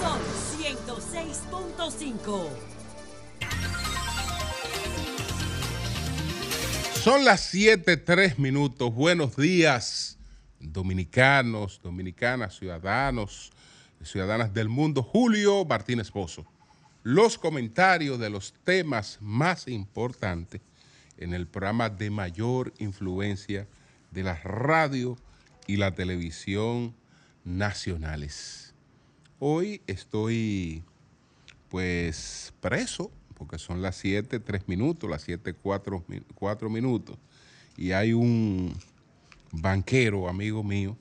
Son 106.5. Son las 7, 3 minutos. Buenos días, dominicanos, dominicanas, ciudadanos, ciudadanas del mundo. Julio Martínez Pozo. Los comentarios de los temas más importantes en el programa de mayor influencia de la radio y la televisión nacionales. Hoy estoy pues preso porque son las 7, 3 minutos, las 7, 4, 4 minutos. Y hay un banquero, amigo mío,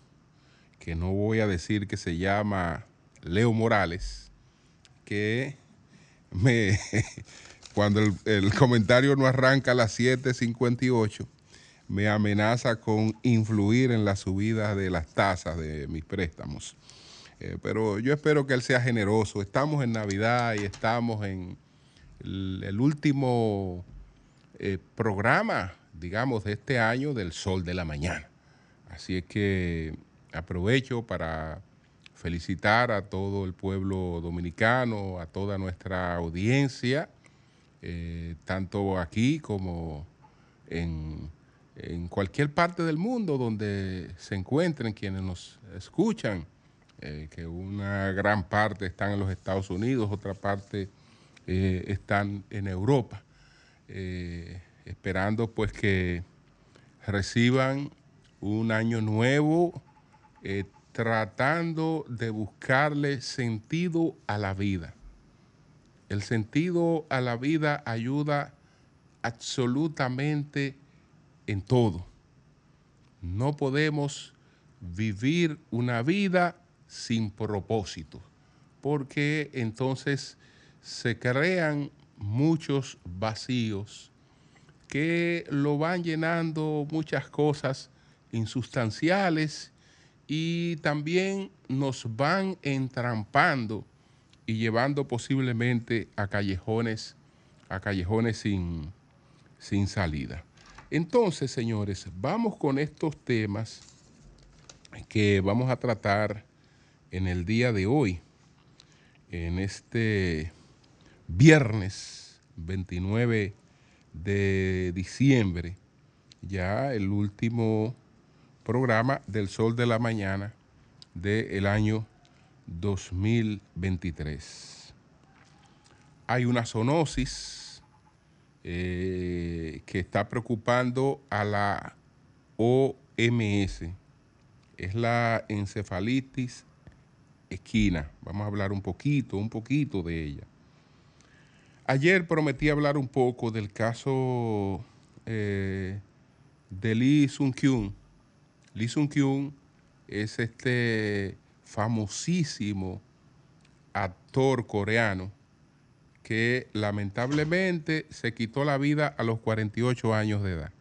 que no voy a decir que se llama Leo Morales, que me, cuando el, comentario no arranca a las 7.58, me amenaza con influir en la subida de las tasas de mis préstamos. Eh, pero yo espero que él sea generoso. Estamos en Navidad y estamos en el, el último eh, programa, digamos, de este año del Sol de la Mañana. Así es que aprovecho para felicitar a todo el pueblo dominicano, a toda nuestra audiencia, eh, tanto aquí como en, cualquier parte del mundo donde se encuentren quienes nos escuchan, eh, que una gran parte están en los Estados Unidos, otra parte eh, están en Europa, esperando pues que reciban un año nuevo, eh, tratando de buscarle sentido a la vida. El sentido a la vida ayuda absolutamente en todo. No podemos vivir una vida sin propósito, porque entonces se crean muchos vacíos que lo van llenando muchas cosas insustanciales y también nos van entrampando y llevando posiblemente a callejones, a callejones sin, sin salida. Entonces, señores, vamos con estos temas que vamos a tratar en el día de hoy, en este viernes 29 de diciembre, ya el último programa del Sol de la Mañana del año 2023. Hay una zoonosis eh, que está preocupando a la OMS. Es la encefalitis equina. Vamos a hablar un poquito, un poquito de ella. Ayer prometí hablar un poco del caso eh, de Lee Sung Kyun. Lee Sung Kyun es este famosísimo actor coreano que lamentablemente se quitó la vida a los 48 años de edad.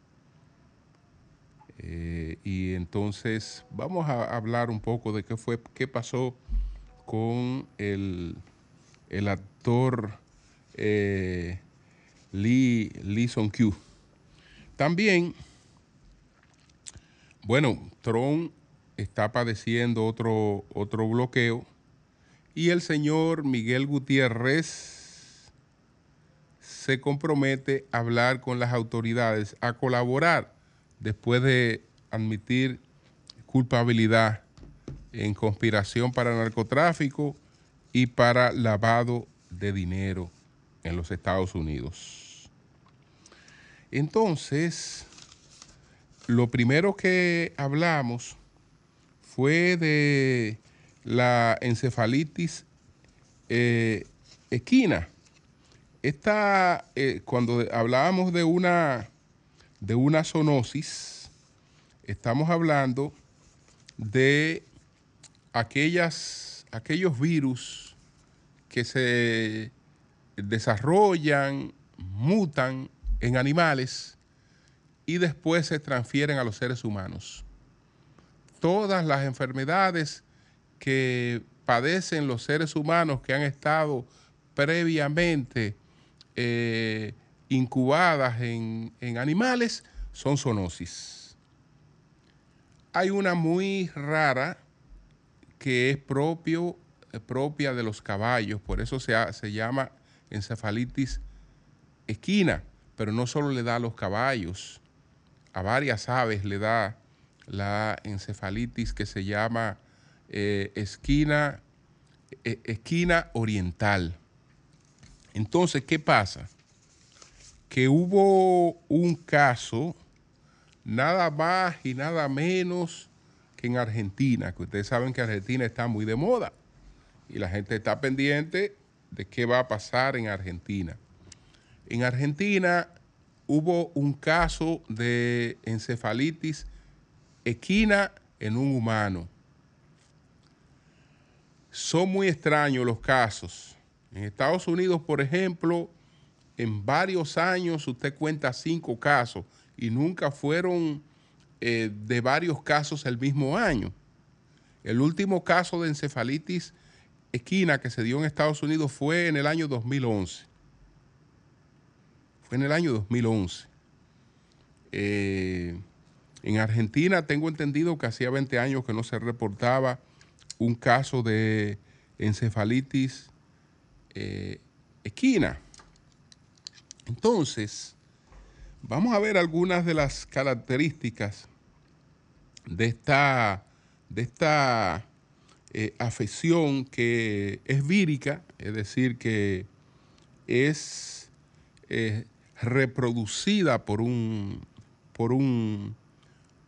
Eh, y entonces vamos a hablar un poco de qué fue, qué pasó con el, el actor eh, Lee, Lee Song Kyu. También, bueno, Trump está padeciendo otro, otro bloqueo y el señor Miguel Gutiérrez se compromete a hablar con las autoridades, a colaborar después de admitir culpabilidad en conspiración para narcotráfico y para lavado de dinero en los Estados Unidos. Entonces, lo primero que hablamos fue de la encefalitis eh, equina. Esta, eh, cuando hablábamos de una, de una zoonosis, estamos hablando de aquellas, aquellos virus que se desarrollan, mutan en animales y después se transfieren a los seres humanos. Todas las enfermedades que padecen los seres humanos que han estado previamente eh, incubadas en, en animales son zoonosis. Hay una muy rara que es propia de los caballos, por eso se, se llama encefalitis equina, pero no solo le da a los caballos, a varias aves le da la encefalitis que se llama eh, esquina, eh, esquina oriental. Entonces, ¿qué pasa? Que hubo un caso, nada más y nada menos que en Argentina, que ustedes saben que Argentina está muy de moda y la gente está pendiente de qué va a pasar en Argentina. En Argentina hubo un caso de encefalitis equina en un humano. Son muy extraños los casos. En Estados Unidos, por ejemplo, en varios años usted cuenta cinco casos y nunca fueron eh, de varios casos el mismo año. El último caso de encefalitis equina que se dio en Estados Unidos fue en el año 2011. En el año 2011. Eh, en Argentina tengo entendido que hacía 20 años que no se reportaba un caso de encefalitis eh, equina. Entonces, vamos a ver algunas de las características de esta, de esta eh, afección que es vírica, es decir, que es eh, reproducida por un, por, un,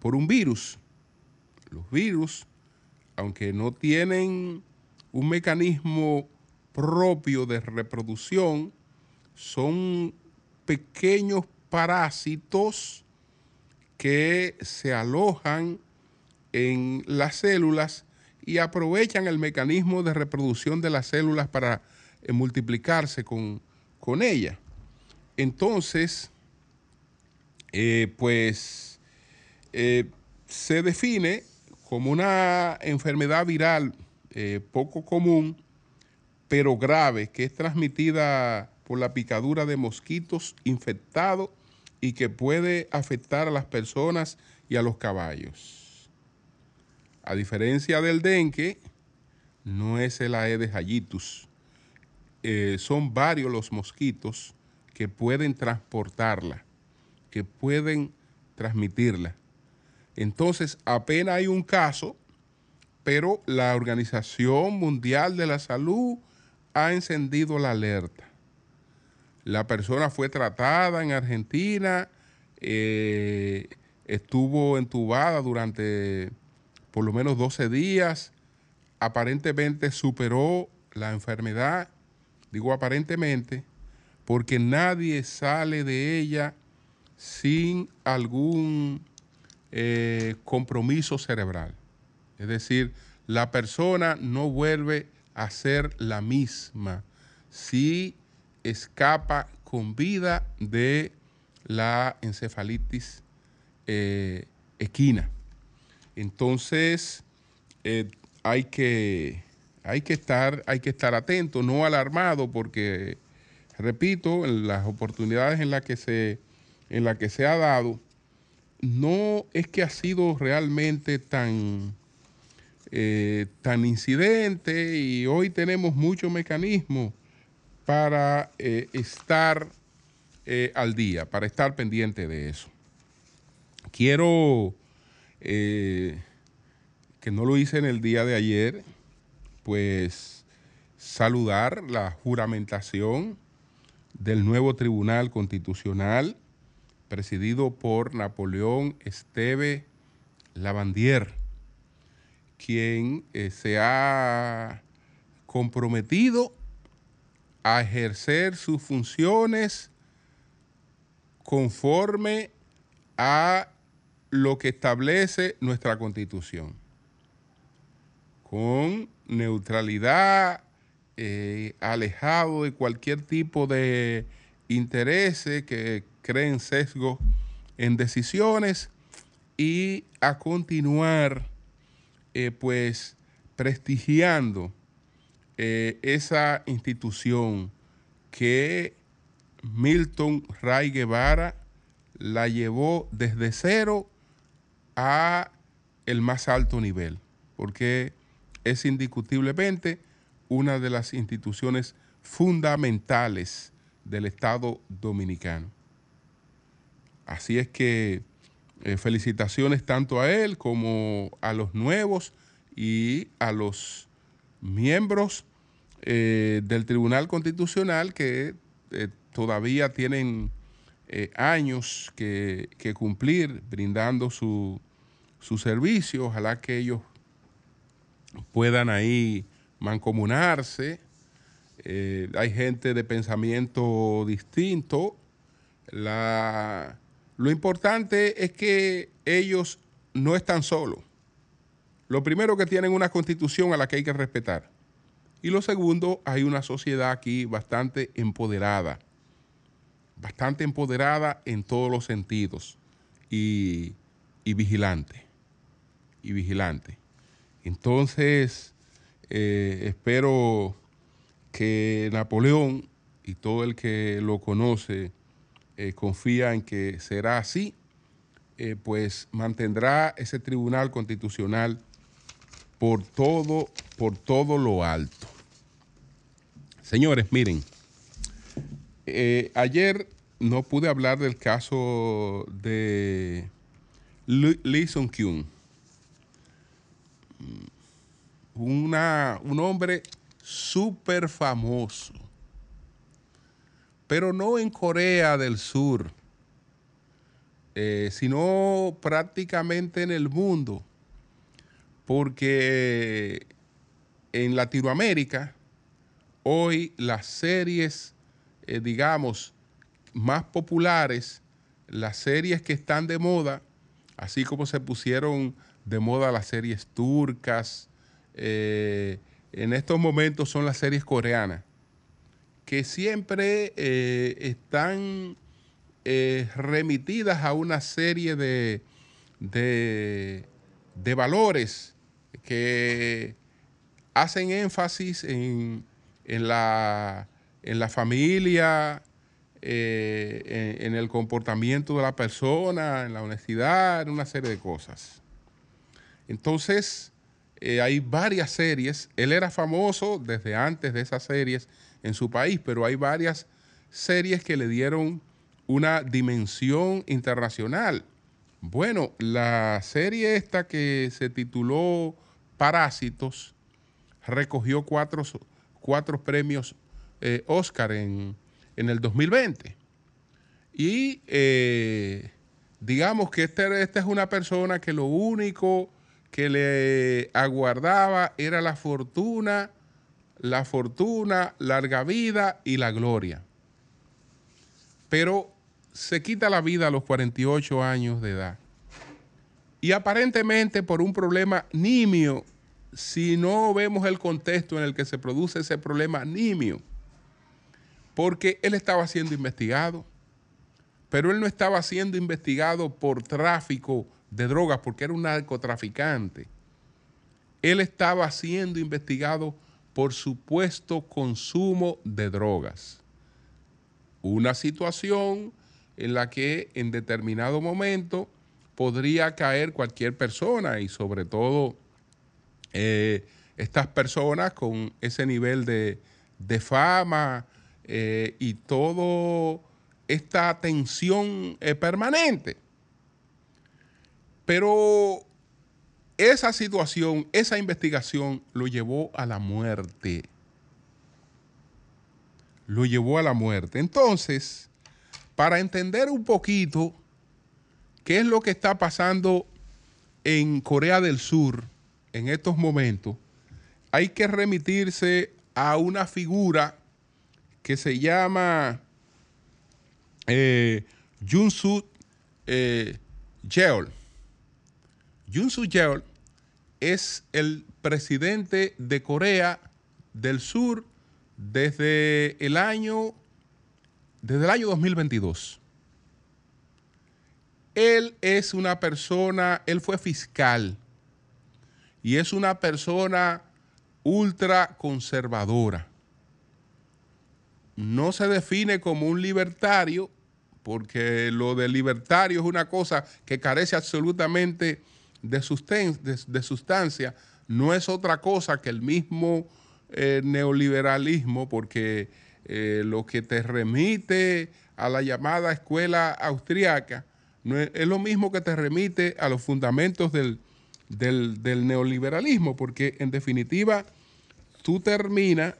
por un virus. Los virus, aunque no tienen un mecanismo propio de reproducción, son pequeños parásitos que se alojan en las células y aprovechan el mecanismo de reproducción de las células para eh, multiplicarse con, con ella. Entonces, eh, pues eh, se define como una enfermedad viral eh, poco común, pero grave, que es transmitida por la picadura de mosquitos infectados y que puede afectar a las personas y a los caballos. A diferencia del dengue, no es el Aedes aegyptus. Son varios los mosquitos que pueden transportarla, que pueden transmitirla. Entonces, apenas hay un caso, pero la Organización Mundial de la Salud ha encendido la alerta. La persona fue tratada en Argentina, eh, estuvo entubada durante por lo menos 12 días, aparentemente superó la enfermedad, digo aparentemente, porque nadie sale de ella sin algún eh, compromiso cerebral. Es decir, la persona no vuelve a ser la misma si escapa con vida de la encefalitis eh, equina. Entonces, eh, hay, que, hay, que estar, hay que estar atento, no alarmado, porque, repito, en las oportunidades en las que se, que se ha dado, no es que ha sido realmente tan, eh, tan incidente y hoy tenemos muchos mecanismos para eh, estar eh, al día, para estar pendiente de eso. Quiero, que no lo hice en el día de ayer, pues saludar la juramentación del nuevo Tribunal Constitucional presidido por Napoleón Esteve Lavandier, quien eh, se ha comprometido a ejercer sus funciones conforme a lo que establece nuestra constitución, con neutralidad, eh, alejado de cualquier tipo de intereses que creen sesgo en decisiones y a continuar eh, pues prestigiando eh, esa institución que Milton Ray Guevara la llevó desde cero a el más alto nivel, porque es indiscutiblemente una de las instituciones fundamentales del Estado dominicano. Así es que eh, felicitaciones tanto a él como a los nuevos y a los miembros eh, del Tribunal Constitucional que eh, todavía tienen años que, que, cumplir brindando su, su servicio. Ojalá que ellos puedan ahí mancomunarse. hay gente de pensamiento distinto. La, lo importante es que ellos no están solos. Lo primero que tienen una constitución a la que hay que respetar. Y lo segundo, hay una sociedad aquí bastante empoderada. Bastante empoderada en todos los sentidos. Y, y vigilante. Y vigilante. Entonces, eh, espero que Napoleón y todo el que lo conoce eh, confía en que será así, eh, pues mantendrá ese tribunal constitucional por todo, por todo lo alto. Señores, miren, eh, ayer no pude hablar del caso de Lee Sung Kyun, una, un hombre súper famoso pero no en Corea del Sur, eh, sino prácticamente en el mundo, porque en Latinoamérica hoy las series, eh, digamos, más populares, las series que están de moda, así como se pusieron de moda las series turcas, eh, en estos momentos son las series coreanas que siempre eh, están eh, remitidas a una serie de, de, valores que hacen énfasis en, la, en la, familia, eh, en, el comportamiento de la persona, en la honestidad, en una serie de cosas. Entonces, hay varias series. Él era famoso desde antes de esas series en su país, pero hay varias series que le dieron una dimensión internacional. Bueno, la serie esta que se tituló Parásitos recogió cuatro, cuatro premios eh, Oscar en, el 2020. Y eh, digamos que este, esta es una persona que lo único que le aguardaba era la fortuna la fortuna, larga vida y la gloria. Pero se quita la vida a los 48 años de edad. Y aparentemente por un problema nimio, si no vemos el contexto en el que se produce ese problema nimio, porque él estaba siendo investigado, pero él no estaba siendo investigado por tráfico de drogas, porque era un narcotraficante. Él estaba siendo investigado por supuesto consumo de drogas. Una situación en la que en determinado momento podría caer cualquier persona y sobre todo eh, estas personas con ese nivel de, fama eh, y todo esta tensión eh, permanente. Pero esa situación, esa investigación lo llevó a la muerte. Lo llevó a la muerte. Entonces, para entender un poquito qué es lo que está pasando en Corea del Sur en estos momentos, hay que remitirse a una figura que se llama eh, Junsu eh, Jeol. Yoon Suk Yeol es el presidente de Corea del Sur desde el año desde el año 2022. Él es una persona, él fue fiscal y es una persona ultra conservadora. no se define como un libertario, porque lo de libertario es una cosa que carece absolutamente de, susten- de- de sustancia, no es otra cosa que el mismo eh, neoliberalismo, porque eh, lo que te remite a la llamada escuela austriaca es, lo mismo que te remite a los fundamentos del, del- del neoliberalismo, porque en definitiva tú terminas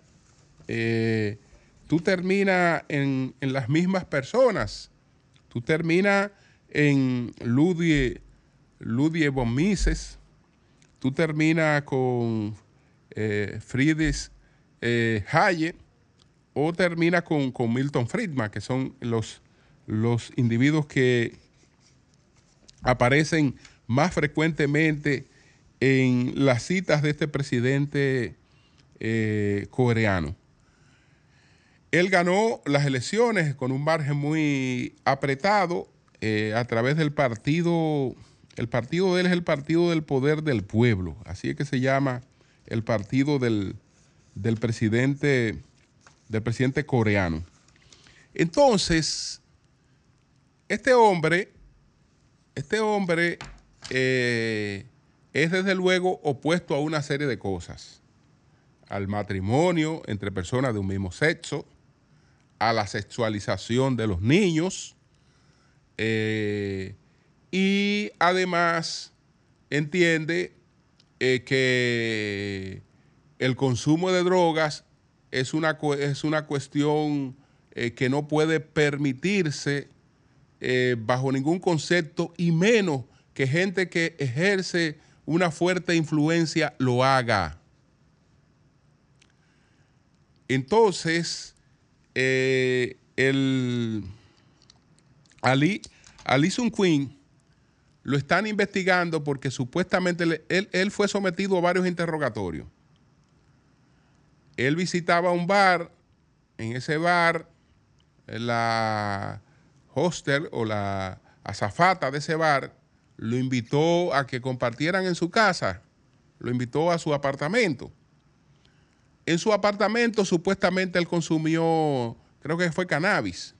eh, tú terminas en, en las mismas personas. Tú terminas en Ludwig, Ludwig von Mises. Tú terminas con eh, Friedrich Hayek o terminas con, con Milton Friedman, que son los, los individuos que aparecen más frecuentemente en las citas de este presidente eh, coreano. Él ganó las elecciones con un margen muy apretado eh, a través del partido. El partido de él es el Partido del Poder del Pueblo, así es que se llama el partido del, del presidente del presidente coreano. Entonces, este hombre, este hombre eh, es desde luego opuesto a una serie de cosas. Al matrimonio entre personas de un mismo sexo, a la sexualización de los niños eh, y además entiende eh, que el consumo de drogas es una, es una cuestión eh, que no puede permitirse eh, bajo ningún concepto y menos que gente que ejerce una fuerte influencia lo haga. Entonces, el Ali, Ali Sun Queen lo están investigando porque supuestamente él fue sometido a varios interrogatorios. Él visitaba un bar, en ese bar, la hostel o la azafata de ese bar lo invitó a que compartieran en su casa, lo invitó a su apartamento. En su apartamento supuestamente él consumió, creo que fue cannabis.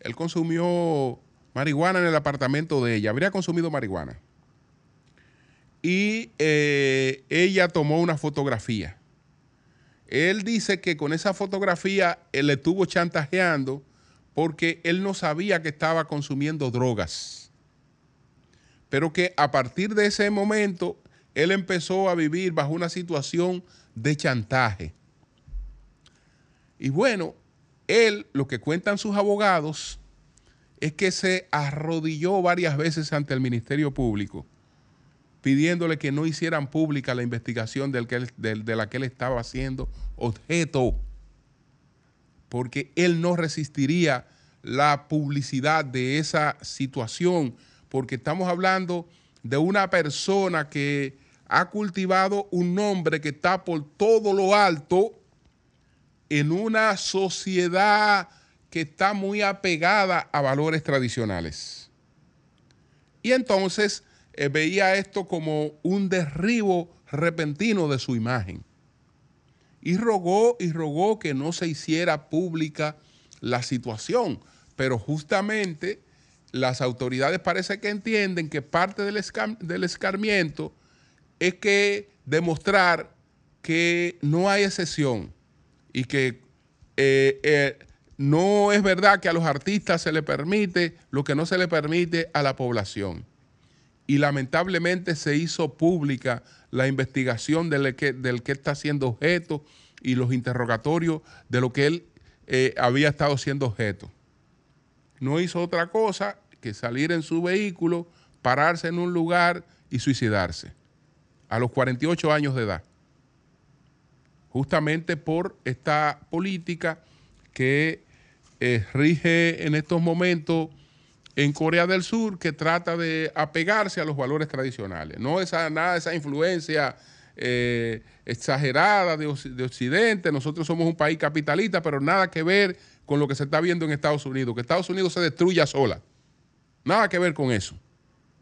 Él consumió marihuana en el apartamento de ella, habría consumido marihuana. Y eh, ella tomó una fotografía. Él dice que con esa fotografía él le estuvo chantajeando porque él no sabía que estaba consumiendo drogas. Pero que a partir de ese momento él empezó a vivir bajo una situación de chantaje. Y bueno, él, lo que cuentan sus abogados, es que se arrodilló varias veces ante el Ministerio Público pidiéndole que no hicieran pública la investigación de la que él estaba haciendo objeto, porque él no resistiría la publicidad de esa situación, porque estamos hablando de una persona que ha cultivado un nombre que está por todo lo alto en una sociedad que está muy apegada a valores tradicionales. Y entonces eh, veía esto como un derribo repentino de su imagen. Y rogó y rogó que no se hiciera pública la situación. Pero justamente las autoridades parece que entienden que parte del, escarmiento es que demostrar que no hay excepción y que eh, eh, no es verdad que a los artistas se le permite lo que no se le permite a la población. Y lamentablemente se hizo pública la investigación del que, del que está siendo objeto y los interrogatorios de lo que él eh, había estado siendo objeto. No hizo otra cosa que salir en su vehículo, pararse en un lugar y suicidarse a los 48 años de edad justamente por esta política que eh, rige en estos momentos en Corea del Sur, que trata de apegarse a los valores tradicionales. No esa, nada esa influencia eh, exagerada de Occidente. Nosotros somos un país capitalista, pero nada que ver con lo que se está viendo en Estados Unidos, que Estados Unidos se destruya sola. Nada que ver con eso.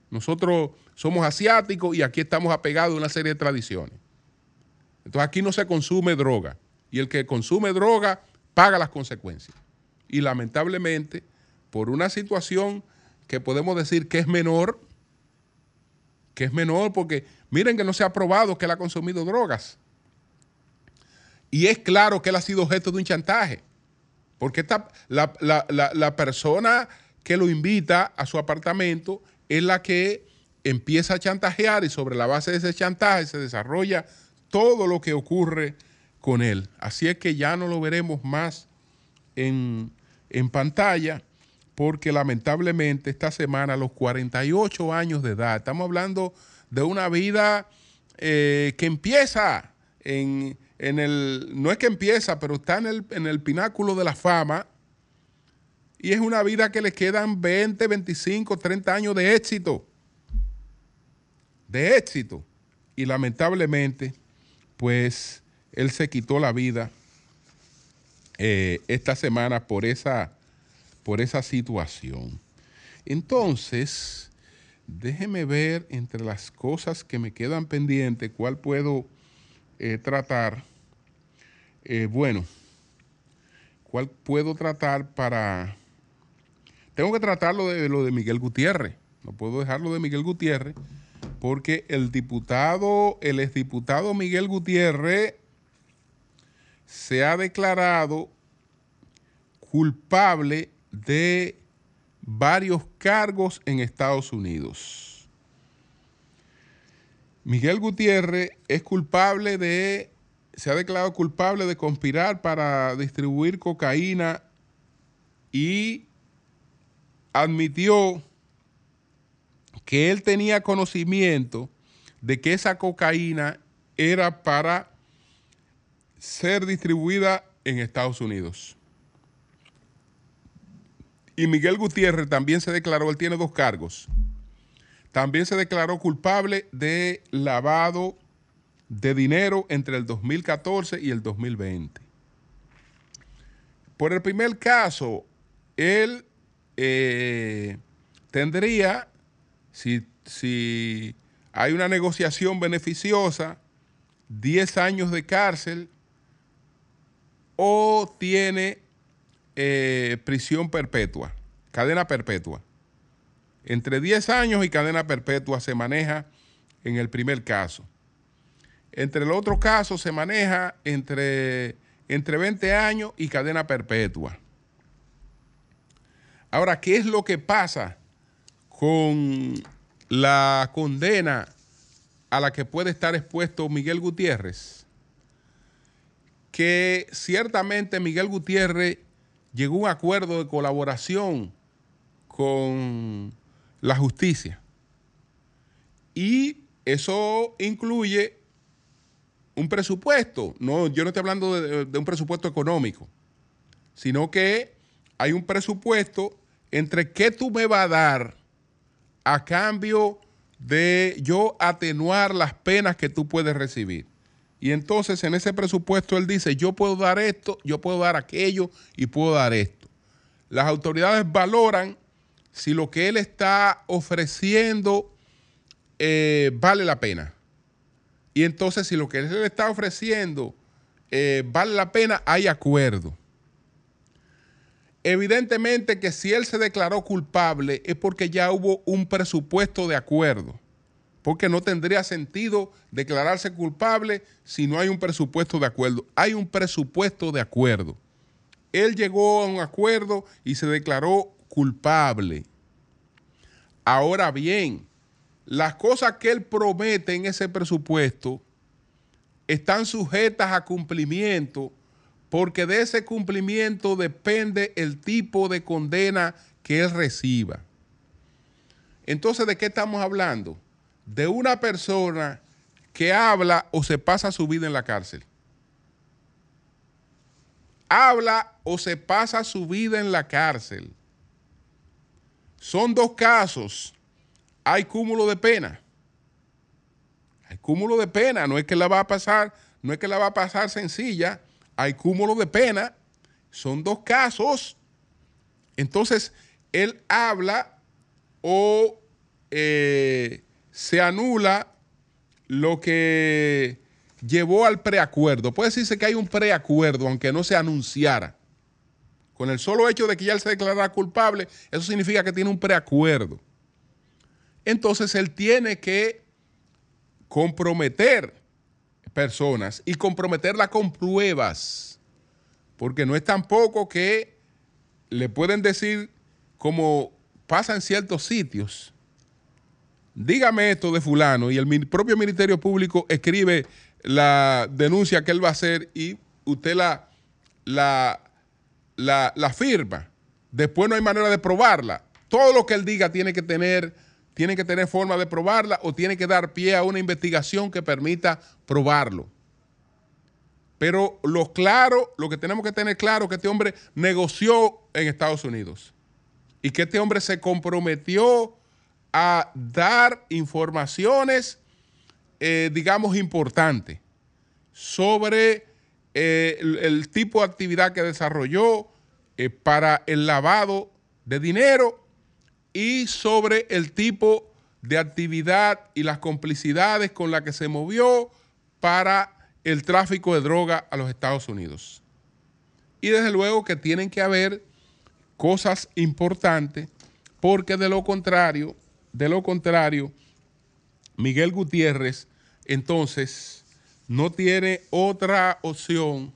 Nosotros somos asiáticos y aquí estamos apegados a una serie de tradiciones. Entonces aquí no se consume droga. Y el que consume droga paga las consecuencias. Y lamentablemente, por una situación que podemos decir que es menor, que es menor porque miren que no se ha probado que él ha consumido drogas. Y es claro que él ha sido objeto de un chantaje. Porque esta, la, la- la- la persona que lo invita a su apartamento es la que empieza a chantajear y sobre la base de ese chantaje se desarrolla todo lo que ocurre con él. Así es que ya no lo veremos más en, en pantalla porque lamentablemente esta semana a los 48 años de edad, estamos hablando de una vida eh, que empieza en, en el, no es que empieza, pero está en el, en el pináculo de la fama y es una vida que le quedan 20, 25, 30 años de éxito, de éxito. Y lamentablemente, pues él se quitó la vida eh, esta semana por esa, por esa situación. Entonces, déjeme ver entre las cosas que me quedan pendientes, cuál puedo eh, tratar. Eh, bueno, cuál puedo tratar para... Tengo que tratar lo de, lo de Miguel Gutiérrez. No puedo dejarlo de Miguel Gutiérrez porque el diputado, el exdiputado Miguel Gutiérrez se ha declarado culpable de varios cargos en Estados Unidos. Miguel Gutiérrez es culpable de, se ha declarado culpable de conspirar para distribuir cocaína y admitió que él tenía conocimiento de que esa cocaína era para ser distribuida en Estados Unidos. Y Miguel Gutiérrez también se declaró, él tiene dos cargos. También se declaró culpable de lavado de dinero entre el 2014 y el 2020. Por el primer caso, él eh, tendría, si, si hay una negociación beneficiosa, 10 años de cárcel o tiene eh, prisión perpetua, cadena perpetua. Entre 10 años y cadena perpetua se maneja en el primer caso. Entre el otro caso se maneja entre, entre 20 años y cadena perpetua. Ahora, ¿qué es lo que pasa con la condena a la que puede estar expuesto Miguel Gutiérrez? Que ciertamente Miguel Gutiérrez llegó a un acuerdo de colaboración con la justicia. Y eso incluye un presupuesto. No, yo no estoy hablando de, de un presupuesto económico, sino que hay un presupuesto entre qué tú me vas a dar a cambio de yo atenuar las penas que tú puedes recibir. Y entonces en ese presupuesto él dice, yo puedo dar esto, yo puedo dar aquello y puedo dar esto. Las autoridades valoran si lo que él está ofreciendo eh, vale la pena. Y entonces si lo que él está ofreciendo eh, vale la pena, hay acuerdo. Evidentemente que si él se declaró culpable es porque ya hubo un presupuesto de acuerdo. Porque no tendría sentido declararse culpable si no hay un presupuesto de acuerdo. Hay un presupuesto de acuerdo. Él llegó a un acuerdo y se declaró culpable. Ahora bien, las cosas que él promete en ese presupuesto están sujetas a cumplimiento porque de ese cumplimiento depende el tipo de condena que él reciba. Entonces, ¿de qué estamos hablando? De una persona que habla o se pasa su vida en la cárcel. Habla o se pasa su vida en la cárcel. Son dos casos. Hay cúmulo de pena. Hay cúmulo de pena. No es que la va a pasar, no es que la va a pasar sencilla. Hay cúmulo de pena. Son dos casos. Entonces, él habla o eh, se anula lo que llevó al preacuerdo. Puede decirse que hay un preacuerdo, aunque no se anunciara. Con el solo hecho de que ya él se declarara culpable, eso significa que tiene un preacuerdo. Entonces él tiene que comprometer personas y comprometerla con pruebas. Porque no es tampoco que le pueden decir, como pasa en ciertos sitios, dígame esto de fulano y el propio Ministerio Público escribe la denuncia que él va a hacer y usted la, la, la, la firma. Después no hay manera de probarla. Todo lo que él diga tiene que tener, tiene que tener forma de probarla o tiene que dar pie a una investigación que permita probarlo. Pero lo claro, lo que tenemos que tener claro es que este hombre negoció en Estados Unidos y que este hombre se comprometió a dar informaciones, eh, digamos, importantes sobre eh, el, tipo de actividad que desarrolló eh, para el lavado de dinero y sobre el tipo de actividad y las complicidades con las que se movió para el tráfico de droga a los Estados Unidos. Y desde luego que tienen que haber cosas importantes porque de lo contrario, de lo contrario, Miguel Gutiérrez entonces no tiene otra opción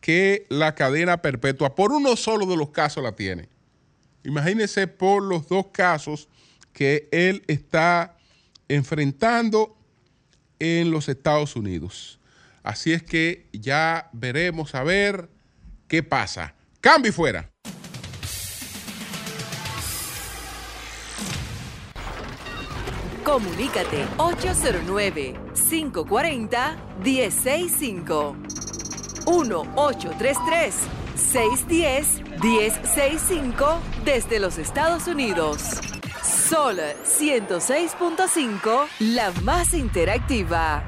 que la cadena perpetua. Por uno solo de los casos la tiene. Imagínense por los dos casos que él está enfrentando en los Estados Unidos. Así es que ya veremos a ver qué pasa. Cambio fuera. Comunícate 809-540-1065. 1-833-610-1065 desde los Estados Unidos. Sol 106.5, la más interactiva.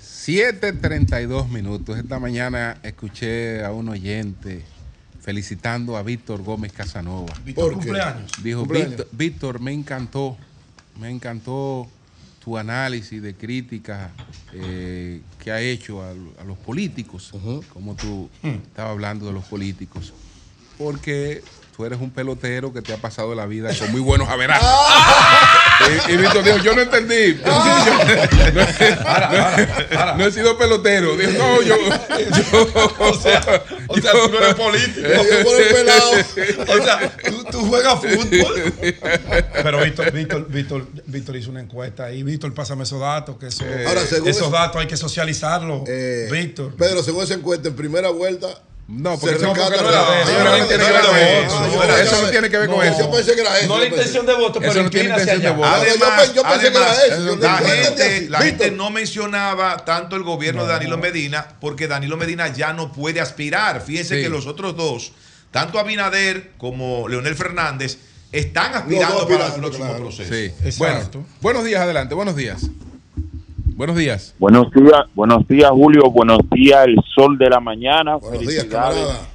7.32 minutos. Esta mañana escuché a un oyente felicitando a Víctor Gómez Casanova. Víctor cumpleaños. Dijo, Cumpleaños. Víctor, Víctor, me encantó, me encantó tu análisis de crítica eh, que ha hecho a, a los políticos, como tú estabas hablando de los políticos, porque tú eres un pelotero que te ha pasado la vida con muy buenos averajes. y, y Víctor dijo, yo no entendí. Yo- no, no he sido pelotero. Dijo, no, yo... yo- O sea, o sea, tú no eres político. Yo. O sea, tú, tú juegas fútbol. Pero Víctor, Víctor, Víctor, Víctor hizo una encuesta y Víctor, pásame esos datos, que eso- Ahora, según esos eso- datos hay que socializarlos. Eh, Víctor. Pedro, según esa encuesta, en primera vuelta. No, porque se porque no era eso, no tiene que ver con eso. No, Eso no tiene que ver con No, eso. Yo pensé que era eso. No la intención de voto, pero no tiene intención de voto. yo pe- yo pensé que era además, eso, la, no gente, la gente no mencionaba tanto el gobierno de Danilo Medina porque Danilo Medina ya no puede aspirar. Fíjense que los otros dos, tanto Abinader como Leonel Fernández, están aspirando para el próximo claro. proceso. Sí. Exacto. Bueno, buenos días, adelante, buenos días. Buenos días. Buenos días, buenos días Julio, buenos días el sol de la mañana. Buenos días, Felicidades, camarada.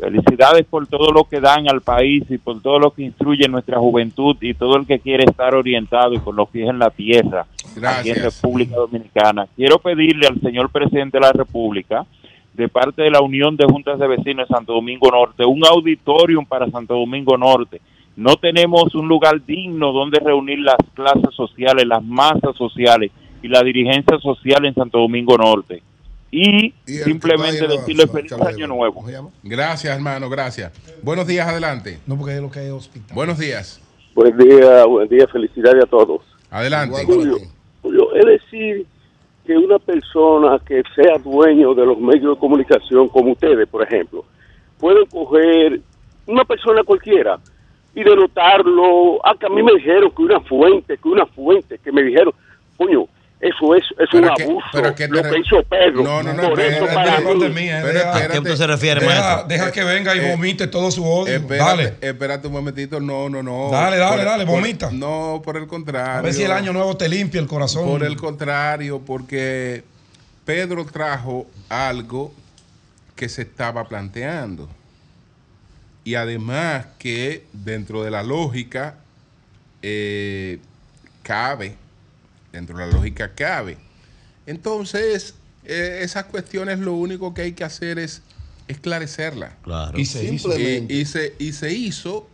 felicidades por todo lo que dan al país y por todo lo que instruye nuestra juventud y todo el que quiere estar orientado y con los pies en la tierra aquí en Gracias. República Dominicana. Quiero pedirle al señor presidente de la República, de parte de la Unión de Juntas de Vecinos de Santo Domingo Norte, un auditorium para Santo Domingo Norte. No tenemos un lugar digno donde reunir las clases sociales, las masas sociales y la dirigencia social en Santo Domingo Norte. Y, simplemente decirle feliz año ¿cómo nuevo. Gracias, hermano, gracias. Buenos días, adelante. No, porque es lo que es hospital. Buenos días. Buen día, buen día, felicidades a todos. Adelante. Ti. Julio, es decir, que una persona que sea dueño de los medios de comunicación, como ustedes, por ejemplo, pueden coger una persona cualquiera y denotarlo. Ah, que a mí me dijeron que una fuente, que una fuente, que me dijeron, coño, eso es, es Pero un que- abuso. pero que lo que hizo Pedro. No, no, no, por espérate, eso para mí, mía, Pero deja- ¿A qué usted se refiere, deja, maestro? deja que venga y Eh, vomite todo su odio. Espérate, Dale. espérate un momentito. No, no, no. Dale, dale, Por- dale, por- vomita. no, por el contrario. A ver si el año nuevo te limpia el corazón. Por el contrario, porque Pedro trajo algo que se estaba planteando. Y además que dentro de la lógica eh, cabe, dentro de la lógica cabe. Entonces, eh, esas cuestiones lo único que hay que hacer es esclarecerlas. Claro. Y se hizo. Simplemente. Y, y se, y se hizo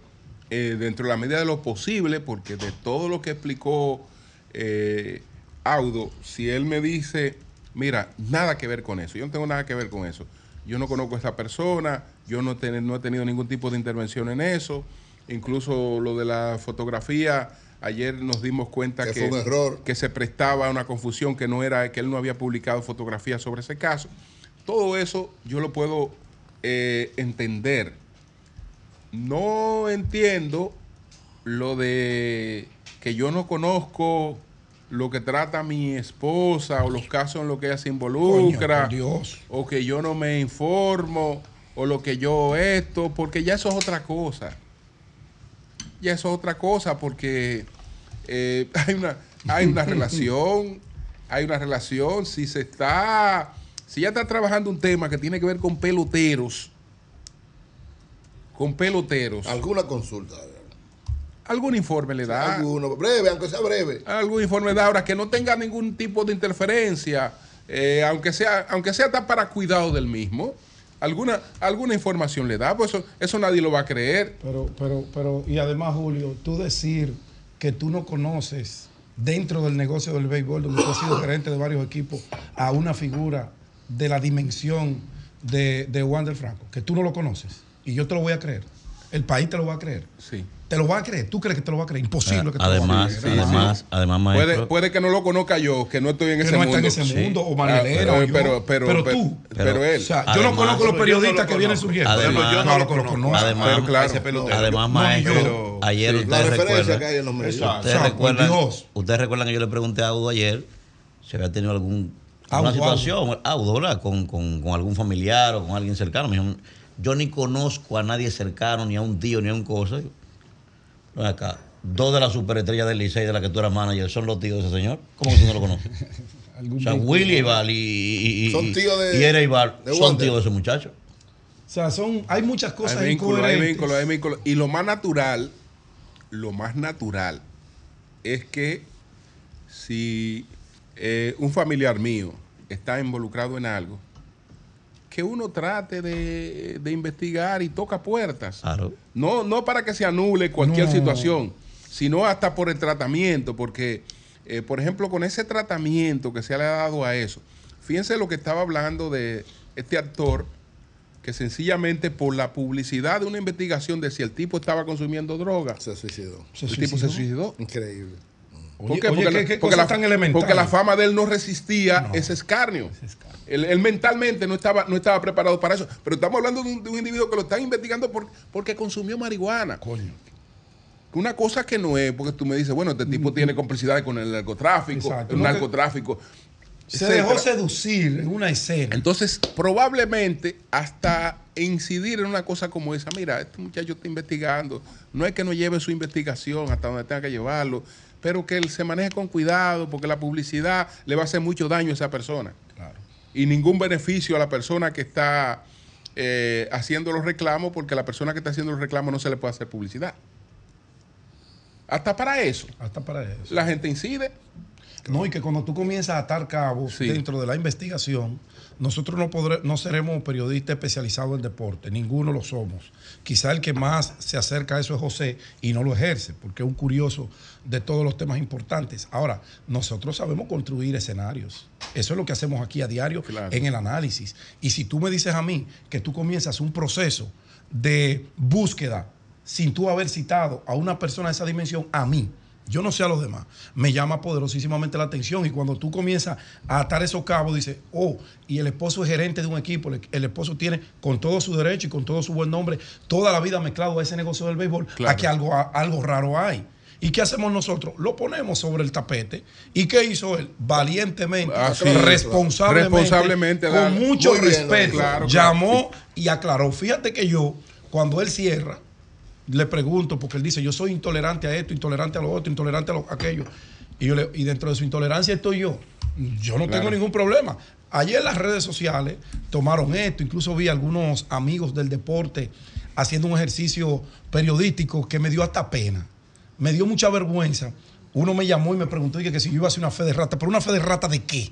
eh, dentro de la medida de lo posible, porque de todo lo que explicó eh, Audo, si él me dice, mira, nada que ver con eso, yo no tengo nada que ver con eso, yo no conozco a esta persona, yo no, ten- no he tenido ningún tipo de intervención en eso, incluso lo de la fotografía, ayer nos dimos cuenta Que que, fue un error. que se prestaba a una confusión, que no era, que él no había publicado fotografías sobre ese caso. Todo eso yo lo puedo eh, entender. No entiendo lo de que yo no conozco lo que trata mi esposa o los casos en los que ella se involucra Coño, Dios. o que yo no me informo o lo que yo esto, porque ya eso es otra cosa. Ya eso es otra cosa porque eh, hay una hay una relación, hay una relación, si se está si ya está trabajando un tema que tiene que ver con peloteros, con peloteros, Alguna consulta. algún informe le da. Alguno. Breve, aunque sea breve. algún informe de ahora que no tenga ningún tipo de interferencia, eh, aunque sea aunque sea hasta para cuidado del mismo, alguna alguna información le da, pues eso, eso nadie lo va a creer. Pero, pero, pero, y además, Julio, tú decir que tú no conoces dentro del negocio del béisbol, donde tú has sido gerente de varios equipos, a una figura de la dimensión de, de Wander Franco, que tú no lo conoces, y yo te lo voy a creer. El país te lo va a creer. Sí. Te lo va a creer. ¿Tú crees que te lo va a creer? Imposible que te lo va a Además, además, además, Puede, maestro. puede que no lo conozca yo, que no estoy en Que ese no mundo. está en ese Sí. mundo, o Ah, yo. pero, pero, pero pero- tú. pero él. O sea, yo Además- no conozco los periodistas no lo que vienen surgiendo. Además- yo no Claro lo que lo conozco. Además- pero claro. ese pelotero. Además, No, maestro, pero- ayer sí. usted La referencia recuerda, que hay en los medios. Exacto. ustedes O sea, por recuerdan, Dios. ustedes recuerdan que yo le pregunté a Audo ayer si había tenido algún alguna Audo, situación, Audo, ¿verdad? Con, con- con algún familiar o con alguien cercano. Me dijo, yo ni conozco a nadie cercano, ni a un tío, ni a un cosa. Acá, dos de las superestrellas del Licey de la que tú eras manager son los tíos de ese señor. ¿Cómo que tú no lo conoces? O sea. Willy Ibar y, y, y- Son tíos de- y Era Ibar de son tíos de ese muchacho. O sea, son, hay muchas cosas hay vínculo, hay vínculo, hay vínculo. Y lo más natural, lo más natural es que si eh, un familiar mío está involucrado en algo, que uno trate de, de investigar y toca puertas. Claro. No, no para que se anule cualquier No. situación, sino hasta por el tratamiento, porque, eh, por ejemplo, con ese tratamiento que se le ha dado a eso, fíjense lo que estaba hablando de este actor, que sencillamente por la publicidad de una investigación de si el tipo estaba consumiendo droga, Se suicidó. Se el tipo se suicidó. suicidó. Increíble. ¿Por qué? oye, porque, qué- qué porque cosa la, tan elemental. porque la fama de él no resistía No. ese escarnio. Ese escarnio. Él, él mentalmente no estaba, no estaba preparado para eso. Pero estamos hablando de un, de un individuo que lo están investigando por- porque consumió marihuana. Coño. Una cosa que no es, porque tú me dices, bueno, este tipo tiene complicidades con el narcotráfico, Exacto. el No narcotráfico. Se etcétera. dejó seducir en una escena. Entonces, probablemente hasta incidir en una cosa como esa, mira, este muchacho está investigando, no es que no lleve su investigación hasta donde tenga que llevarlo, pero que él se maneje con cuidado, porque la publicidad le va a hacer mucho daño a esa persona. Claro. Y ningún beneficio a la persona que está eh, haciendo los reclamos, porque a la persona que está haciendo los reclamos no se le puede hacer publicidad. Hasta para eso, Hasta para eso. la gente incide. No, y que cuando tú comienzas a atar cabos Sí. dentro de la investigación, nosotros no, podré- no seremos periodistas especializados en deporte, ninguno lo somos. Quizá el que más se acerca a eso es José y no lo ejerce, porque es un curioso de todos los temas importantes. Ahora, nosotros sabemos construir escenarios. Eso es lo que hacemos aquí a diario Claro. en el análisis. Y si tú me dices a mí que tú comienzas un proceso de búsqueda sin tú haber citado a una persona de esa dimensión, a mí, yo no sé a los demás, me llama poderosísimamente la atención y cuando tú comienzas a atar esos cabos, dices, oh, y el esposo es gerente de un equipo, el, esposo tiene con todo su derecho y con todo su buen nombre toda la vida mezclado a ese negocio del béisbol, Claro. aquí algo, algo raro hay. ¿Y qué hacemos nosotros? Lo ponemos sobre el tapete. ¿Y qué hizo él? Valientemente, Ah, sí. responsablemente, Responsablemente, con mucho bien, respeto, claro, claro. llamó y aclaró. Fíjate que yo, cuando él cierra, le pregunto, porque él dice, yo soy intolerante a esto, intolerante a lo otro, intolerante a lo, aquello. Y, yo le- y dentro de su intolerancia estoy yo. Yo no Claro. tengo ningún problema. Ayer las redes sociales tomaron esto, incluso vi algunos amigos del deporte haciendo un ejercicio periodístico que me dio hasta pena. Me dio mucha vergüenza. Uno me llamó y me preguntó dije, que si yo iba a hacer una fe de rata, pero una fe de rata de qué?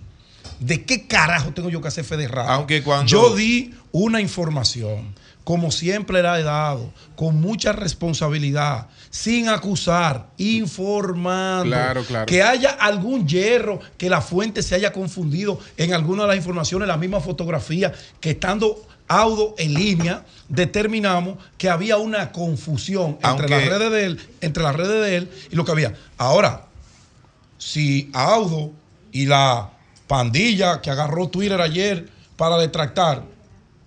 ¿De qué carajo tengo yo que hacer fe de radio? Aunque cuando- Yo di una información, como siempre la he dado, con mucha responsabilidad, sin acusar, informando. Claro, claro. Que haya algún hierro, que la fuente se haya confundido en alguna de las informaciones, la misma fotografía, que estando audio en línea, determinamos que había una confusión entre las redes de él, entre las redes de él y lo que había. Ahora, si Audo y la pandilla que agarró Twitter ayer para detractar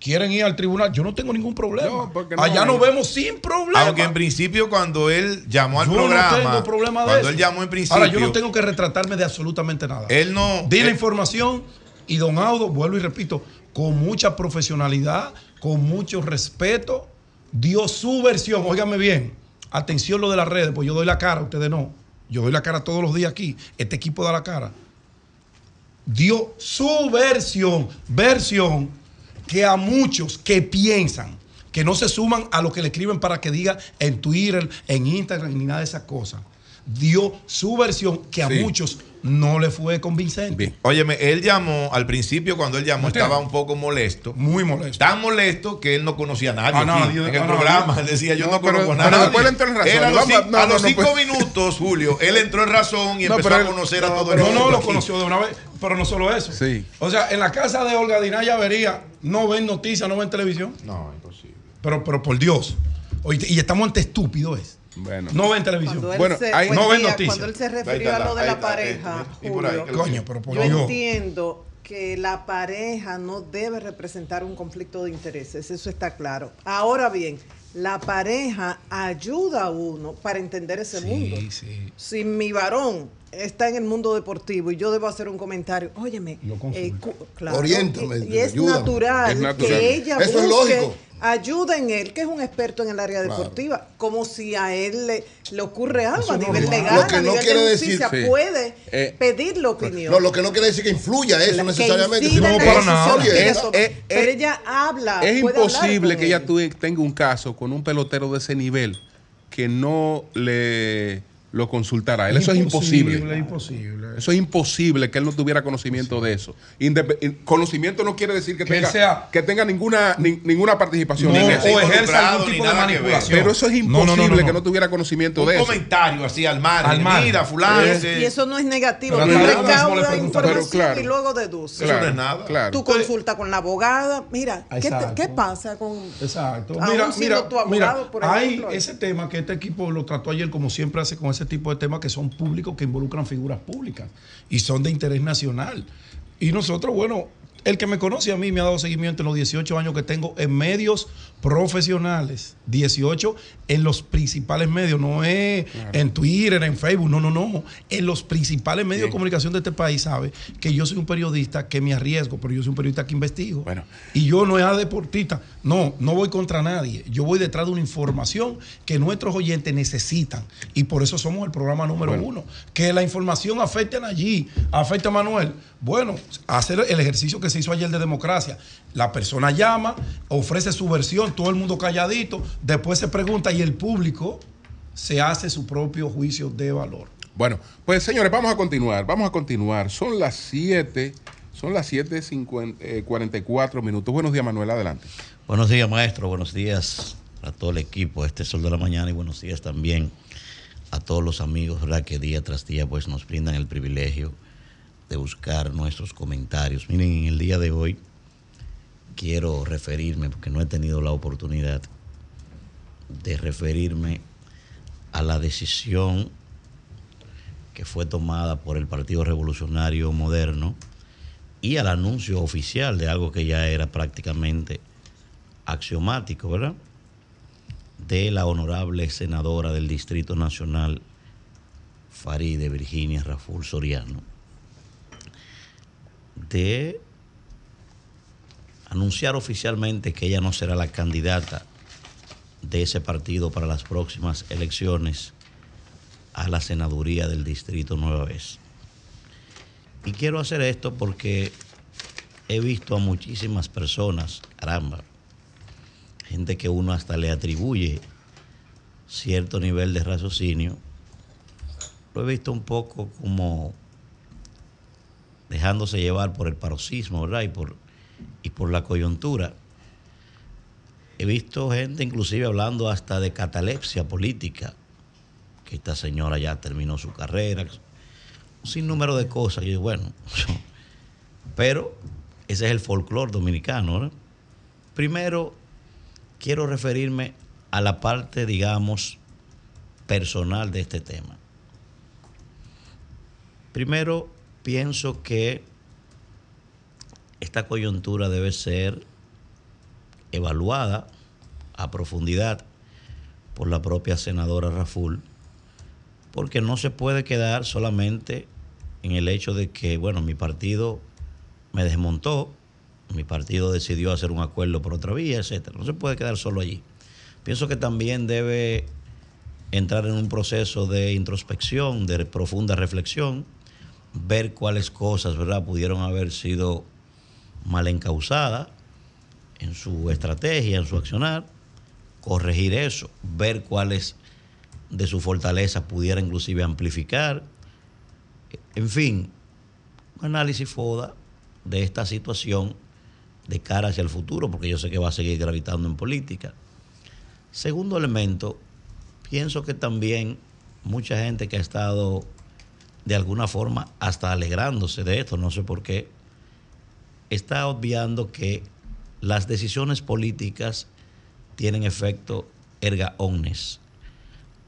quieren ir al tribunal, yo no tengo ningún problema. No, porque no Allá nos vemos sin problema. Aunque en principio cuando él llamó al yo programa, no tengo problema de cuando eso. él llamó en principio, Ahora, yo no tengo que retratarme de absolutamente nada. él no... Di la información y don Audo, vuelvo y repito, con mucha profesionalidad, con mucho respeto, dio su versión. Óigame bien, atención lo de las redes, pues yo doy la cara, ustedes no. Yo doy la cara todos los días aquí. Este equipo da la cara. Dio su versión, versión que a muchos que piensan que no se suman a lo que le escriben para que diga en Twitter, en Instagram, ni nada de esas cosas. Dio su versión que a Sí. muchos no le fue convincente. Bien. Óyeme, él llamó, al principio cuando él llamó estaba un poco molesto. Muy molesto. Tan molesto que él no conocía a nadie, A aquí, nadie, en el programa. Él decía, yo no, No, pero- conozco a pero nadie. después le entró en razón. Él a los, no, a no, no, cinco pues. minutos, Julio, él entró en razón y No, empezó pero a él- conocer a no, todo el pero- No, mundo. no, lo aquí. conoció de una vez, pero no solo eso. Sí. O sea, en la casa de Olga Dinaya vería, no ven noticias, no ven televisión. No, imposible. Pero, pero por Dios. Oye, y estamos ante estúpidos. es. Bueno. No ven televisión. Cuando él, Bueno, se, hay- buen no ven noticias. cuando él se refirió está, a lo de la está, pareja, y por ahí, Julio, Coño, pero por yo Dios. entiendo que la pareja no debe representar un conflicto de intereses, eso está claro. Ahora bien, la pareja ayuda a uno para entender ese mundo. sí. Si mi varón está en el mundo deportivo y yo debo hacer un comentario, óyeme, eh, claro, Oriéntame, y, y es natural, Es natural. que ella Eso es busque lógico. ayuda en él, que es un experto en el área Claro. deportiva, como si a él le, le ocurre algo Eso a es nivel legal, Lo que a no nivel quiere de decir- justicia, sí. puede Eh, pedir la opinión. No, lo que no quiere decir que influya eso La- necesariamente. que No, para nada. Es- es- Pero es- ella habla. Es imposible que ella tenga un caso con un pelotero de ese nivel que no le lo consultara a él. Eso es imposible. imposible. Eso es imposible que él no tuviera conocimiento de eso. Indep- in- conocimiento no quiere decir que, tenga, sea- que tenga ninguna, ni- ninguna participación No, o ejerza algún ni tipo de manipulación. Pero eso es No, imposible no, no, no, que no. tuviera conocimiento Un de eso. comentario así al margen. Al. Mira, fulano. Eh, Y eso no es negativo. Tú recaudas información claro. y luego deduces. Eso no es nada. Claro. Tu consulta con la abogada. Mira, ¿qué, te- qué pasa con. Exacto. Mira, mira, tu abogado, mira, por hay ejemplo. ese tema que este equipo lo trató ayer, como siempre hace con ese tipo de temas que son públicos, que involucran figuras públicas y son de interés nacional. Y nosotros, bueno, el que me conoce a mí me ha dado seguimiento en los 18 años que tengo en medios profesionales. 18 en los principales medios, no es en Twitter, en Facebook, no, no, no. En los principales medios de comunicación de este país, sabe que yo soy un periodista que me arriesgo, pero yo soy un periodista que investigo. Bueno. Y yo no es a deportista. No, no voy contra nadie. Yo voy detrás de una información que nuestros oyentes necesitan. Y por eso somos el programa número Bueno. uno. Que la información afecte a allí, afecte a Manuel. Bueno, hacer el ejercicio que se hizo ayer de democracia. La persona llama, ofrece su versión, todo el mundo calladito, después se pregunta y el público se hace su propio juicio de valor. Bueno, pues señores, vamos a continuar, vamos a continuar. Son las 7, son las 7.44 minutos. Buenos días, Manuel, adelante. Buenos días, maestro. Buenos días a todo el equipo. Este Sol de la Mañana y buenos días también a todos los amigos, ¿verdad? Que día tras día pues nos brindan el privilegio de buscar nuestros comentarios. Miren, en el día de hoy quiero referirme, porque no he tenido la oportunidad de referirme a la decisión que fue tomada por el Partido Revolucionario Moderno y al anuncio oficial de algo que ya era prácticamente axiomático, ¿verdad? De la honorable senadora del Distrito Nacional, Faride Virginia Raful Soriano, de anunciar oficialmente que ella no será la candidata de ese partido para las próximas elecciones a la senaduría del Distrito Nueva Vez. Y quiero hacer esto porque he visto a muchísimas personas, caramba, gente que uno hasta le atribuye cierto nivel de raciocinio, lo he visto un poco como dejándose llevar por el paroxismo, ¿verdad? Y por, y por la coyuntura. He visto gente inclusive hablando hasta de catalepsia política, que esta señora ya terminó su carrera, un sinnúmero de cosas. Y bueno, pero ese es el folclore dominicano. ¿no? Primero, quiero referirme a la parte, digamos, personal de este tema. Primero, pienso que esta coyuntura debe ser evaluada a profundidad por la propia senadora Raful, porque no se puede quedar solamente en el hecho de que, bueno, mi partido me desmontó, mi partido decidió hacer un acuerdo por otra vía, etcétera. No se puede quedar solo allí. Pienso que también debe entrar en un proceso de introspección, de profunda reflexión, ver cuáles cosas, ¿verdad?, pudieron haber sido mal encausadas en su estrategia, en su accionar, corregir eso, ver cuáles de su fortaleza pudiera inclusive amplificar. En fin, un análisis FODA de esta situación de cara hacia el futuro, porque yo sé que va a seguir gravitando en política. Segundo elemento, pienso que también mucha gente que ha estado de alguna forma hasta alegrándose de esto, no sé por qué, está obviando que las decisiones políticas tienen efecto erga omnes,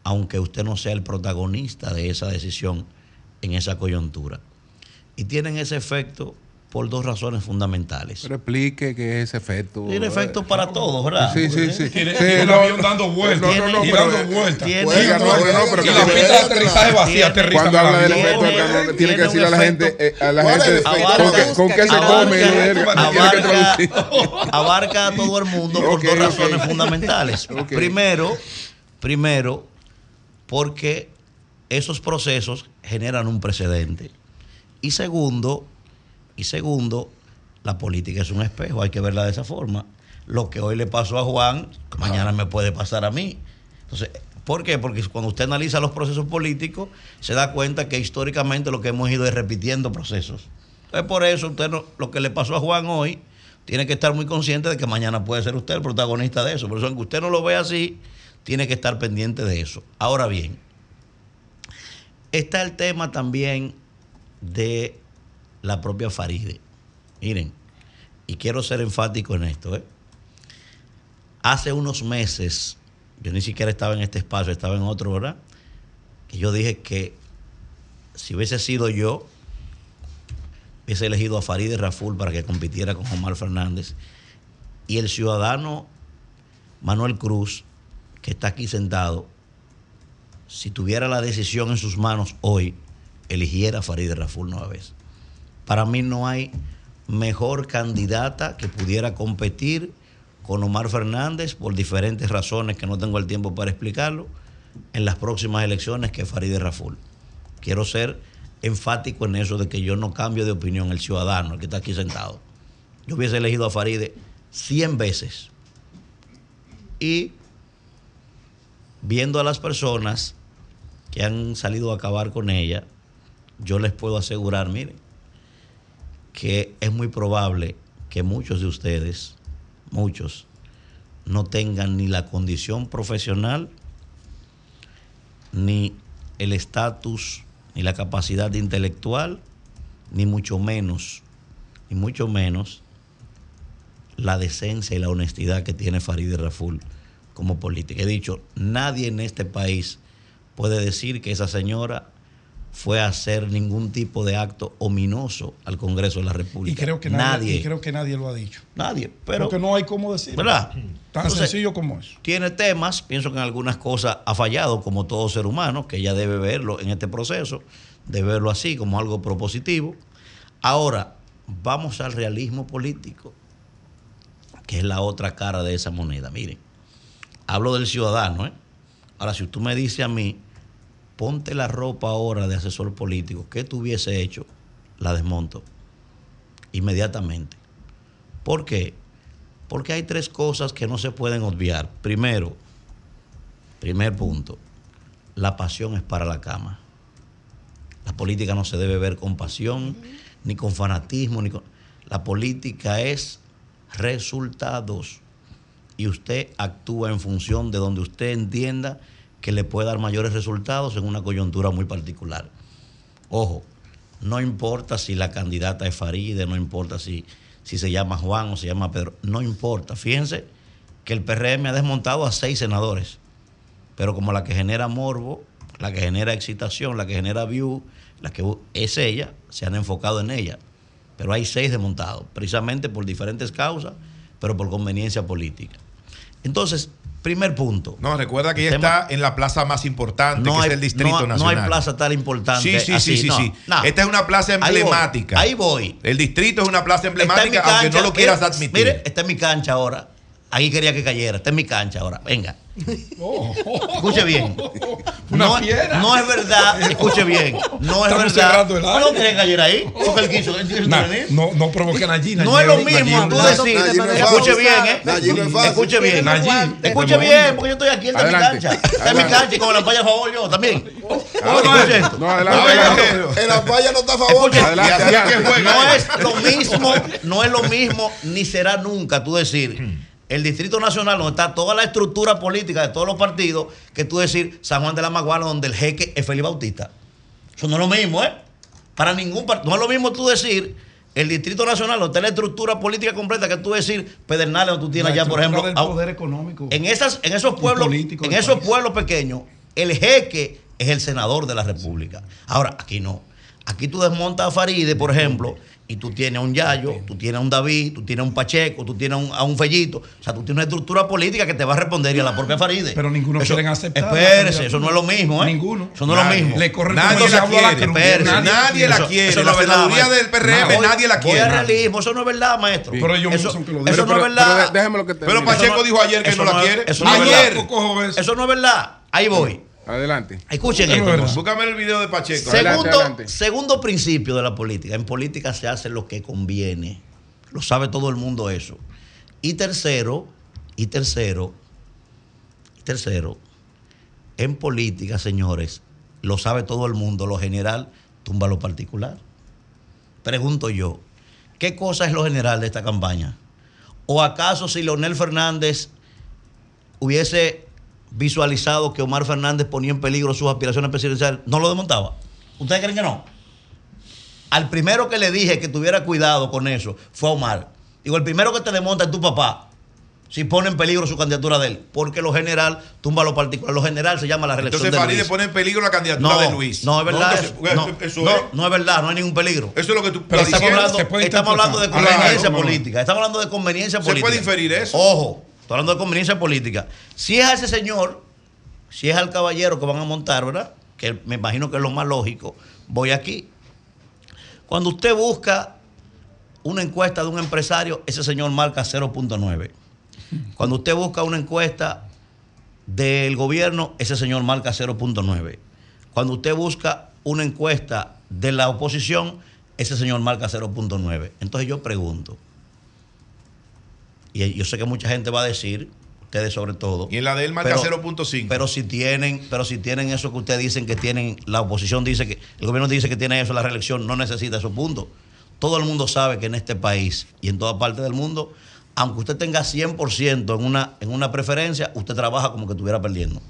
aunque usted no sea el protagonista de esa decisión en esa coyuntura. Y tienen ese efecto por dos razones fundamentales. Pero explique qué es ese efecto. Tiene efecto para todos, ¿verdad? Sí, sí, sí. Tiene, Sí, tiene no, un avión dando vueltas. no, no, no, y dando vueltas. tiene- Oiga, no, no, no, pero y que la tiene- pista de aterrizaje vacía, aterriza Cuando habla del Tiene- efecto, tiene que decirle a la gente, eh, a la ¿Cuál es gente el con, qué- se Abarca- come, abarca, a todo el mundo por dos razones fundamentales. Primero, primero, porque esos procesos generan un precedente. Y segundo, y segundo, la política es un espejo, hay que verla de esa forma. Lo que hoy le pasó a Juan, mañana me puede pasar a mí. Entonces, ¿por qué? Porque cuando usted analiza los procesos políticos, se da cuenta que históricamente lo que hemos ido es repitiendo procesos. Entonces, por eso usted no- lo que le pasó a Juan hoy, tiene que estar muy consciente de que mañana puede ser usted el protagonista de eso. Por eso, aunque usted no lo vea así, tiene que estar pendiente de eso. Ahora bien, está el tema también de la propia Faride. Miren, y quiero ser enfático en esto. ¿eh? Hace unos meses, yo ni siquiera estaba en este espacio, estaba en otro, ¿verdad? Que yo dije que si hubiese sido yo, hubiese elegido a Faride Raful para que compitiera con Omar Fernández. Y el ciudadano Manuel Cruz, que está aquí sentado, si tuviera la decisión en sus manos hoy, eligiera a Farideh Raful nueva vez. Para mí no hay mejor candidata que pudiera competir con Omar Fernández por diferentes razones que no tengo el tiempo para explicarlo en las próximas elecciones que Farideh Raful. Quiero ser enfático en eso de que yo no cambio de opinión el ciudadano el que está aquí sentado. Yo hubiese elegido a Farideh 100 veces. Y viendo a las personas que han salido a acabar con ella, yo les puedo asegurar, miren, que es muy probable que muchos de ustedes, muchos, no tengan ni la condición profesional, ni el estatus, ni la capacidad intelectual, ni mucho menos, ni mucho menos la decencia y la honestidad que tiene Farideh Raful como política. He dicho, nadie en este país puede decir que esa señora fue a hacer ningún tipo de acto ominoso al Congreso de la República. Y creo que nadie. nadie, y creo que nadie lo ha dicho. Nadie. Pero, Porque no hay cómo decirlo. ¿verdad? Tan Entonces, sencillo como eso. tiene temas, pienso que en algunas cosas ha fallado, como todo ser humano, que ella debe verlo en este proceso, debe verlo así, como algo propositivo. Ahora, vamos al realismo político, que es la otra cara de esa moneda. Miren, hablo del ciudadano, ¿eh? Ahora, si tú me dices a mí, ponte la ropa ahora de asesor político, ¿qué tú hubiese hecho? La desmonto inmediatamente. ¿Por qué? Porque hay tres cosas que no se pueden obviar. Primero, primer punto, la pasión es para la cama. La política no se debe ver con pasión, ni con fanatismo, ni con... La política es resultados. Y usted actúa en función de donde usted entienda que le puede dar mayores resultados en una coyuntura muy particular. Ojo, no importa si la candidata es Faride, no importa si, si se llama Juan o se llama Pedro, no importa. Fíjense que el PRM ha desmontado a seis senadores, pero como la que genera morbo, la que genera excitación, la que genera view, la que es ella, se han enfocado en ella. Pero hay seis desmontados, precisamente por diferentes causas, pero por conveniencia política. Entonces, primer punto. No, recuerda que El ella tema- está en la plaza más importante, No que hay- es el Distrito no- no hay Nacional. plaza tan importante Sí, sí, así, sí, sí, no, sí. Esta es una plaza Ahí voy, emblemática. ahí voy. El distrito es una plaza emblemática, aunque cancha, no lo quieras mire, admitir. Mire, está en mi cancha ahora. Ahí quería que cayera. Está en mi cancha ahora. Venga. Escuche bien. Una no, fiera. no es verdad. Escuche bien. No es Estamos verdad. No quería que cayera ahí. Porque él quiso. él quiso Nah, intervenir. no, no provoquen a Gina. No es lo mismo tú es Escuche bien, ¿eh? Es. Escuche bien. Escuche bien, porque yo estoy aquí. Él está en mi cancha. Está en mi cancha y con la paya a favor yo también. Esto. No, adelante. En la falla no está a favor. Es no es lo mismo, no es lo mismo, ni será nunca tú decir el Distrito Nacional, donde está toda la estructura política de todos los partidos, que tú decir San Juan de la Maguana, donde el jeque es Felipe Bautista. Eso no es lo mismo, ¿eh? Para ningún partido. No es lo mismo tú decir el Distrito Nacional, donde está la estructura política completa, que tú decir Pedernales, donde tú tienes allá, por ejemplo. del a- poder económico. en, esas, en esos pueblos, político en del esos país. pueblos pequeños, el jeque es el senador de la República. Ahora, aquí no. Aquí tú desmontas a Faride, por ejemplo, y tú tienes a un Yayo, tú tienes a un David, tú tienes a un Pacheco, tú tienes a un, a un Fellito. O sea, tú tienes una estructura política que te va a responder y a la propia Faride. Pero ninguno Eso- quieren aceptar la Espérese, eso no es lo mismo, ¿eh? Ninguno. Eso no es lo Nadie. mismo. Le corre Nadie la la quiere. cruz. Espérese. Nadie la quiere. Eso La no es verdad, senaduría maestro. del PRM Voy- nadie la voy quiere. a realismo, eso no es verdad, maestro. Pero ellos eso, mismos son que lo eso no es Pero- verdad. pero de- déjame lo que Pero termine. Pacheco Eso no- dijo ayer que eso no la no es- quiere. eso no es ayer. verdad. Eso. Eso no es verdad. Ahí voy. Adelante. Escuchen no esto. Búscame el video de Pacheco. Adelante, Segundo, adelante. segundo principio de la política. En política se hace lo que conviene. Lo sabe todo el mundo eso. Y tercero, y tercero, y tercero, en política, señores, lo sabe todo el mundo. Lo general tumba lo particular. Pregunto yo, ¿qué cosa es lo general de esta campaña? ¿O acaso si Leonel Fernández hubiese visualizado que Omar Fernández ponía en peligro sus aspiraciones presidenciales, no lo desmontaba? ¿Ustedes creen que no? Al primero que le dije que tuviera cuidado con eso fue a Omar. Digo, el primero que te desmonta es tu papá. Si pone en peligro su candidatura de él. Porque lo general tumba lo particular. Lo general se llama la reelección Entonces de Faride Luis. pone en peligro la candidatura no, de Luis. No, es verdad. eso, no, eso es. no es verdad. No hay ningún peligro. Eso es lo que tú Pero estás estamos diciendo. hablando, se puede estamos hablando de conveniencia Claro, política. Estamos hablando de conveniencia Se política. puede inferir eso. Ojo, hablando de conveniencia política. Si es a ese señor, si es al caballero que van a montar, ¿verdad? Que me imagino que es lo más lógico. Voy aquí. Cuando usted busca una encuesta de un empresario, ese señor marca 0.9. Cuando usted busca una encuesta del gobierno, ese señor marca 0.9. Cuando usted busca una encuesta de la oposición, ese señor marca 0.9. Entonces yo pregunto, y yo sé que mucha gente va a decir, ustedes sobre todo. Y en la de él marca 0.5. Pero si tienen, pero si tienen eso que ustedes dicen que tienen, la oposición dice que, el gobierno dice que tiene eso, la reelección no necesita esos puntos. Todo el mundo sabe que en este país y en toda parte del mundo, aunque usted tenga 100% en una, en una preferencia, usted trabaja como que estuviera perdiendo.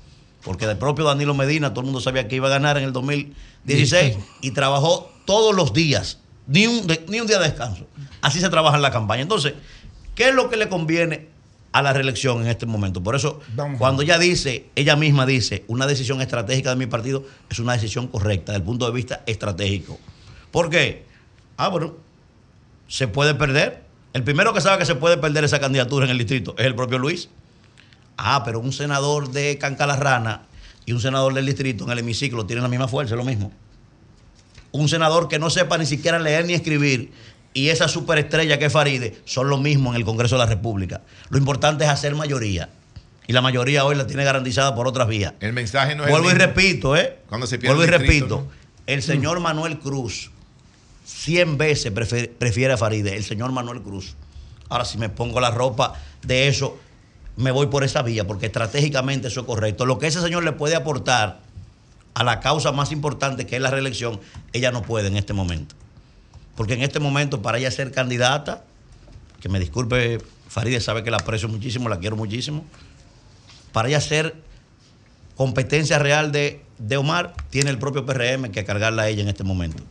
Porque del propio Danilo Medina, todo el mundo sabía que iba a ganar en el 2016 y trabajó todos los días, ni un, ni un día de descanso. Así se trabaja en la campaña. Entonces, ¿qué es lo que le conviene a la reelección en este momento? Por eso, Vamos cuando ella dice, ella misma dice, una decisión estratégica de mi partido es una decisión correcta desde el punto de vista estratégico. ¿Por qué? Ah, bueno, se puede perder. El primero que sabe que se puede perder esa candidatura en el distrito es el propio Luis. Ah, pero un senador de Cancalarrana y un senador del distrito en el hemiciclo tienen la misma fuerza, es lo mismo. Un senador que no sepa ni siquiera leer ni escribir y esa superestrella que es Faride son lo mismo en el Congreso de la República. Lo importante es hacer mayoría. Y la mayoría hoy la tiene garantizada por otras vías. El mensaje no es Vuelvo el y mismo. repito, ¿eh? Cuando se pierde Vuelvo y el distrito, repito. El señor Manuel Cruz 100 veces prefiere, prefiere a Faride, el señor Manuel Cruz. Ahora, si me pongo la ropa de eso, me voy por esa vía, porque estratégicamente eso es correcto. Lo que ese señor le puede aportar a la causa más importante, que es la reelección, ella no puede en este momento. Porque en este momento, para ella ser candidata, que me disculpe, Faride sabe que la aprecio muchísimo, la quiero muchísimo, para ella ser competencia real de, de Omar, tiene el propio PRM que cargarla a ella en este momento.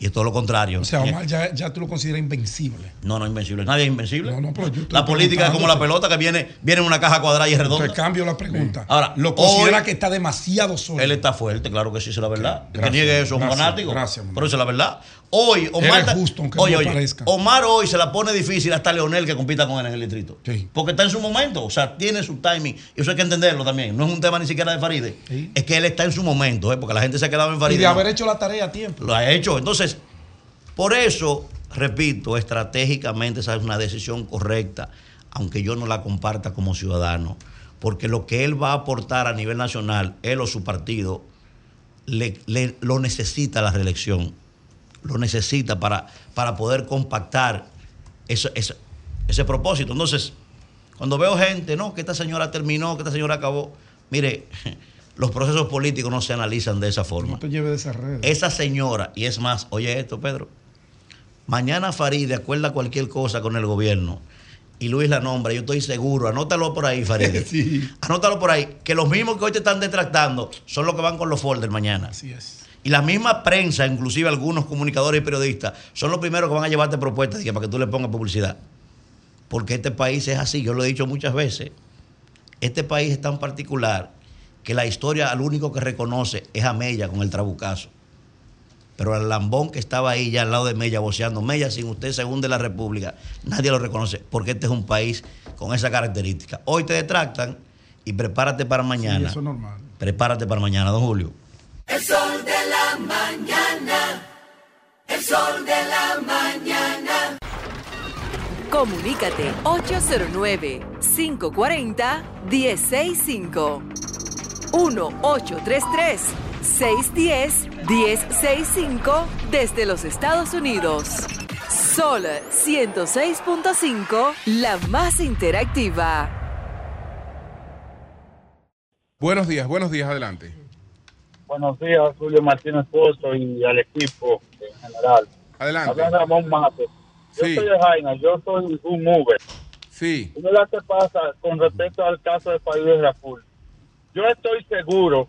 Y es todo lo contrario. O sea, Omar ya, ya tú lo consideras invencible. No, no, invencible. Nadie es invencible. No, no, pero yo la política es como la pelota que viene, viene en una caja cuadrada y es redonda. Te cambio la pregunta. Ahora, lo considera hoy- que está demasiado solo. Él está fuerte, claro que sí, es la verdad. Gracias, que niegue eso es un fanático. gracias, pero es la verdad. Hoy, Omar. Justo, oye, oye. Omar hoy se la pone difícil hasta Leonel que compita con él en el distrito. Porque está en su momento, o sea, tiene su timing. Y eso hay que entenderlo también. No es un tema ni siquiera de Faride. Es que él está en su momento, ¿eh? porque la gente se ha quedado en Y Faride. de no. haber hecho la tarea a tiempo. Lo ha hecho. Entonces, por eso, repito, estratégicamente esa es una decisión correcta, aunque yo no la comparta como ciudadano, porque lo que él va a aportar a nivel nacional, él o su partido, le, le- lo necesita la reelección, lo necesita para, para poder compactar eso- eso- ese propósito. Entonces, cuando veo gente, no, que esta señora terminó, que esta señora acabó, mire, los procesos políticos no se analizan de esa forma. No te de esas redes. Esa señora, y es más, oye esto, Pedro, mañana Faride acuerda cualquier cosa con el gobierno y Luis la nombra, yo estoy seguro, anótalo por ahí, Faride. Anótalo por ahí, que los mismos que hoy te están detractando son los que van con los folders mañana. Así es. Y la misma prensa, inclusive algunos comunicadores y periodistas, son los primeros que van a llevarte propuestas para que tú le pongas publicidad. Porque este país es así, yo lo he dicho muchas veces. Este país es tan particular que la historia al único que reconoce es a Mella con el trabucazo. Pero al lambón que estaba ahí ya al lado de Mella voceando, Mella sin usted se hunde la República, nadie lo reconoce, porque este es un país con esa característica. Hoy te detractan y prepárate para Sí, mañana. eso es normal. Prepárate para mañana, don Julio. El sol de la mañana. El sol de la mañana. Comunícate 809-540-1065. 1-833-610-1065 desde los Estados Unidos. Sol 106.5, la más interactiva. Buenos días, buenos días, adelante. Buenos días, Julio Martínez Pozo y al equipo en general. Adelante. Habla Ramón Mate. Yo Sí. soy de Jaina, yo soy un mover. Sí. Mira qué pasa con respecto al caso de Farideh Raful. Yo estoy seguro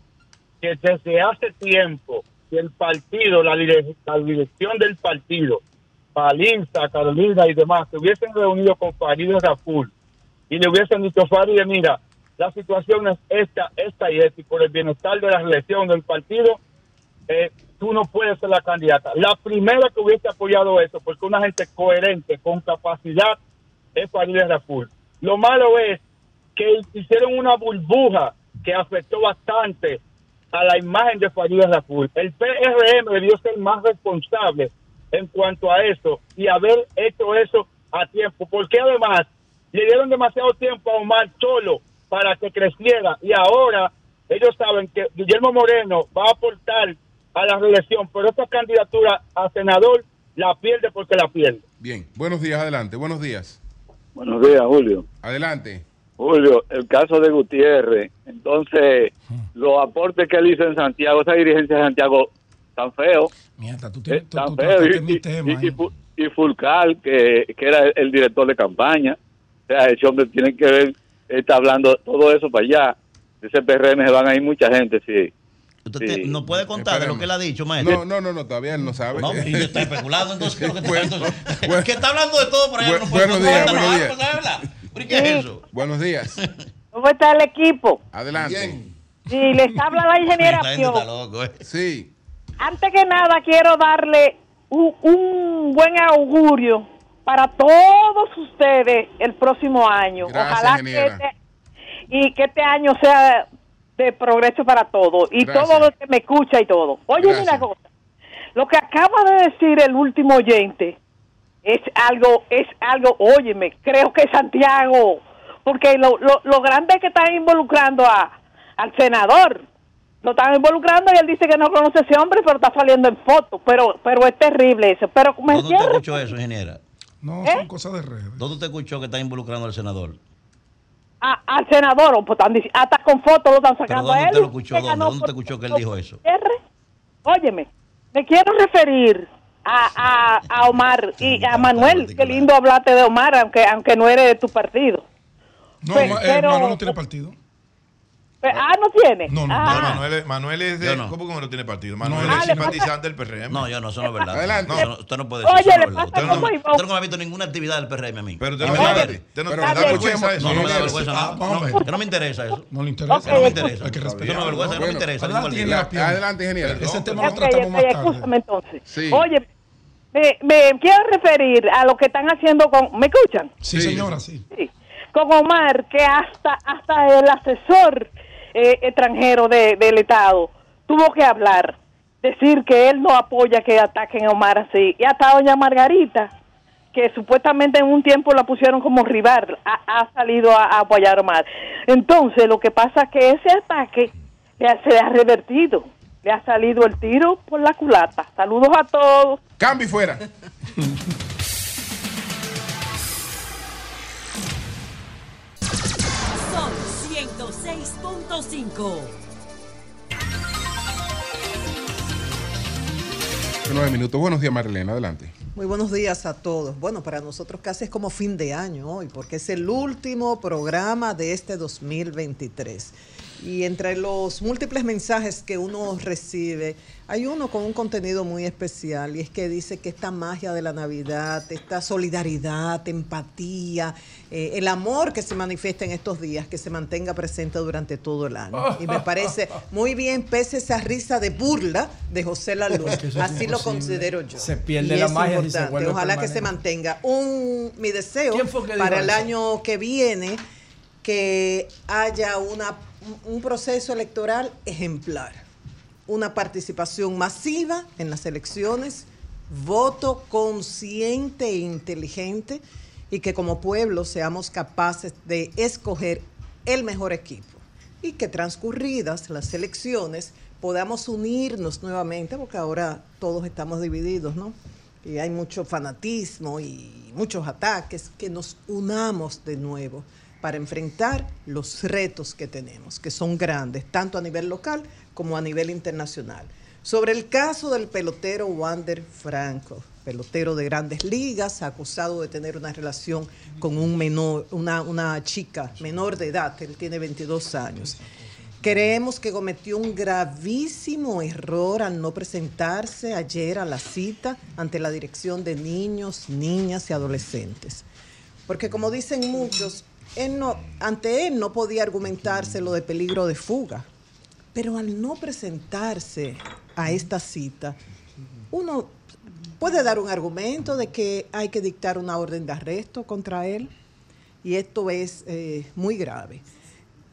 que desde hace tiempo que el partido, la, dire- la dirección del partido, Palinza, Carolina y demás, se hubiesen reunido con Farideh Raful y le hubiesen dicho, Farideh, mira, la situación es esta, esta y esta, y por el bienestar de la reelección del partido, eh, tú no puedes ser la candidata. La primera que hubiese apoyado eso, porque una gente coherente, con capacidad, es Farideh Raful. Lo malo es que hicieron una burbuja que afectó bastante a la imagen de Farideh Raful. El PRM debió ser más responsable en cuanto a eso y haber hecho eso a tiempo, porque además le dieron demasiado tiempo a Omar solo para que creciera y ahora ellos saben que Guillermo Moreno va a aportar a la reelección, pero esta candidatura a senador la pierde porque la pierde. Bien, buenos días, adelante, buenos días. Buenos días, Julio. Adelante. Julio, el caso de Gutiérrez. Entonces, los aportes que él hizo en Santiago, esa dirigencia de Santiago, tan feo. Mierda, tú eh, tienes tú- tan tú feo. trataste Y, mi y- tema, y- y ¿eh? Y Fulcal, que, que era el, el director de campaña. O sea, ese hombre tiene que ver, está hablando todo eso para allá. De ese PRM se van a ir mucha gente, sí. Usted te- no puede contar de lo que él ha dicho, No, maestro. no, no, no, todavía él no sabe. No, y yo estoy especulando entonces. ¿qué es lo que está- Bueno, entonces, bueno. que está hablando de todo por allá. Bu- no puede buenos contar días, buenos días. pues, ¿sabes? ¿Pero qué es eso? Buenos días. ¿Cómo está el equipo? Adelante. Sí, les habla la ingeniera está Pio. loco, ¿eh? Sí. Antes que nada, quiero darle un, un buen augurio para todos ustedes el próximo año. Gracias, Ojalá que ingeniera. este, y que este año sea de progreso para todos y Gracias. todo lo que me escucha y todo. Oye, Gracias. una cosa. Lo que acaba de decir el último oyente es algo, es algo, óyeme, creo que Santiago, porque lo, lo, lo grande es que están involucrando a, al senador, lo están involucrando y él dice que no conoce a ese hombre, pero está saliendo en fotos, pero, pero es terrible eso. Pero me ¿Dónde usted escuchó eso, ingeniera? No, ¿Eh? son cosas de redes. ¿Dónde usted escuchó que está involucrando al senador? a- al senador, o pues, hasta con fotos lo están ¿Pero sacando dónde a él. usted lo escuchó? que ¿Dónde? ¿Dónde usted escuchó que él dijo eso? Gutiérrez. Óyeme, me quiero referir a, a, a Omar y a Manuel. Qué lindo hablarte de Omar, aunque aunque no eres de tu partido. No, Pe- Ma- eh, pero- Manuel no tiene partido. Ah, no tiene. No, no, Ah. No, Manuel, es- Manuel es de. Yo no. ¿Cómo que no tiene partido? Manuel No, es le simpatizante del PRM. No, yo no, eso no es verdad. Adelante. No, no, usted no puede Oye, decir eso. le no Usted no, usted no me ha visto ninguna actividad del PRM a mí. Pero usted no me da- quiere. usted no- Pero da me da vergüenza eso. No, no me da Eso. vergüenza Ah, No, no me interesa eso. No le interesa. Eso no me interesa. Hay que Eso respetar. no me vergüenza, no me interesa. adelante, ingeniero. Ese tema Ok, ok, escúchame entonces. Sí. Oye, me, me quiero referir a lo que están haciendo con... ¿Me escuchan? Sí, señora, sí. Sí. Con Omar, que hasta hasta el asesor eh, extranjero de- del Estado tuvo que hablar, decir que él no apoya que ataquen a Omar así. Y hasta doña Margarita, que supuestamente en un tiempo la pusieron como rival, ha, ha salido a, a apoyar a Omar. Entonces, lo que pasa es que ese ataque le ha- se le ha revertido. Le ha salido el tiro por la culata. Saludos a todos. Cambio y fuera. 106.5. Nueve minutos. Buenos días, Marilena. Adelante. Muy buenos días a todos. Bueno, para nosotros casi es como fin de año hoy, porque es el último programa de este 2023. Y entre los múltiples mensajes que uno recibe, hay uno con un contenido muy especial y es que dice que esta magia de la Navidad, esta solidaridad, empatía, eh, el amor que se manifiesta en estos días, que se mantenga presente durante todo el año. Y me parece muy bien, pese a esa risa de burla de José Laluz. Así lo considero yo. Se pierde Y la magia se vuelve Ojalá que se mantenga. Un, mi deseo ¿Quién fue que dijo para el año que viene que haya una, un proceso electoral ejemplar, una participación masiva en las elecciones, voto consciente e inteligente y que como pueblo seamos capaces de escoger el mejor equipo. Y que transcurridas las elecciones podamos unirnos nuevamente, porque ahora todos estamos divididos, ¿no? Y hay mucho fanatismo y muchos ataques, que nos unamos de nuevo para enfrentar los retos que tenemos, que son grandes, tanto a nivel local como a nivel internacional. Sobre el caso del pelotero Wander Franco, pelotero de grandes ligas, acusado de tener una relación con un menor, una, una chica menor de edad, él tiene 22 años. Creemos que cometió un gravísimo error al no presentarse ayer a la cita ante la Dirección de Niños, Niñas y Adolescentes. Porque como dicen muchos, él no, ante él no podía argumentarse lo de peligro de fuga. Pero al no presentarse a esta cita, uno puede dar un argumento de que hay que dictar una orden de arresto contra él. Y esto es eh, muy grave.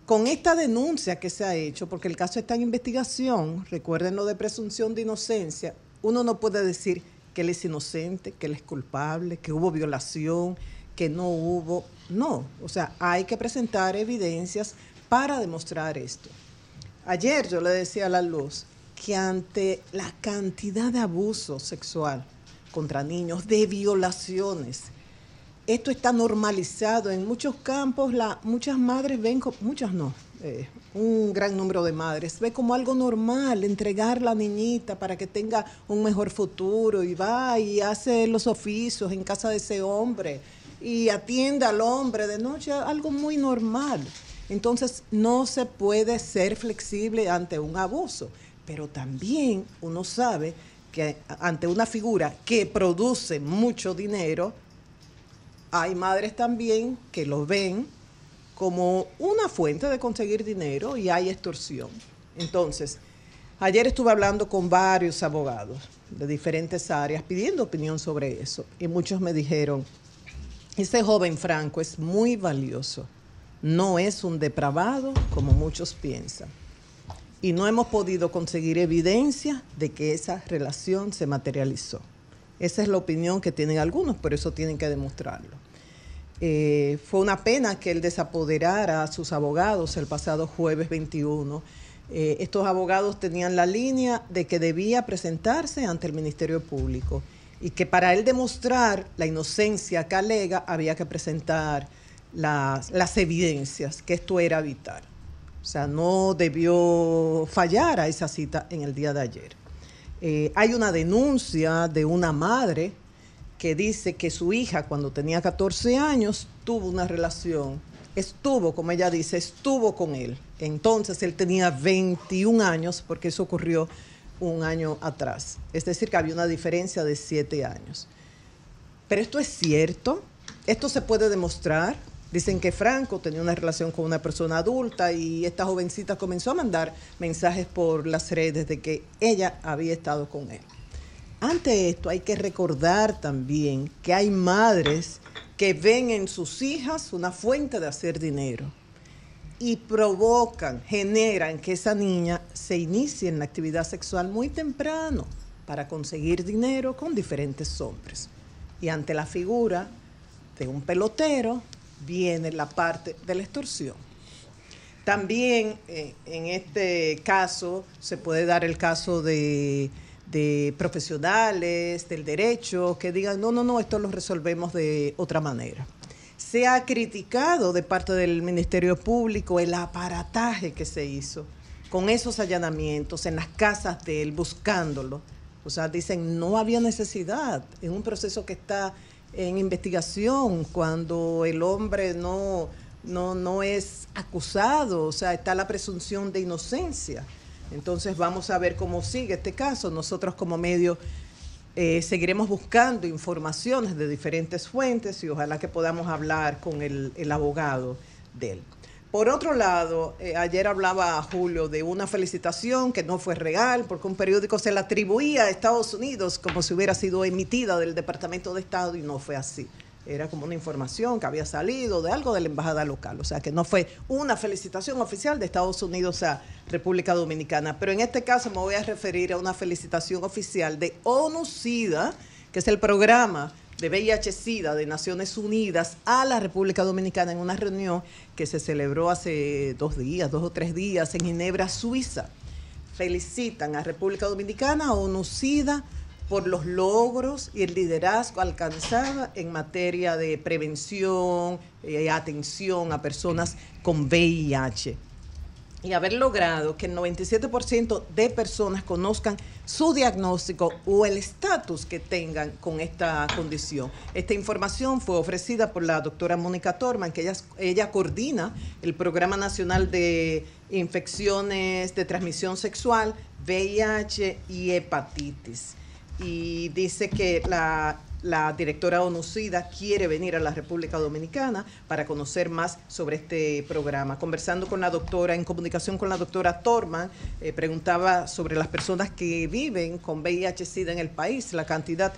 Con esta denuncia que se ha hecho, porque el caso está en investigación, recuerden lo de presunción de inocencia, uno no puede decir que él es inocente, que él es culpable, que hubo violación, que no hubo. No, o sea, hay que presentar evidencias para demostrar esto. Ayer yo le decía a la luz que ante la cantidad de abuso sexual contra niños, de violaciones, esto está normalizado en muchos campos. La, muchas madres ven, muchas no, eh, un gran número de madres ve como algo normal entregar la niñita para que tenga un mejor futuro y va y hace los oficios en casa de ese hombre y atiende al hombre de noche, algo muy normal. Entonces no se puede ser flexible ante un abuso, pero también uno sabe que ante una figura que produce mucho dinero, hay madres también que lo ven como una fuente de conseguir dinero y hay extorsión. Entonces, ayer estuve hablando con varios abogados de diferentes áreas pidiendo opinión sobre eso y muchos me dijeron, ese joven Franco es muy valioso, no es un depravado como muchos piensan. Y no hemos podido conseguir evidencia de que esa relación se materializó. Esa es la opinión que tienen algunos, por eso tienen que demostrarlo. Eh, fue una pena que él desapoderara a sus abogados el pasado jueves 21. Eh, estos abogados tenían la línea de que debía presentarse ante el Ministerio Público y que para él demostrar la inocencia que alega había que presentar las, evidencias, que esto era vital. O sea, no debió fallar a esa cita en el día de ayer. Eh, hay una denuncia de una madre que dice que su hija cuando tenía 14 años tuvo una relación, estuvo, como ella dice, estuvo con él. Entonces él tenía 21 años porque eso ocurrió un año atrás. Es decir, que había una diferencia de 7 años. Pero esto es cierto, esto se puede demostrar. Dicen que Franco tenía una relación con una persona adulta y esta jovencita comenzó a mandar mensajes por las redes de que ella había estado con él. Ante esto hay que recordar también que hay madres que ven en sus hijas una fuente de hacer dinero y provocan, generan que esa niña se inicie en la actividad sexual muy temprano para conseguir dinero con diferentes hombres. Y ante la figura de un pelotero viene la parte de la extorsión. También eh, en este caso se puede dar el caso de, de profesionales del derecho que digan, no, no, no, esto lo resolvemos de otra manera. Se ha criticado de parte del Ministerio Público el aparataje que se hizo con esos allanamientos en las casas de él, buscándolo. O sea, dicen, no había necesidad en un proceso que está en investigación, cuando el hombre no, no, no es acusado, o sea, está la presunción de inocencia. Entonces vamos a ver cómo sigue este caso. Nosotros como medio eh, seguiremos buscando informaciones de diferentes fuentes y ojalá que podamos hablar con el, el abogado de él. Por otro lado, eh, ayer hablaba Julio de una felicitación que no fue real porque un periódico se la atribuía a Estados Unidos como si hubiera sido emitida del Departamento de Estado y no fue así. Era como una información que había salido de algo de la embajada local, o sea que no fue una felicitación oficial de Estados Unidos a República Dominicana. Pero en este caso me voy a referir a una felicitación oficial de ONU-SIDA, que es el programa de VIH-Sida de Naciones Unidas a la República Dominicana en una reunión que se celebró hace dos días, dos o tres días en Ginebra, Suiza. Felicitan a República Dominicana, ONU-SIDA, por los logros y el liderazgo alcanzado en materia de prevención, eh, atención a personas con VIH y haber logrado que el 97% de personas conozcan su diagnóstico o el estatus que tengan con esta condición. Esta información fue ofrecida por la doctora Mónica Torman, que ella, ella coordina el Programa Nacional de Infecciones de Transmisión Sexual, VIH y Hepatitis. Y dice que la la directora ONUCIDA quiere venir a la República Dominicana para conocer más sobre este programa. Conversando con la doctora, en comunicación con la doctora Torman, eh, preguntaba sobre las personas que viven con VIH-Sida en el país, la cantidad.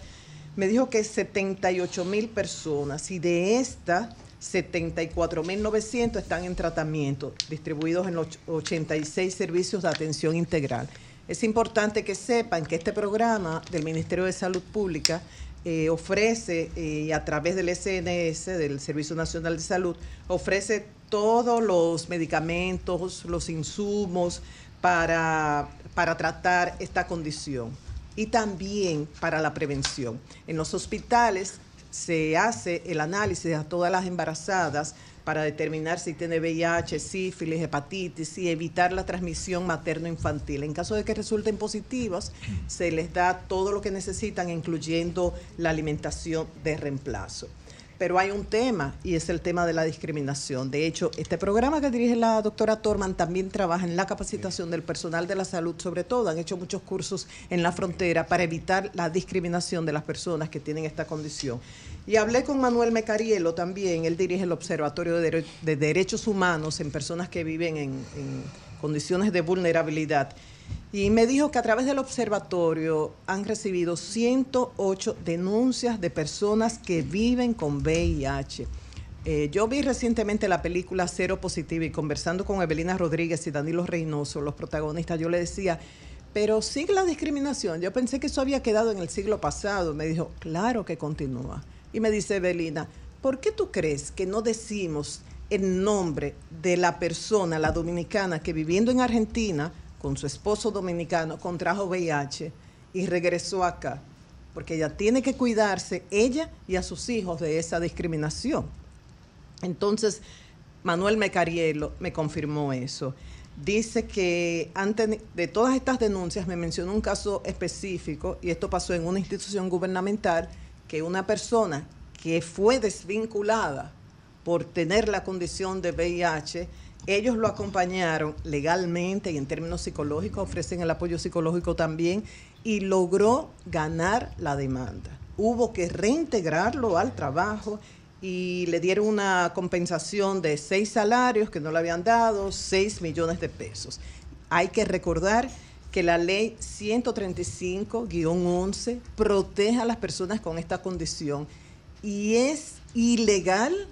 Me dijo que 78 mil personas y de estas 74.900 están en tratamiento, distribuidos en los 86 servicios de atención integral. Es importante que sepan que este programa del Ministerio de Salud Pública eh, ofrece, eh, a través del SNS, del Servicio Nacional de Salud, ofrece todos los medicamentos, los insumos para, para tratar esta condición y también para la prevención. En los hospitales se hace el análisis a todas las embarazadas para determinar si tiene VIH, sífilis, hepatitis y evitar la transmisión materno-infantil. En caso de que resulten positivas, se les da todo lo que necesitan, incluyendo la alimentación de reemplazo. Pero hay un tema y es el tema de la discriminación. De hecho, este programa que dirige la doctora Torman también trabaja en la capacitación del personal de la salud, sobre todo. Han hecho muchos cursos en la frontera para evitar la discriminación de las personas que tienen esta condición. Y hablé con Manuel Mecarielo también, él dirige el Observatorio de, Dere- de Derechos Humanos en personas que viven en, en condiciones de vulnerabilidad. Y me dijo que a través del observatorio han recibido 108 denuncias de personas que viven con VIH. Eh, yo vi recientemente la película Cero Positivo y conversando con Evelina Rodríguez y Danilo Reynoso, los protagonistas, yo le decía, pero sigue la discriminación. Yo pensé que eso había quedado en el siglo pasado. Me dijo, claro que continúa. Y me dice Evelina, ¿por qué tú crees que no decimos el nombre de la persona, la dominicana, que viviendo en Argentina con su esposo dominicano contrajo VIH y regresó acá? Porque ella tiene que cuidarse, ella y a sus hijos, de esa discriminación. Entonces, Manuel Mecarielo me confirmó eso. dice que antes de todas estas denuncias me mencionó un caso específico y esto pasó en una institución gubernamental que una persona que fue desvinculada por tener la condición de VIH, ellos lo acompañaron legalmente y en términos psicológicos, ofrecen el apoyo psicológico también y logró ganar la demanda. Hubo que reintegrarlo al trabajo y le dieron una compensación de seis salarios que no le habían dado, seis millones de pesos. Hay que recordar que la ley 135-11 protege a las personas con esta condición y es ilegal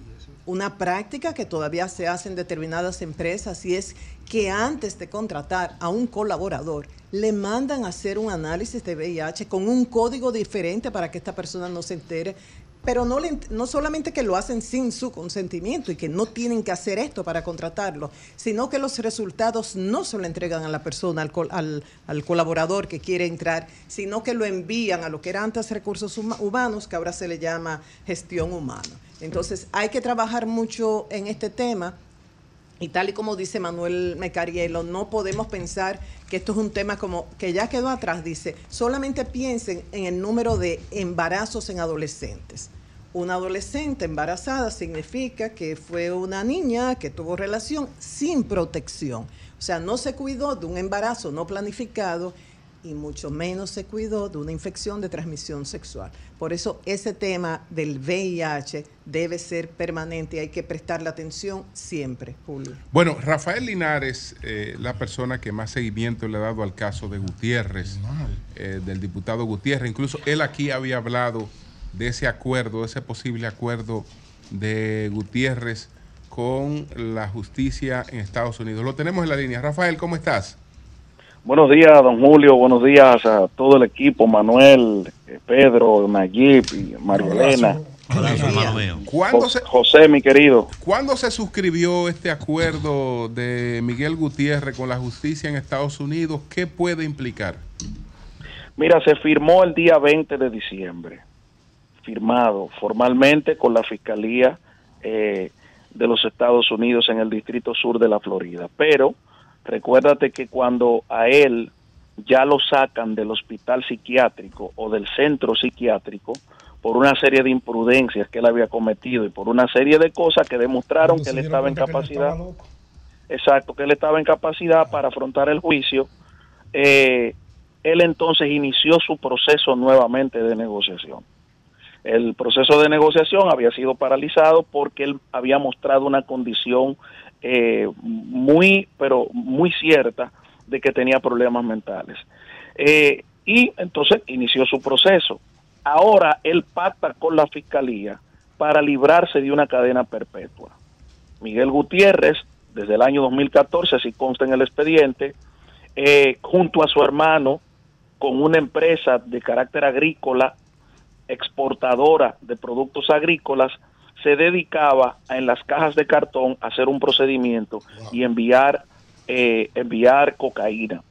una práctica que todavía se hace en determinadas empresas y es que antes de contratar a un colaborador le mandan a hacer un análisis de VIH con un código diferente para que esta persona no se entere pero no, le- no solamente que lo hacen sin su consentimiento y que no tienen que hacer esto para contratarlo, sino que los resultados no se lo entregan a la persona, al, al- al colaborador que quiere entrar, sino que lo envían a lo que era antes recursos huma- humanos, que ahora se le llama gestión humana. Entonces hay que trabajar mucho en este tema. Y tal y como dice Manuel Mecarielo, no podemos pensar que esto es un tema como que ya quedó atrás. Dice, solamente piensen en el número de embarazos en adolescentes. Una adolescente embarazada significa que fue una niña que tuvo relación sin protección. O sea, no se cuidó de un embarazo no planificado y mucho menos se cuidó de una infección de transmisión sexual. Por eso ese tema del VIH debe ser permanente y hay que prestarle atención siempre, Julio. Bueno, Rafael Linares, eh, la persona que más seguimiento le ha dado al caso de Gutiérrez, eh, del diputado Gutiérrez, incluso él aquí había hablado de ese acuerdo, ese posible acuerdo de Gutiérrez con la justicia en Estados Unidos. Lo tenemos en la línea. Rafael, ¿cómo estás? Buenos días, don Julio. Buenos días a todo el equipo, Manuel, eh, Pedro, Nayib y María Elena. ¿Cuándo se, José, mi querido. ¿Cuándo se suscribió este acuerdo de Miguel Gutiérrez con la justicia en Estados Unidos? ¿Qué puede implicar? Mira, se firmó el día 20 de diciembre, firmado formalmente con la Fiscalía eh, de los Estados Unidos en el Distrito Sur de la Florida. Pero recuérdate que cuando a él ya lo sacan del hospital psiquiátrico o del centro psiquiátrico por una serie de imprudencias que él había cometido y por una serie de cosas que demostraron que él estaba en capacidad. Exacto, que él estaba en capacidad para afrontar el juicio. Eh, él entonces inició su proceso nuevamente de negociación. El proceso de negociación había sido paralizado porque él había mostrado una condición eh, muy, pero muy cierta de que tenía problemas mentales. Eh, y entonces inició su proceso. Ahora él pacta con la fiscalía para librarse de una cadena perpetua. Miguel Gutiérrez, desde el año 2014, así consta en el expediente, eh, junto a su hermano, con una empresa de carácter agrícola, exportadora de productos agrícolas, se dedicaba a, en las cajas de cartón a hacer un procedimiento y enviar, eh, enviar cocaína.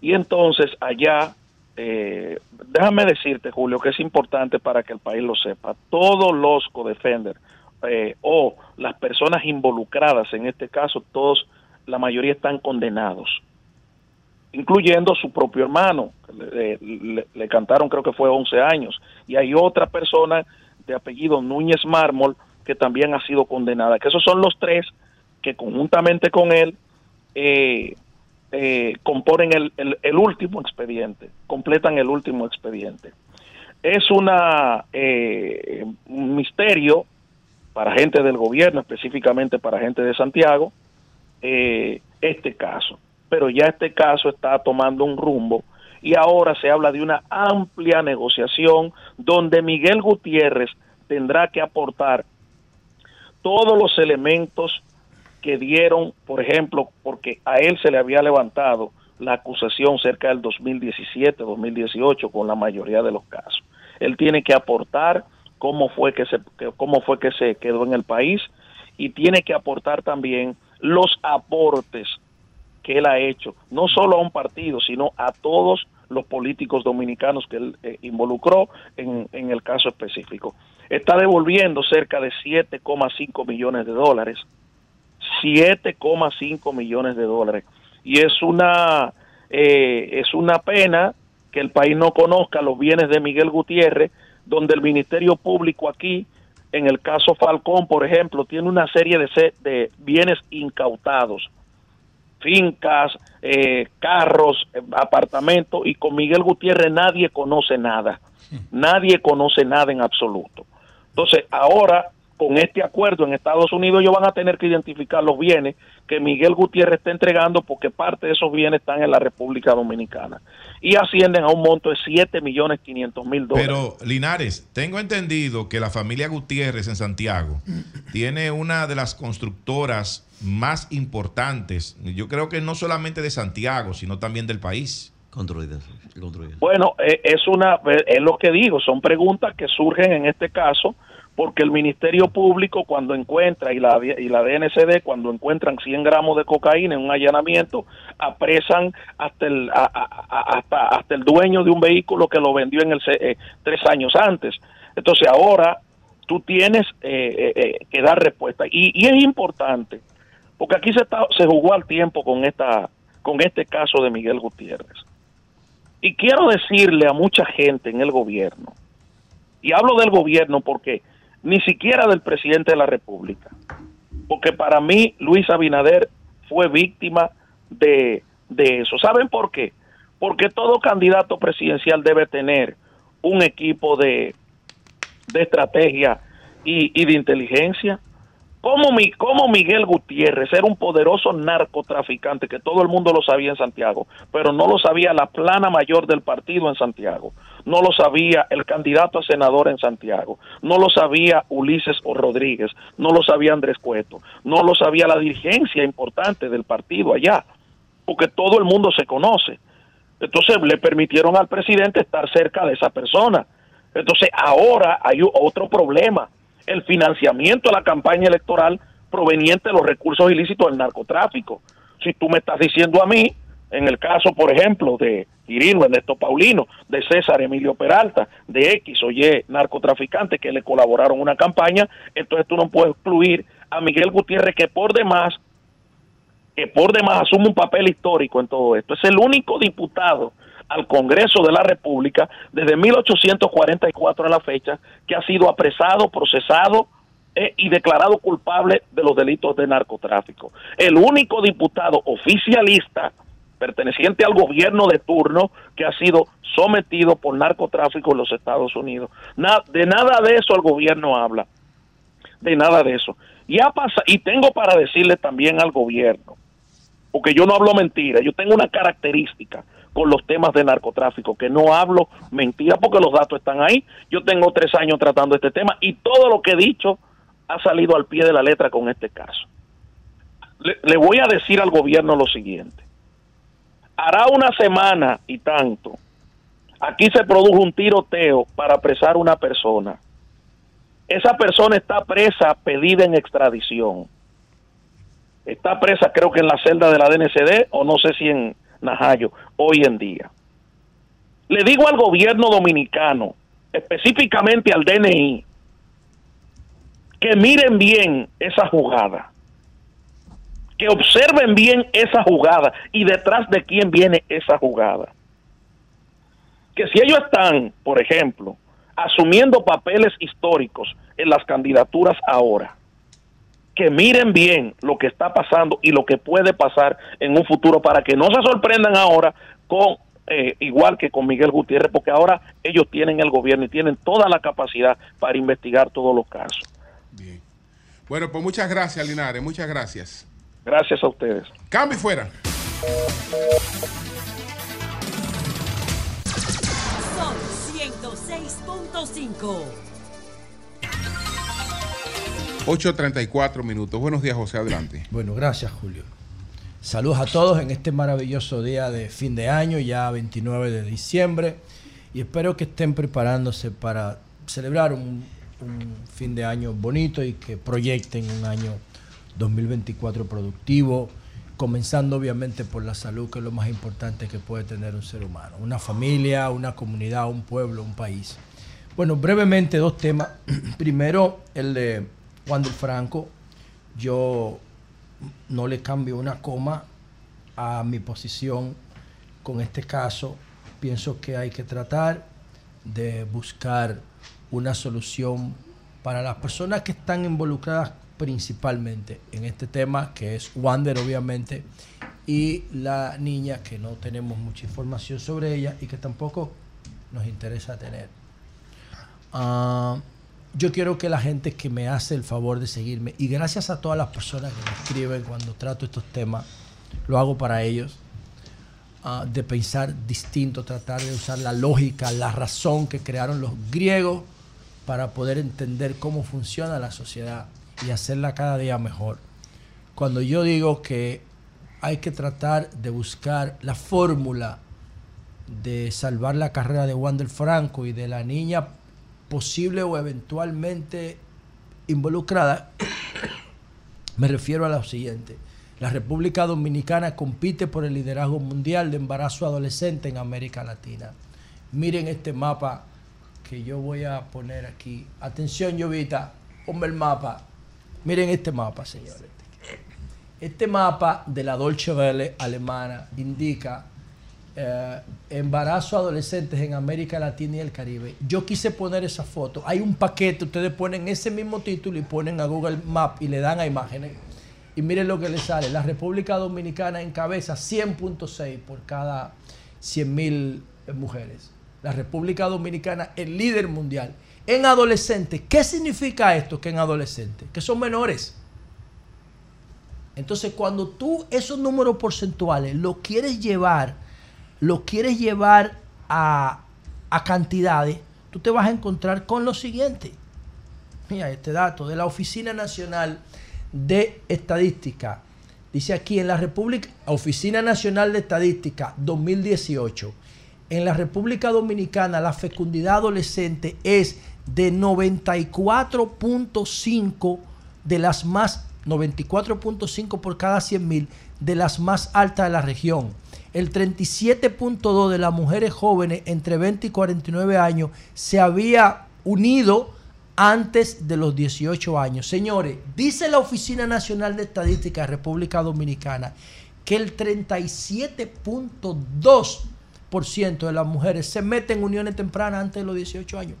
Y entonces allá, eh, déjame decirte, Julio, que es importante para que el país lo sepa, todos los codefenders eh, o las personas involucradas en este caso, todos, la mayoría están condenados incluyendo su propio hermano. Le, le- le cantaron creo que fue 11 años. Y hay otra persona de apellido Núñez Mármol que también ha sido condenada. Que esos son los tres que conjuntamente con él eh, eh, componen el, el- último expediente, completan el último expediente. Es eh, un misterio para gente del gobierno, específicamente para gente de Santiago, eh, este caso. Pero ya este caso está tomando un rumbo y ahora se habla de una amplia negociación donde Miguel Gutiérrez tendrá que aportar todos los elementos que dieron, por ejemplo, porque a él se le había levantado la acusación cerca del 2017, 2018 con la mayoría de los casos. Él tiene que aportar cómo fue que se cómo fue que se quedó en el país y tiene que aportar también los aportes que él ha hecho, no solo a un partido, sino a todos los políticos dominicanos que él eh, involucró en, el caso específico. Está devolviendo cerca de 7,5 millones de dólares 7,5 millones de dólares. Y es una, eh, es una pena que el país no conozca los bienes de Miguel Gutiérrez, donde el Ministerio Público aquí, en el caso Falcón, por ejemplo, tiene una serie de, de bienes incautados fincas, eh, carros, eh, apartamentos, y con Miguel Gutiérrez nadie conoce nada. Nadie conoce nada en absoluto. Entonces, ahora, con este acuerdo en Estados Unidos, ellos van a tener que identificar los bienes que Miguel Gutiérrez está entregando porque parte de esos bienes están en la República Dominicana. Y ascienden a un monto de 7 millones 500 mil dólares. Pero, Linares, tengo entendido que la familia Gutiérrez en Santiago tiene una de las constructoras más importantes, yo creo que no solamente de Santiago, sino también del país. Construidas. construidas. Bueno, eh, es una eh, es lo que digo, son preguntas que surgen en este caso porque el Ministerio Público cuando encuentra y la y la DNCD cuando encuentran 100 gramos de cocaína en un allanamiento apresan hasta el a- a- hasta hasta el dueño de un vehículo que lo vendió en el eh, tres años antes. Entonces ahora tú tienes eh, eh, eh, que dar respuesta y, y es importante porque aquí se está, se jugó al tiempo con esta con este caso de Miguel Gutiérrez. Y quiero decirle a mucha gente en el gobierno, y hablo del gobierno porque ni siquiera del presidente de la República, porque para mí Luis Abinader fue víctima de, de eso. ¿Saben por qué? Porque todo candidato presidencial debe tener un equipo de, de estrategia y, y de inteligencia. ¿Cómo, mi, cómo Miguel Gutiérrez era un poderoso narcotraficante que todo el mundo lo sabía en Santiago, pero no lo sabía la plana mayor del partido en Santiago, no lo sabía el candidato a senador en Santiago, no lo sabía Ulises o Rodríguez, no lo sabía Andrés Cueto, no lo sabía la dirigencia importante del partido allá, porque todo el mundo se conoce. Entonces le permitieron al presidente estar cerca de esa persona. Entonces ahora hay otro problema, el financiamiento de la campaña electoral proveniente de los recursos ilícitos del narcotráfico. Si tú me estás diciendo a mí, en el caso, por ejemplo, de Quirino, Ernesto Paulino, de César Emilio Peralta, de X o Y narcotraficantes que le colaboraron una campaña, entonces tú no puedes excluir a Miguel Gutiérrez, que por demás que por demás asume un papel histórico en todo esto. Es el único diputado al Congreso de la República desde 1844 a la fecha que ha sido apresado, procesado eh, y declarado culpable de los delitos de narcotráfico. El único diputado oficialista perteneciente al gobierno de turno que ha sido sometido por narcotráfico en los Estados Unidos. De nada de eso el gobierno habla de nada de eso. Y, ha pasa- y tengo para decirle también al gobierno, porque yo no hablo mentira, yo tengo una característica con los temas de narcotráfico, que no hablo mentira porque los datos están ahí. Yo tengo tres años tratando este tema y todo lo que he dicho ha salido al pie de la letra con este caso. Le voy a decir al gobierno lo siguiente. Hará una semana y tanto, aquí se produjo un tiroteo para apresar una persona esa persona está presa, pedida en extradición. Está presa, creo que en la celda de la DNCD o no sé si en Najayo, hoy en día. Le digo al gobierno dominicano, específicamente al DNI, que miren bien esa jugada, que observen bien esa jugada y detrás de quién viene esa jugada. Que si ellos están, por ejemplo, asumiendo papeles históricos en las candidaturas ahora, que miren bien lo que está pasando y lo que puede pasar en un futuro para que no se sorprendan ahora con eh, igual que con Miguel Gutiérrez, porque ahora ellos tienen el gobierno y tienen toda la capacidad para investigar todos los casos. Bueno, pues muchas gracias, Linares. Muchas gracias. Gracias a ustedes. Cambio y fuera. Son 106.5. 8.34 minutos. Buenos días, José. Adelante. Bueno, gracias, Julio. Saludos a todos en este maravilloso día de fin de año, ya 29 de diciembre, y espero que estén preparándose para celebrar un, un fin de año bonito y que proyecten un año 2024 productivo, comenzando obviamente por la salud, que es lo más importante que puede tener un ser humano, una familia, una comunidad, un pueblo, un país. Bueno, brevemente dos temas. Primero, el de Juan del Franco. Yo no le cambio una coma a mi posición con este caso. Pienso que hay que tratar de buscar una solución para las personas que están involucradas principalmente en este tema, que es Wander obviamente, y la niña que no tenemos mucha información sobre ella y que tampoco nos interesa tener. Ah, yo quiero que la gente que me hace el favor de seguirme, y gracias a todas las personas que me escriben cuando trato estos temas, lo hago para ellos, ah, de pensar distinto, tratar de usar la lógica, la razón que crearon los griegos para poder entender cómo funciona la sociedad y hacerla cada día mejor. Cuando yo digo que hay que tratar de buscar la fórmula de salvar la carrera de Wander Franco y de la niña posible o eventualmente involucrada, me refiero a lo siguiente. La República Dominicana compite por el liderazgo mundial de embarazo adolescente en América Latina. Miren este mapa que yo voy a poner aquí. Atención, Llovita, ponme el mapa. Miren este mapa, señores. Este mapa de la Dolce Welle alemana indica eh, embarazo adolescentes en América Latina y el Caribe. Yo quise poner esa foto. Hay un paquete, ustedes ponen ese mismo título y ponen a Google Map y le dan a imágenes. Y miren lo que les sale. La República Dominicana encabeza 100.6 por cada 100.000 mujeres. La República Dominicana es líder mundial. En adolescentes, ¿qué significa esto que en adolescentes? Que son menores. Entonces, cuando tú esos números porcentuales los quieres llevar, los quieres llevar a, a cantidades, tú te vas a encontrar con lo siguiente. Mira, este dato de la Oficina Nacional de Estadística. Dice aquí en la República, Oficina Nacional de Estadística 2018. En la República Dominicana la fecundidad adolescente es de 94.5 de las más 94.5 por cada 100 mil de las más altas de la región. El 37.2 de las mujeres jóvenes entre 20 y 49 años se había unido antes de los 18 años. Señores, dice la Oficina Nacional de Estadística de República Dominicana que el 37.2% de las mujeres se meten en uniones tempranas antes de los 18 años.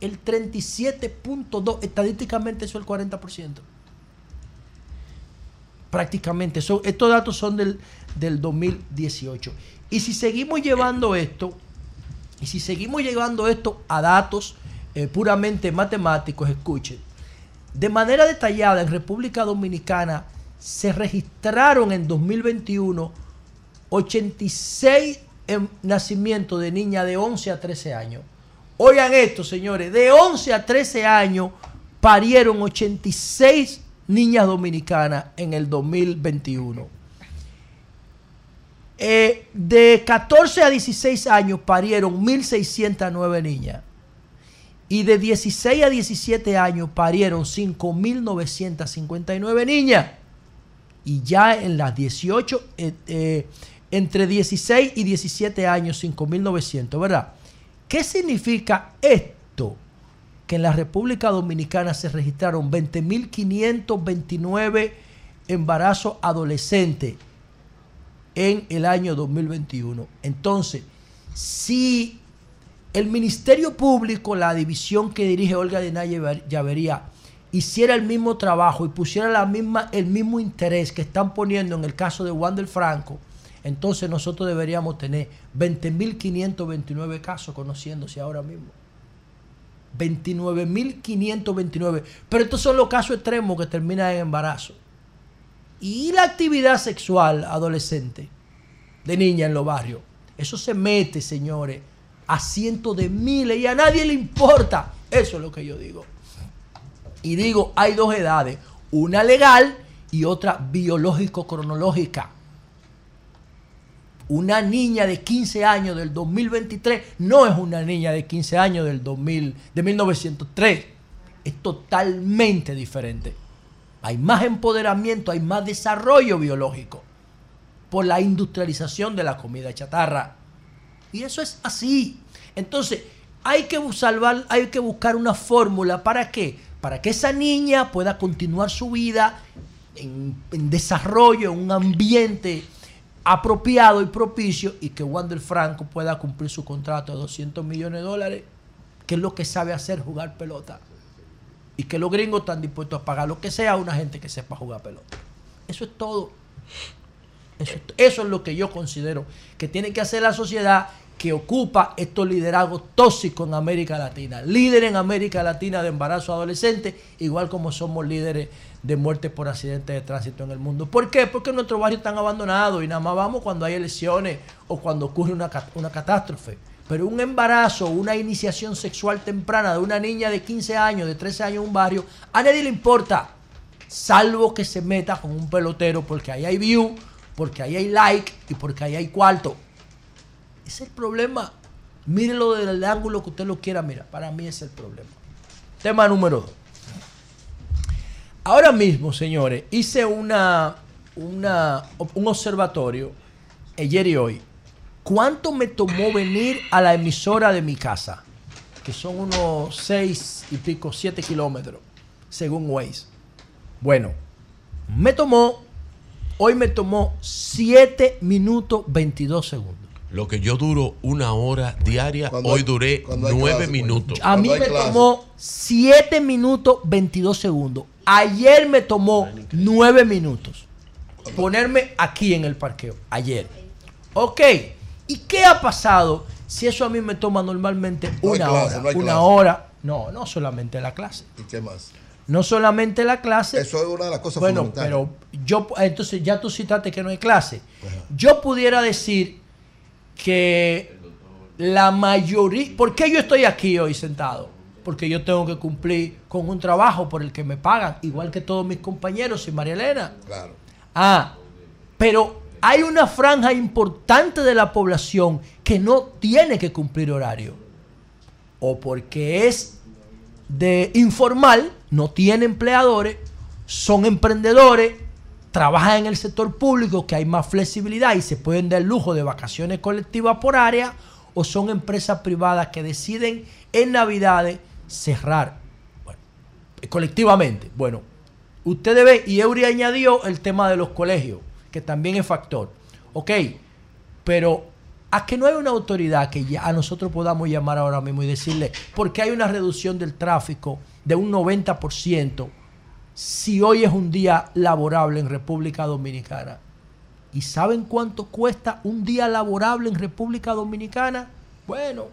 El 37.2, estadísticamente eso es el 40%. Prácticamente, estos datos son del, del 2018. Y si seguimos llevando esto, y si seguimos llevando esto a datos eh, puramente matemáticos, escuchen, de manera detallada en República Dominicana se registraron en 2021 86 em- nacimientos de niñas de 11 a 13 años. Oigan esto, señores, de 11 a 13 años parieron 86 niñas dominicanas en el 2021. Eh, de 14 a 16 años parieron 1.609 niñas. Y de 16 a 17 años parieron 5.959 niñas. Y ya en las 18, eh, eh, entre 16 y 17 años, 5.900, ¿verdad? ¿Qué significa esto? Que en la República Dominicana se registraron 20.529 embarazos adolescentes en el año 2021. Entonces, si el Ministerio Público, la división que dirige Olga de Llavería, hiciera el mismo trabajo y pusiera la misma, el mismo interés que están poniendo en el caso de Wander Franco, entonces nosotros deberíamos tener 20.529 casos conociéndose ahora mismo. 29.529. Pero estos son los casos extremos que terminan en embarazo. Y la actividad sexual adolescente de niña en los barrios. Eso se mete, señores, a cientos de miles y a nadie le importa. Eso es lo que yo digo. Y digo, hay dos edades, una legal y otra biológico-cronológica. Una niña de 15 años del 2023 no es una niña de 15 años del 2000, de 1903. Es totalmente diferente. Hay más empoderamiento, hay más desarrollo biológico por la industrialización de la comida chatarra. Y eso es así. Entonces, hay que hay que buscar una fórmula para qué? Para que esa niña pueda continuar su vida en, en desarrollo, en un ambiente apropiado y propicio y que Wander Franco pueda cumplir su contrato de 200 millones de dólares, que es lo que sabe hacer, jugar pelota. Y que los gringos están dispuestos a pagar lo que sea a una gente que sepa jugar pelota. Eso es todo. Eso, es- eso es lo que yo considero que tiene que hacer la sociedad que ocupa estos liderazgos tóxicos en América Latina. Líder en América Latina de embarazo adolescente, igual como somos líderes de muerte por accidentes de tránsito en el mundo. ¿Por qué? Porque nuestros barrios están abandonados y nada más vamos cuando hay elecciones o cuando ocurre una, una catástrofe. Pero un embarazo, una iniciación sexual temprana de una niña de 15 años, de 13 años en un barrio, a nadie le importa salvo que se meta con un pelotero porque ahí hay view, porque ahí hay like y porque ahí hay cuarto. Es el problema. Mírelo desde el ángulo que usted lo quiera mirar. Para mí es el problema. Tema número dos. Ahora mismo, señores, hice una, una, un observatorio ayer y hoy. ¿Cuánto me tomó venir a la emisora de mi casa? Que son unos seis y pico, siete kilómetros, según Waze. Bueno, me tomó, hoy me tomó 7 minutos 22 segundos. Lo que yo duro una hora diaria, Cuando hoy hay- duré nueve clase, minutos. A mí me tomó 7 minutos 22 segundos. Ayer me tomó 9 minutos. Ponerme aquí en el parqueo. Ayer. Ok. ¿Y qué ha pasado si eso a mí me toma normalmente No una clase, hora? no una hora. No, no solamente la clase. ¿Y qué más? No solamente la clase. Eso es una de las cosas Bueno, fundamentales. pero yo, entonces ya tú citaste que no hay clase. Yo pudiera decir que la mayoría, ¿por qué yo estoy aquí hoy sentado? Porque yo tengo que cumplir con un trabajo por el que me pagan, igual que todos mis compañeros y María Elena. Claro. Ah, pero hay una franja importante de la población que no tiene que cumplir horario. O porque es de informal, no tiene empleadores, son emprendedores, trabajan en el sector público que hay más flexibilidad y se pueden dar el lujo de vacaciones colectivas por área, o son empresas privadas que deciden en Navidades cerrar colectivamente. Bueno, ustedes ven, y Eury añadió el tema de los colegios, que también es factor. Ok, pero a que no hay una autoridad que ya a nosotros podamos llamar ahora mismo y decirle, porque hay una reducción del tráfico de un 90%, si hoy es un día laborable en República Dominicana. ¿Y saben cuánto cuesta un día laborable en República Dominicana? Bueno,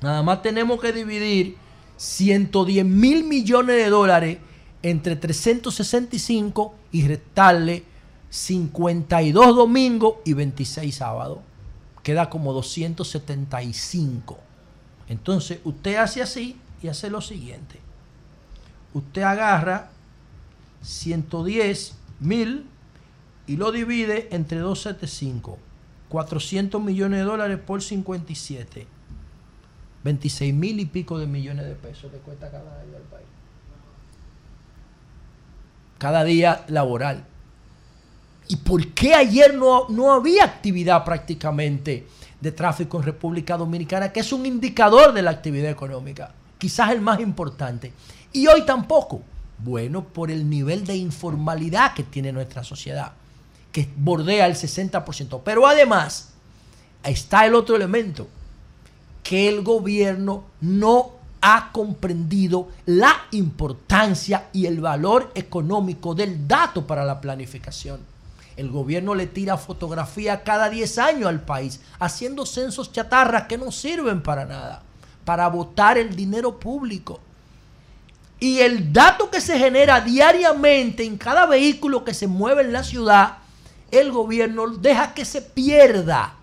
nada más tenemos que dividir 110 mil millones de dólares entre 365 y restarle 52 domingos y 26 sábados. Queda como 275. Entonces, usted hace así y hace lo siguiente. Usted agarra 110 mil y lo divide entre 275. 400 millones de dólares por 57. 26 mil y pico de millones de pesos le cuesta cada día al país. Cada día laboral. ¿Y por qué ayer no, no había actividad prácticamente de tráfico en República Dominicana, que es un indicador de la actividad económica? Quizás el más importante. Y hoy tampoco. Bueno, por el nivel de informalidad que tiene nuestra sociedad, que bordea el 60%. Pero además, está el otro elemento, que el gobierno no ha comprendido la importancia y el valor económico del dato para la planificación. El gobierno le tira fotografía cada 10 años al país, haciendo censos chatarras que no sirven para nada, para votar el dinero público. Y el dato que se genera diariamente en cada vehículo que se mueve en la ciudad, el gobierno deja que se pierda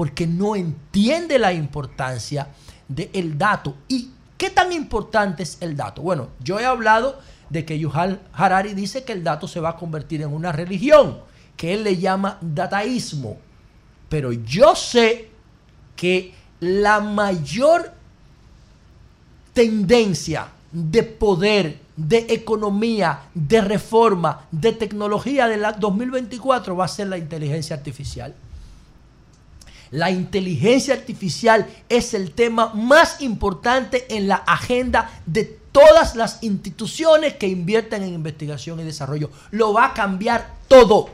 porque no entiende la importancia del dato. ¿Y qué tan importante es el dato? Bueno, yo he hablado de que Yuval Harari dice que el dato se va a convertir en una religión, que él le llama dataísmo. Pero yo sé que la mayor tendencia de poder, de economía, de reforma, de tecnología del 2024 va a ser la inteligencia artificial. La inteligencia artificial es el tema más importante en la agenda de todas las instituciones que invierten en investigación y desarrollo. Lo va a cambiar todo.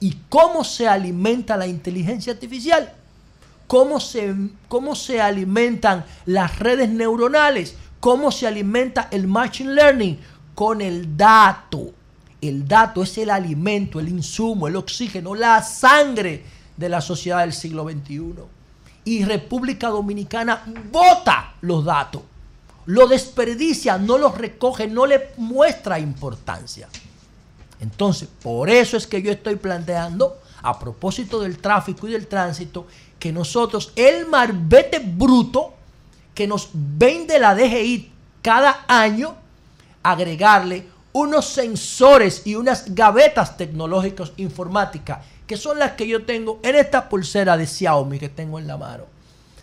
¿Y cómo se alimenta la inteligencia artificial? ¿Cómo se, cómo se alimentan las redes neuronales? ¿Cómo se alimenta el machine learning? Con el dato. El dato es el alimento, el insumo, el oxígeno, la sangre de la sociedad del siglo XXI. Y República Dominicana vota los datos, lo desperdicia, no los recoge, no le muestra importancia. Entonces, por eso es que yo estoy planteando, a propósito del tráfico y del tránsito, que nosotros, el marbete bruto que nos vende la DGI cada año, agregarle unos sensores y unas gavetas tecnológicas informáticas, que son las que yo tengo en esta pulsera de Xiaomi que tengo en la mano.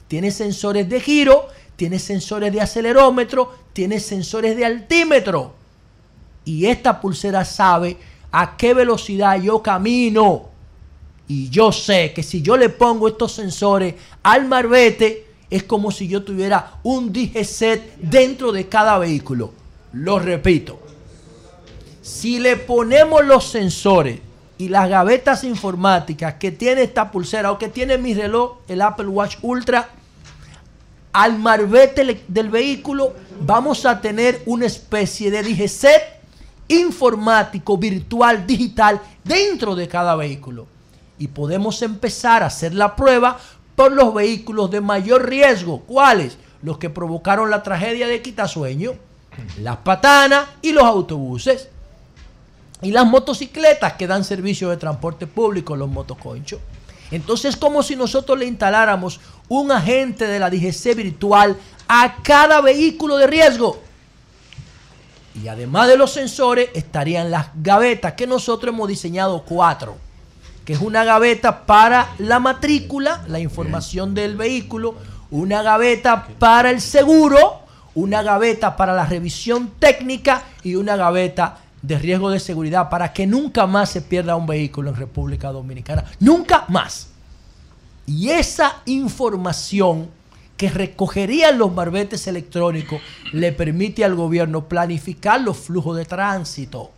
Tiene sensores de giro, tiene sensores de acelerómetro, tiene sensores de altímetro. Y esta pulsera sabe a qué velocidad yo camino. Y yo sé que si yo le pongo estos sensores al marbete, es como si yo tuviera un DGZ dentro de cada vehículo. Lo repito. Si le ponemos los sensores y las gavetas informáticas que tiene esta pulsera o que tiene mi reloj, el Apple Watch Ultra, al marbete del vehículo, vamos a tener una especie de DGZ informático, virtual, digital, dentro de cada vehículo. Y podemos empezar a hacer la prueba por los vehículos de mayor riesgo. ¿Cuáles? Los que provocaron la tragedia de Quitasueño, las patanas y los autobuses. Y las motocicletas que dan servicio de transporte público, los motoconchos. Entonces es como si nosotros le instaláramos un agente de la DGC virtual a cada vehículo de riesgo. Y además de los sensores estarían las gavetas que nosotros hemos diseñado cuatro. Que es una gaveta para la matrícula, la información del vehículo, una gaveta para el seguro, una gaveta para la revisión técnica. Y una gaveta de riesgo de seguridad para que nunca más se pierda un vehículo en República Dominicana. Nunca más. Y esa información que recogerían los barbetes electrónicos le permite al gobierno planificar los flujos de tránsito.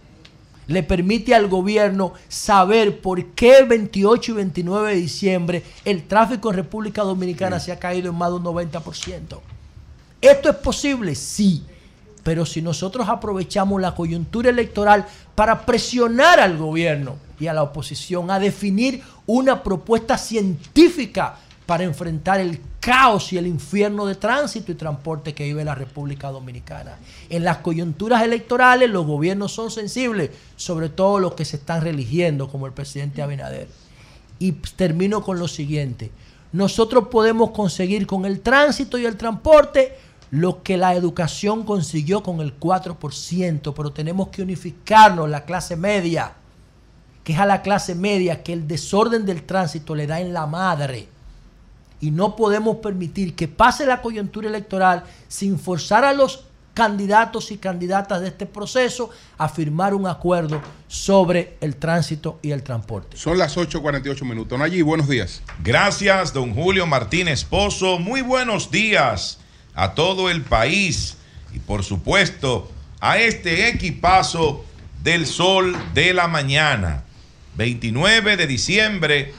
Le permite al gobierno saber por qué el 28 y 29 de diciembre el tráfico en República Dominicana se ha caído en más de un 90%. ¿Esto es posible? Sí. Pero si nosotros aprovechamos la coyuntura electoral para presionar al gobierno y a la oposición a definir una propuesta científica para enfrentar el caos y el infierno de tránsito y transporte que vive la República Dominicana. En las coyunturas electorales los gobiernos son sensibles, sobre todo los que se están religiendo, como el presidente Abinader. Y termino con lo siguiente. Nosotros podemos conseguir con el tránsito y el transporte lo que la educación consiguió con el 4%, pero tenemos que unificarnos, la clase media, que es a la clase media que el desorden del tránsito le da en la madre. Y no podemos permitir que pase la coyuntura electoral sin forzar a los candidatos y candidatas de este proceso a firmar un acuerdo sobre el tránsito y el transporte. Son las 8.48 minutos. Allí, buenos días. Gracias, don Julio Martínez Pozo. Muy buenos días a todo el país y por supuesto a este equipazo del sol de la mañana. 29 de diciembre,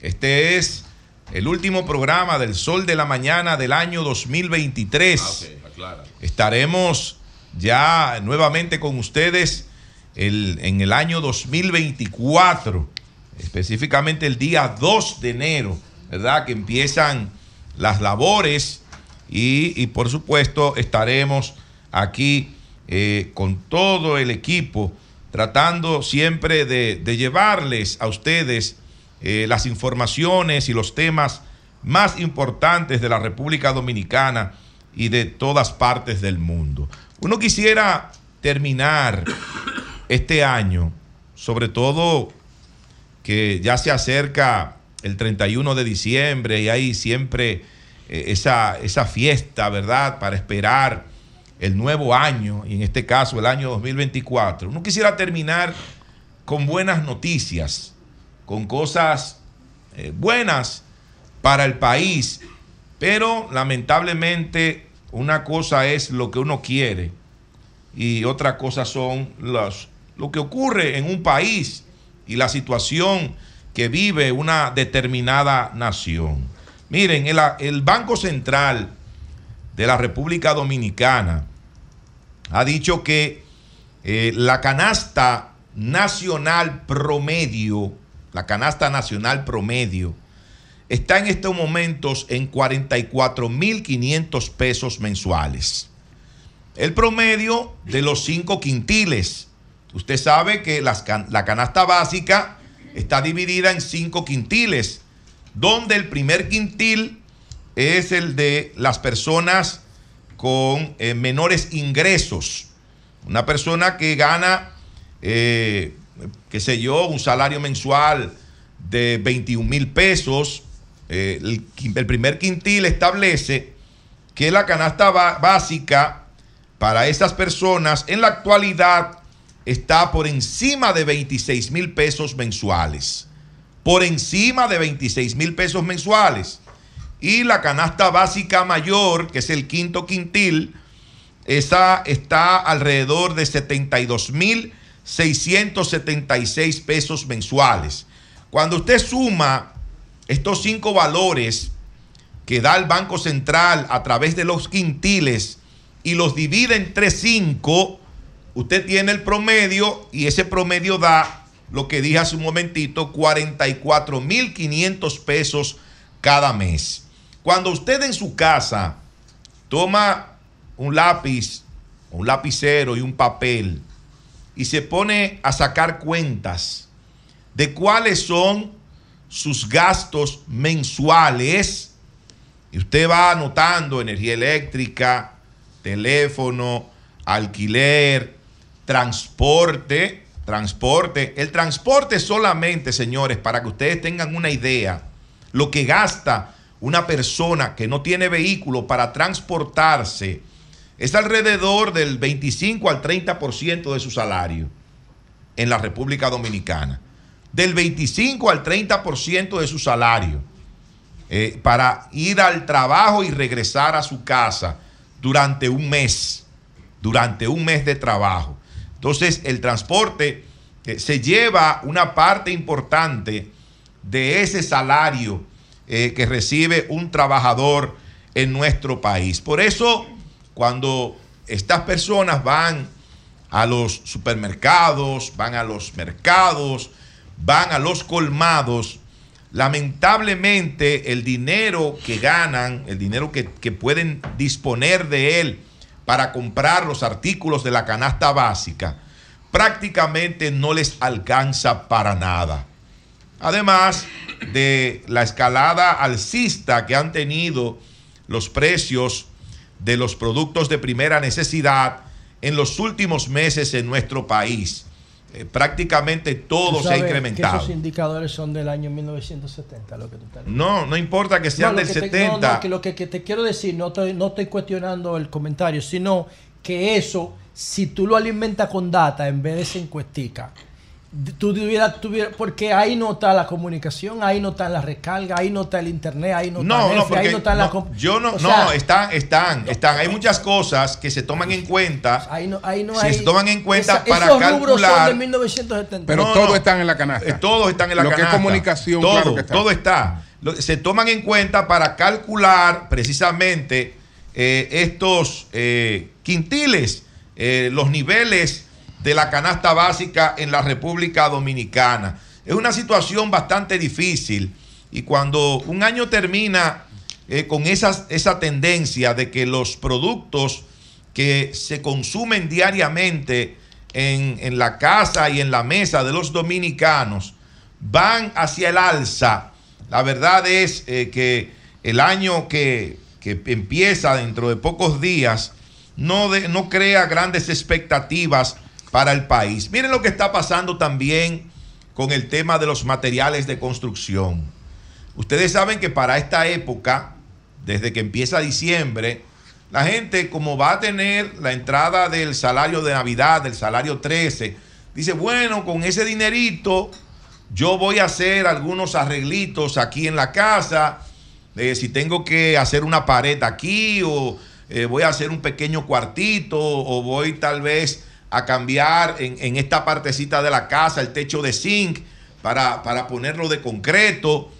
este es el último programa del sol de la mañana del año 2023. Estaremos ya nuevamente con ustedes el- en el año 2024, específicamente el día 2 de enero, ¿verdad? Que empiezan las labores y, por supuesto estaremos aquí eh, con todo el equipo tratando siempre de, de llevarles a ustedes eh, las informaciones y los temas más importantes de la República Dominicana y de todas partes del mundo. Uno quisiera terminar este año, sobre todo que ya se acerca el 31 de diciembre y hay siempre eh, esa, esa fiesta, ¿verdad? Para esperar el nuevo año, y en este caso el año 2024. Uno quisiera terminar con buenas noticias, con cosas eh, buenas para el país. Pero lamentablemente una cosa es lo que uno quiere y otra cosa son los, lo que ocurre en un país y la situación que vive una determinada nación. Miren, el, Banco Central de la República Dominicana ha dicho que eh, la canasta nacional promedio, la canasta nacional promedio, está en estos momentos en 44.500 pesos mensuales. El promedio de los cinco quintiles. Usted sabe que la canasta básica está dividida en cinco quintiles, donde el primer quintil es el de las personas con eh, menores ingresos. Una persona que gana, eh, qué sé yo, un salario mensual de 21 mil pesos. eh, el, el primer quintil establece que la canasta básica para esas personas en la actualidad está por encima de 26 mil pesos mensuales. Por encima de 26 mil pesos mensuales. Y la canasta básica mayor, que es el quinto quintil, está alrededor de 72 mil 676 pesos mensuales. Cuando usted suma estos cinco valores que da el Banco Central a través de los quintiles y los divide entre cinco, usted tiene el promedio y ese promedio da lo que dije hace un momentito, 44.500 pesos cada mes. Cuando usted en su casa toma un lápiz, un lapicero y un papel y se pone a sacar cuentas de cuáles son sus gastos mensuales, y usted va anotando energía eléctrica, teléfono, alquiler, transporte, transporte. El transporte solamente, señores, para que ustedes tengan una idea, lo que gasta una persona que no tiene vehículo para transportarse es alrededor del 25 al 30% de su salario en la República Dominicana. Del 25 al 30% de su salario eh, para ir al trabajo y regresar a su casa durante un mes, durante un mes de trabajo. Entonces el transporte eh, se lleva una parte importante de ese salario eh, que recibe un trabajador en nuestro país. Por eso, cuando estas personas van a los supermercados, van a los mercados, van a los colmados, lamentablemente el dinero que ganan, el dinero que, que pueden disponer de él para comprar los artículos de la canasta básica, prácticamente no les alcanza para nada. Además de la escalada alcista que han tenido los precios de los productos de primera necesidad en los últimos meses en nuestro país. Eh, prácticamente todo se ha incrementado. Que esos indicadores son del año 1970, lo que tú estás No, no importa que sean No, del que te- 70. no, no, que lo que, que te quiero decir, no estoy, no estoy cuestionando el comentario, sino que eso, si tú lo alimentas con data en vez de esa encuestica, tú tuvieras, tuviera- porque ahí no está la comunicación, ahí no está la recarga, ahí no está el internet, ahí no está No, no, Netflix, porque ahí no está la no, comp- yo no, o no, sea, están, están, están. Hay muchas cosas que se toman en cuenta. ahí no, ahí no se hay- toman en cuenta esa- para esos rubros son calcular. de 1970. Pero No, todos no. están en la canasta. Eh, Todos están en la Lo que es canasta. comunicación, todo, claro que está. todo está. Lo- se toman en cuenta para calcular precisamente eh, estos eh, quintiles, eh, los niveles de la canasta básica en la República Dominicana. Es una situación bastante difícil y cuando un año termina eh, con esa tendencia de que los productos que se consumen diariamente en, en la casa y en la mesa de los dominicanos van hacia el alza. La verdad es eh, que el año que, que empieza dentro de pocos días no, de- no crea grandes expectativas para el país. Miren lo que está pasando también con el tema de los materiales de construcción. Ustedes saben que para esta época, desde que empieza diciembre, la gente como va a tener la entrada del salario de Navidad, del salario 13, dice, bueno, con ese dinerito yo voy a hacer algunos arreglitos aquí en la casa eh, si tengo que hacer una pared aquí o eh, voy a hacer un pequeño cuartito o voy tal vez a cambiar en, en esta partecita de la casa el techo de zinc para, para ponerlo de concreto.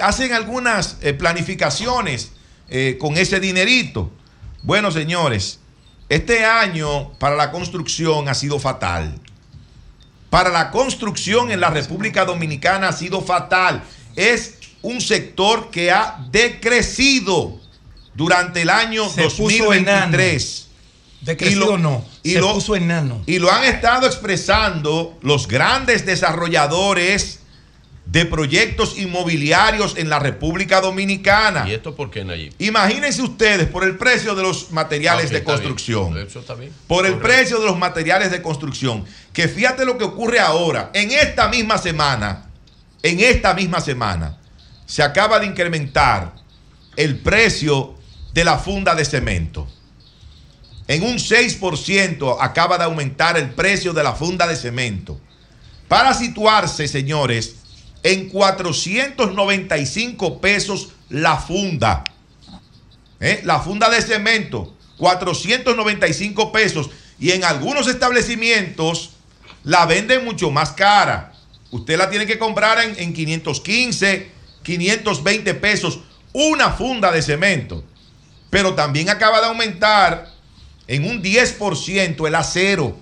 Hacen algunas eh, planificaciones eh, con ese dinerito. Bueno, señores, este año para la construcción ha sido fatal. Para la construcción en la República Dominicana ha sido fatal. Es un sector que ha decrecido durante el año Se puso 2023. Decrecido no, se puso enano. Y lo han estado expresando los grandes desarrolladores de proyectos inmobiliarios en la República Dominicana. ¿Y esto por qué, Nayib? Imagínense ustedes por el precio de los materiales Ah, de está bien. construcción. Eso está bien. Por el precio de los materiales de construcción. Que fíjate lo que ocurre ahora. En esta misma semana, en esta misma semana, se acaba de incrementar el precio de la funda de cemento. En un 6% acaba de aumentar el precio de la funda de cemento. Para situarse, señores, en 495 pesos la funda. ¿Eh? La funda de cemento, 495 pesos. Y en algunos establecimientos la venden mucho más cara. Usted la tiene que comprar en, en 515, 520 pesos una funda de cemento. Pero también acaba de aumentar en un 10% el acero.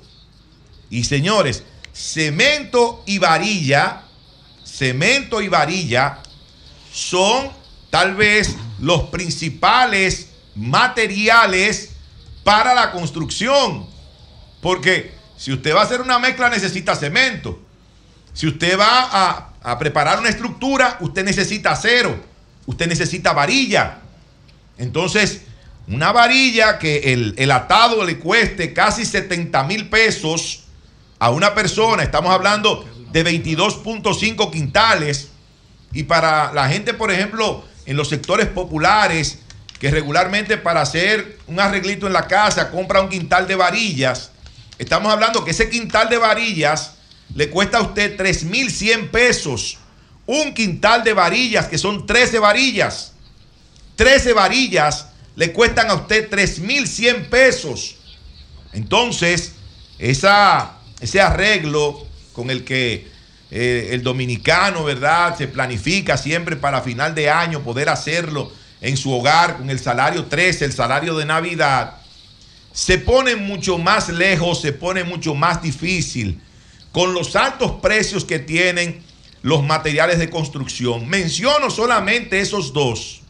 Y señores, cemento y varilla, cemento y varilla son tal vez los principales materiales para la construcción. Porque si usted va a hacer una mezcla necesita cemento. Si usted va a, a preparar una estructura, usted necesita acero. Usted necesita varilla. Entonces, una varilla que el, el atado le cueste casi 70 mil pesos a una persona, estamos hablando de 22.5 quintales, y para la gente, por ejemplo, en los sectores populares, que regularmente para hacer un arreglito en la casa compra un quintal de varillas, estamos hablando que ese quintal de varillas le cuesta a usted 3.100 pesos. Un quintal de varillas, que son 13 varillas. 13 varillas le cuestan a usted 3.100 pesos. Entonces, ese arreglo con el que eh, el dominicano, ¿verdad? Se planifica siempre para final de año poder hacerlo en su hogar con el salario 13, el salario de Navidad, se pone mucho más lejos, se pone mucho más difícil con los altos precios que tienen los materiales de construcción. Menciono solamente esos dos,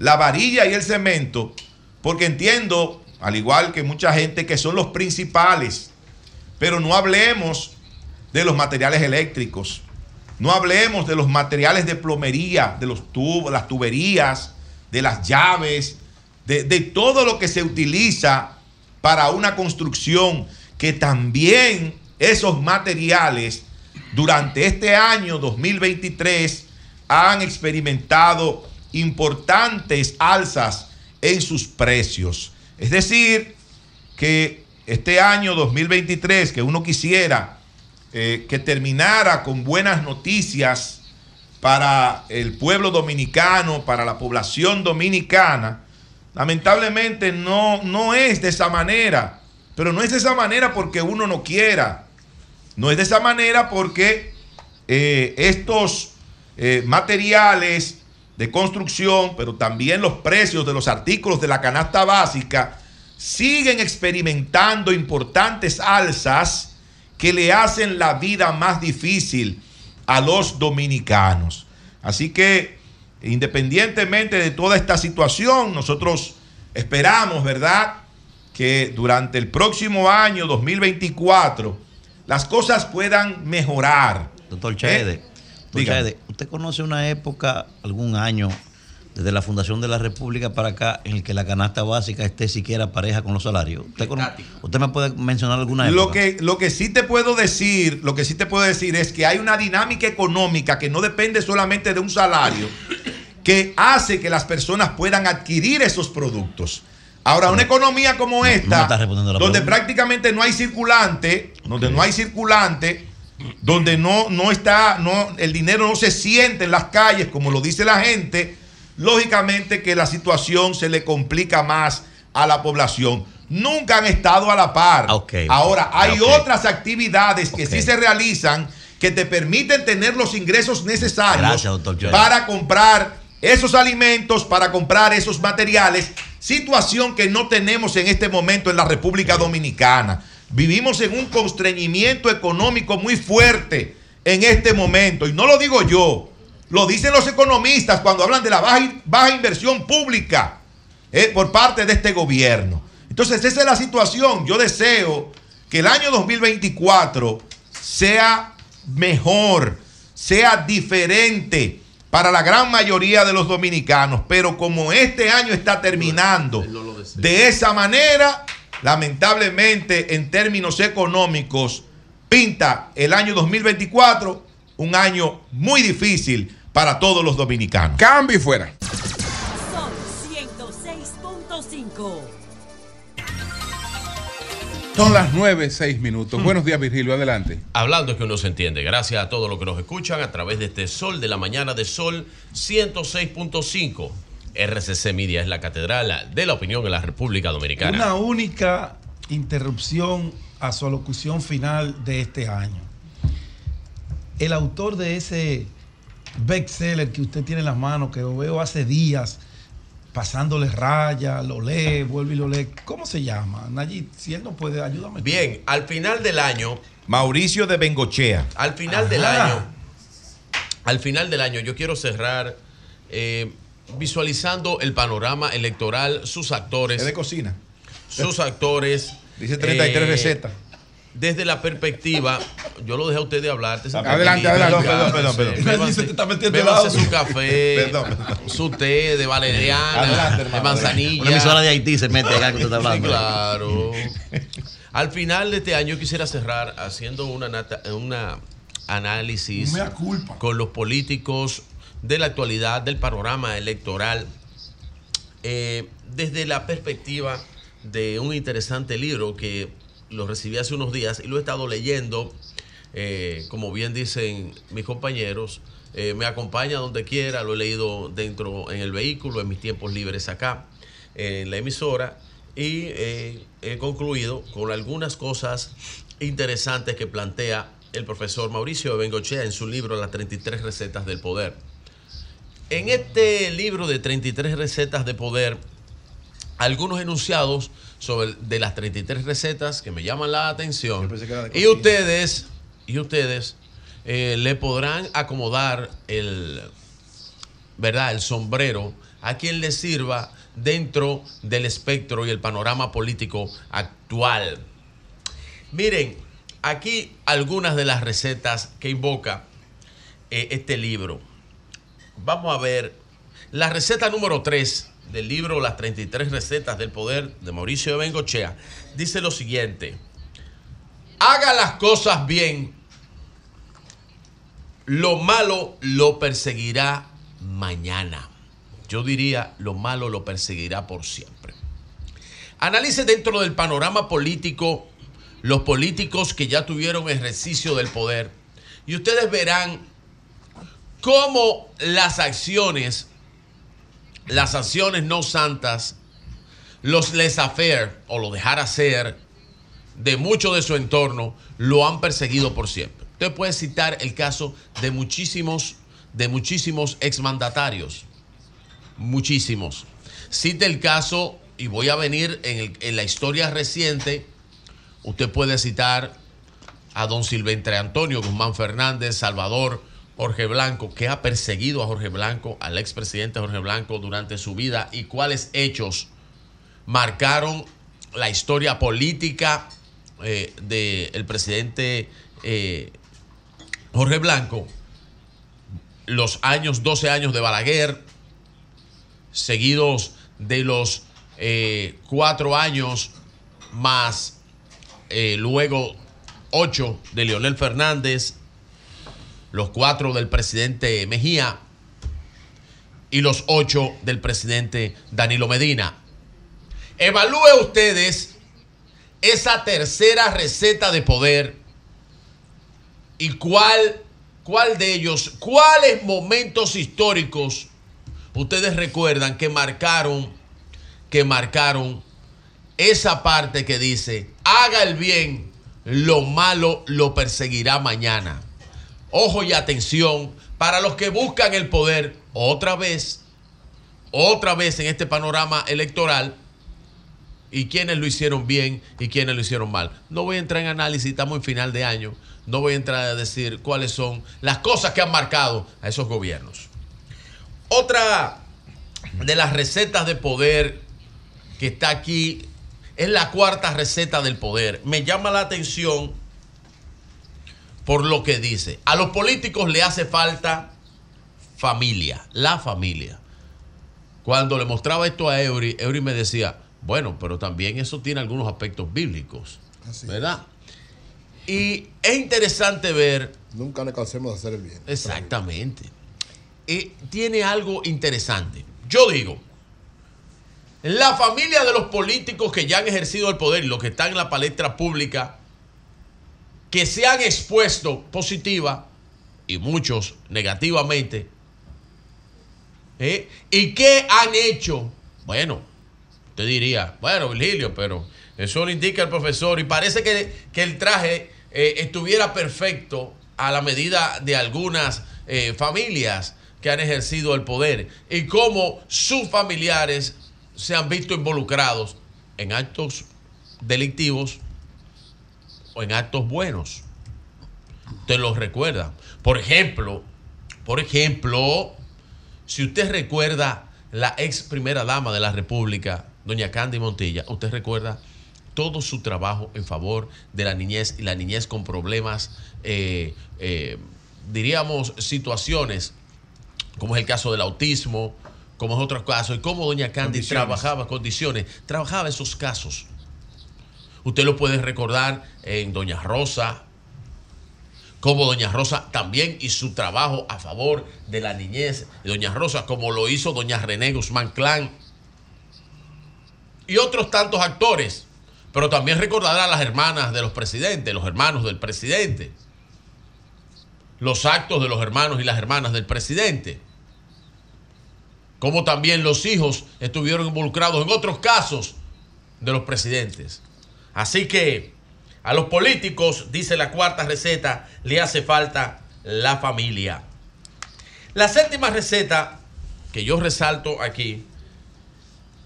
la varilla y el cemento, porque entiendo, al igual que mucha gente, que son los principales. Pero no hablemos de los materiales eléctricos, no hablemos de los materiales de plomería, de los tubos, las tuberías, de las llaves, de, de todo lo que se utiliza para una construcción, que también esos materiales durante este año 2023 han experimentado importantes alzas en sus precios. Es decir, que este año 2023, que uno quisiera eh, que terminara con buenas noticias para el pueblo dominicano, para la población dominicana, lamentablemente no, no es de esa manera. Pero no es de esa manera porque uno no quiera. No es de esa manera porque eh, estos eh, materiales de construcción, pero también los precios de los artículos de la canasta básica, siguen experimentando importantes alzas que le hacen la vida más difícil a los dominicanos. Así que, independientemente de toda esta situación, nosotros esperamos, ¿verdad?, que durante el próximo año 2024 las cosas puedan mejorar. Doctor Chaede, ¿Eh? Dígame. ¿usted conoce una época, algún año, desde la fundación de la República para acá, en el que la canasta básica esté siquiera pareja con los salarios? ¿Usted, cono- usted me puede mencionar alguna época? Lo que, lo que sí te puedo decir, lo que sí te puedo decir es que hay una dinámica económica que no depende solamente de un salario, que hace que las personas puedan adquirir esos productos. Ahora, una economía como esta, donde pregunta. prácticamente no hay circulante, donde no hay circulante, donde no, no está, no, el dinero no se siente en las calles, como lo dice la gente, lógicamente que la situación se le complica más a la población. Nunca han estado a la par. Ahora, hay Ok. otras actividades que sí se realizan que te permiten tener los ingresos necesarios Gracias, para comprar esos alimentos, para comprar esos materiales, situación que no tenemos en este momento en la República Dominicana. Vivimos en un constreñimiento económico muy fuerte en este momento, y no lo digo yo, lo dicen los economistas cuando hablan de la baja, baja inversión pública eh, por parte de este gobierno. Entonces, esa es la situación. Yo deseo que el año 2024 sea mejor, sea diferente para la gran mayoría de los dominicanos. Pero como este año está terminando de esa manera, lamentablemente en términos económicos, pinta el año 2024 un año muy difícil para todos los dominicanos. Cambio y fuera. Sol 106.5. Son las 9, 6 minutos. Buenos días, Virgilio. Adelante. Hablando es que uno se entiende. Gracias a todos los que nos escuchan a través de este Sol de la Mañana de Sol 106.5. RCC Media es la catedral de la opinión en la República Dominicana. Una única interrupción a su alocución final de este año. El autor de ese bestseller que usted tiene en las manos, que lo veo hace días, pasándole raya, lo lee, vuelve y lo lee. ¿Cómo se llama? Nayib, si él no puede, ayúdame. Bien, al final del año. Mauricio de Bengochea. Al final del año. Al final del año, yo quiero cerrar eh, visualizando el panorama electoral, sus actores. Es de cocina. Sus actores. Dice 33 eh, recetas. Desde la perspectiva, yo lo dejé a usted de hablar. Adelante, adelante. Perdón, perdón, perdón. te está metiendo su café, Perdón, su té de valeriana, Adelante, de hermano. manzanilla. Una emisora de Haití se mete acá que usted está hablando. Sí, claro. Al final de este año quisiera cerrar haciendo una, una análisis culpa. con los políticos de la actualidad, del panorama electoral, eh, desde la perspectiva de un interesante libro que lo recibí hace unos días y lo he estado leyendo, eh, como bien dicen mis compañeros, eh, me acompaña donde quiera, lo he leído dentro en el vehículo, en mis tiempos libres acá, en la emisora, y he concluido con algunas cosas interesantes que plantea el profesor Mauricio Bengochea en su libro Las 33 recetas del poder. En este libro de 33 recetas de poder, algunos enunciados sobre de las 33 recetas que me llaman la atención. Y ustedes, y ustedes eh, le podrán acomodar el, ¿verdad? el sombrero a quien le sirva dentro del espectro y el panorama político actual. Miren, aquí algunas de las recetas que invoca eh, este libro. Vamos a ver la receta número 3 del libro Las 33 recetas del poder de Mauricio de Bengochea. Dice lo siguiente. Haga las cosas bien. Lo malo lo perseguirá mañana. Yo diría, lo malo lo perseguirá por siempre. Analice dentro del panorama político los políticos que ya tuvieron ejercicio del poder y ustedes verán cómo las acciones, las acciones no santas, los laissez-faire o lo dejar hacer de mucho de su entorno lo han perseguido por siempre. Usted puede citar el caso de muchísimos, de muchísimos exmandatarios. Muchísimos. Cite el caso, y voy a venir en, en la historia reciente, usted puede citar a don Silvestre Antonio Guzmán Fernández, Salvador, Jorge Blanco, que ha perseguido a Jorge Blanco, al expresidente Jorge Blanco durante su vida y cuáles hechos marcaron la historia política eh, del presidente eh, Jorge Blanco, los años, 12 años de Balaguer, seguidos de los eh, cuatro años más luego ocho de Leonel Fernández, los cuatro del presidente Mejía y los ocho del presidente Danilo Medina. Evalúe ustedes esa tercera receta de poder y cuál, cuál de ellos, cuáles momentos históricos ustedes recuerdan que marcaron, que marcaron esa parte que dice, haga el bien, lo malo lo perseguirá mañana. Ojo y atención para los que buscan el poder otra vez, otra vez en este panorama electoral y quienes lo hicieron bien y quienes lo hicieron mal. No voy a entrar en análisis, estamos en final de año, no voy a entrar a decir cuáles son las cosas que han marcado a esos gobiernos. Otra de las recetas de poder que está aquí es la cuarta receta del poder. Me llama la atención por lo que dice. A los políticos le hace falta familia, la familia. Cuando le mostraba esto a Eury, Eury me decía, bueno, pero también eso tiene algunos aspectos bíblicos, ¿verdad? Y es interesante ver... Nunca nos cansemos de hacer el bien. Exactamente. Y tiene algo interesante. Yo digo, la familia de los políticos que ya han ejercido el poder y los que están en la palestra pública, que se han expuesto positiva y muchos negativamente, ¿eh? ¿y qué han hecho? Bueno, te diría, bueno, Virgilio, pero eso lo indica el profesor y parece que, que el traje eh, estuviera perfecto a la medida de algunas eh, familias que han ejercido el poder y cómo sus familiares se han visto involucrados en actos delictivos en actos buenos. Te los recuerda. Por ejemplo, por ejemplo, si usted recuerda la ex primera dama de la República, doña Candy Montilla, usted recuerda todo su trabajo en favor de la niñez y la niñez con problemas, eh, eh, diríamos, situaciones, como es el caso del autismo, como es otros casos, y cómo doña Candy Condiciones. trabajaba, condiciones, trabajaba esos casos. Usted lo puede recordar en Doña Rosa, como Doña Rosa también y su trabajo a favor de la niñez de Doña Rosa, como lo hizo Doña René Guzmán Clan y otros tantos actores. Pero también recordará a las hermanas de los presidentes, los hermanos del presidente, los actos de los hermanos y las hermanas del presidente, como también los hijos estuvieron involucrados en otros casos de los presidentes. Así que a los políticos, dice la cuarta receta, le hace falta la familia. La séptima receta que yo resalto aquí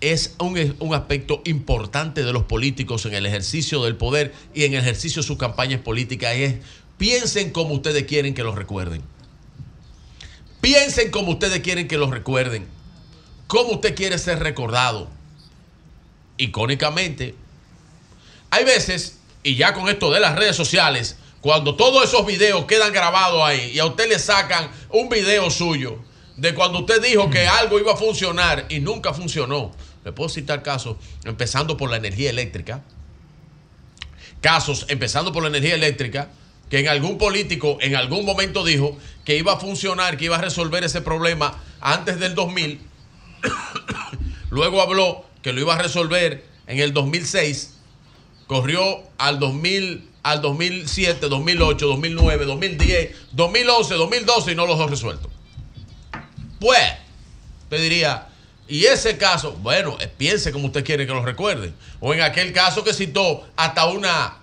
es un, un aspecto importante de los políticos en el ejercicio del poder y en el ejercicio de sus campañas políticas. Es piensen como ustedes quieren que los recuerden. Piensen como ustedes quieren que los recuerden. Cómo usted quiere ser recordado. Icónicamente, hay veces, y ya con esto de las redes sociales, cuando todos esos videos quedan grabados ahí y a usted le sacan un video suyo de cuando usted dijo que algo iba a funcionar y nunca funcionó. Le puedo citar casos, empezando por la energía eléctrica. Casos, empezando por la energía eléctrica, que en algún político en algún momento dijo que iba a funcionar, que iba a resolver ese problema antes del 2000. Luego habló que lo iba a resolver en el 2006. Corrió al 2000, al 2007, 2008, 2009, 2010, 2011, 2012 y no los ha resuelto. Pues, te diría, y ese caso, bueno, eh, piense como usted quiere que lo recuerde. O en aquel caso que citó hasta una,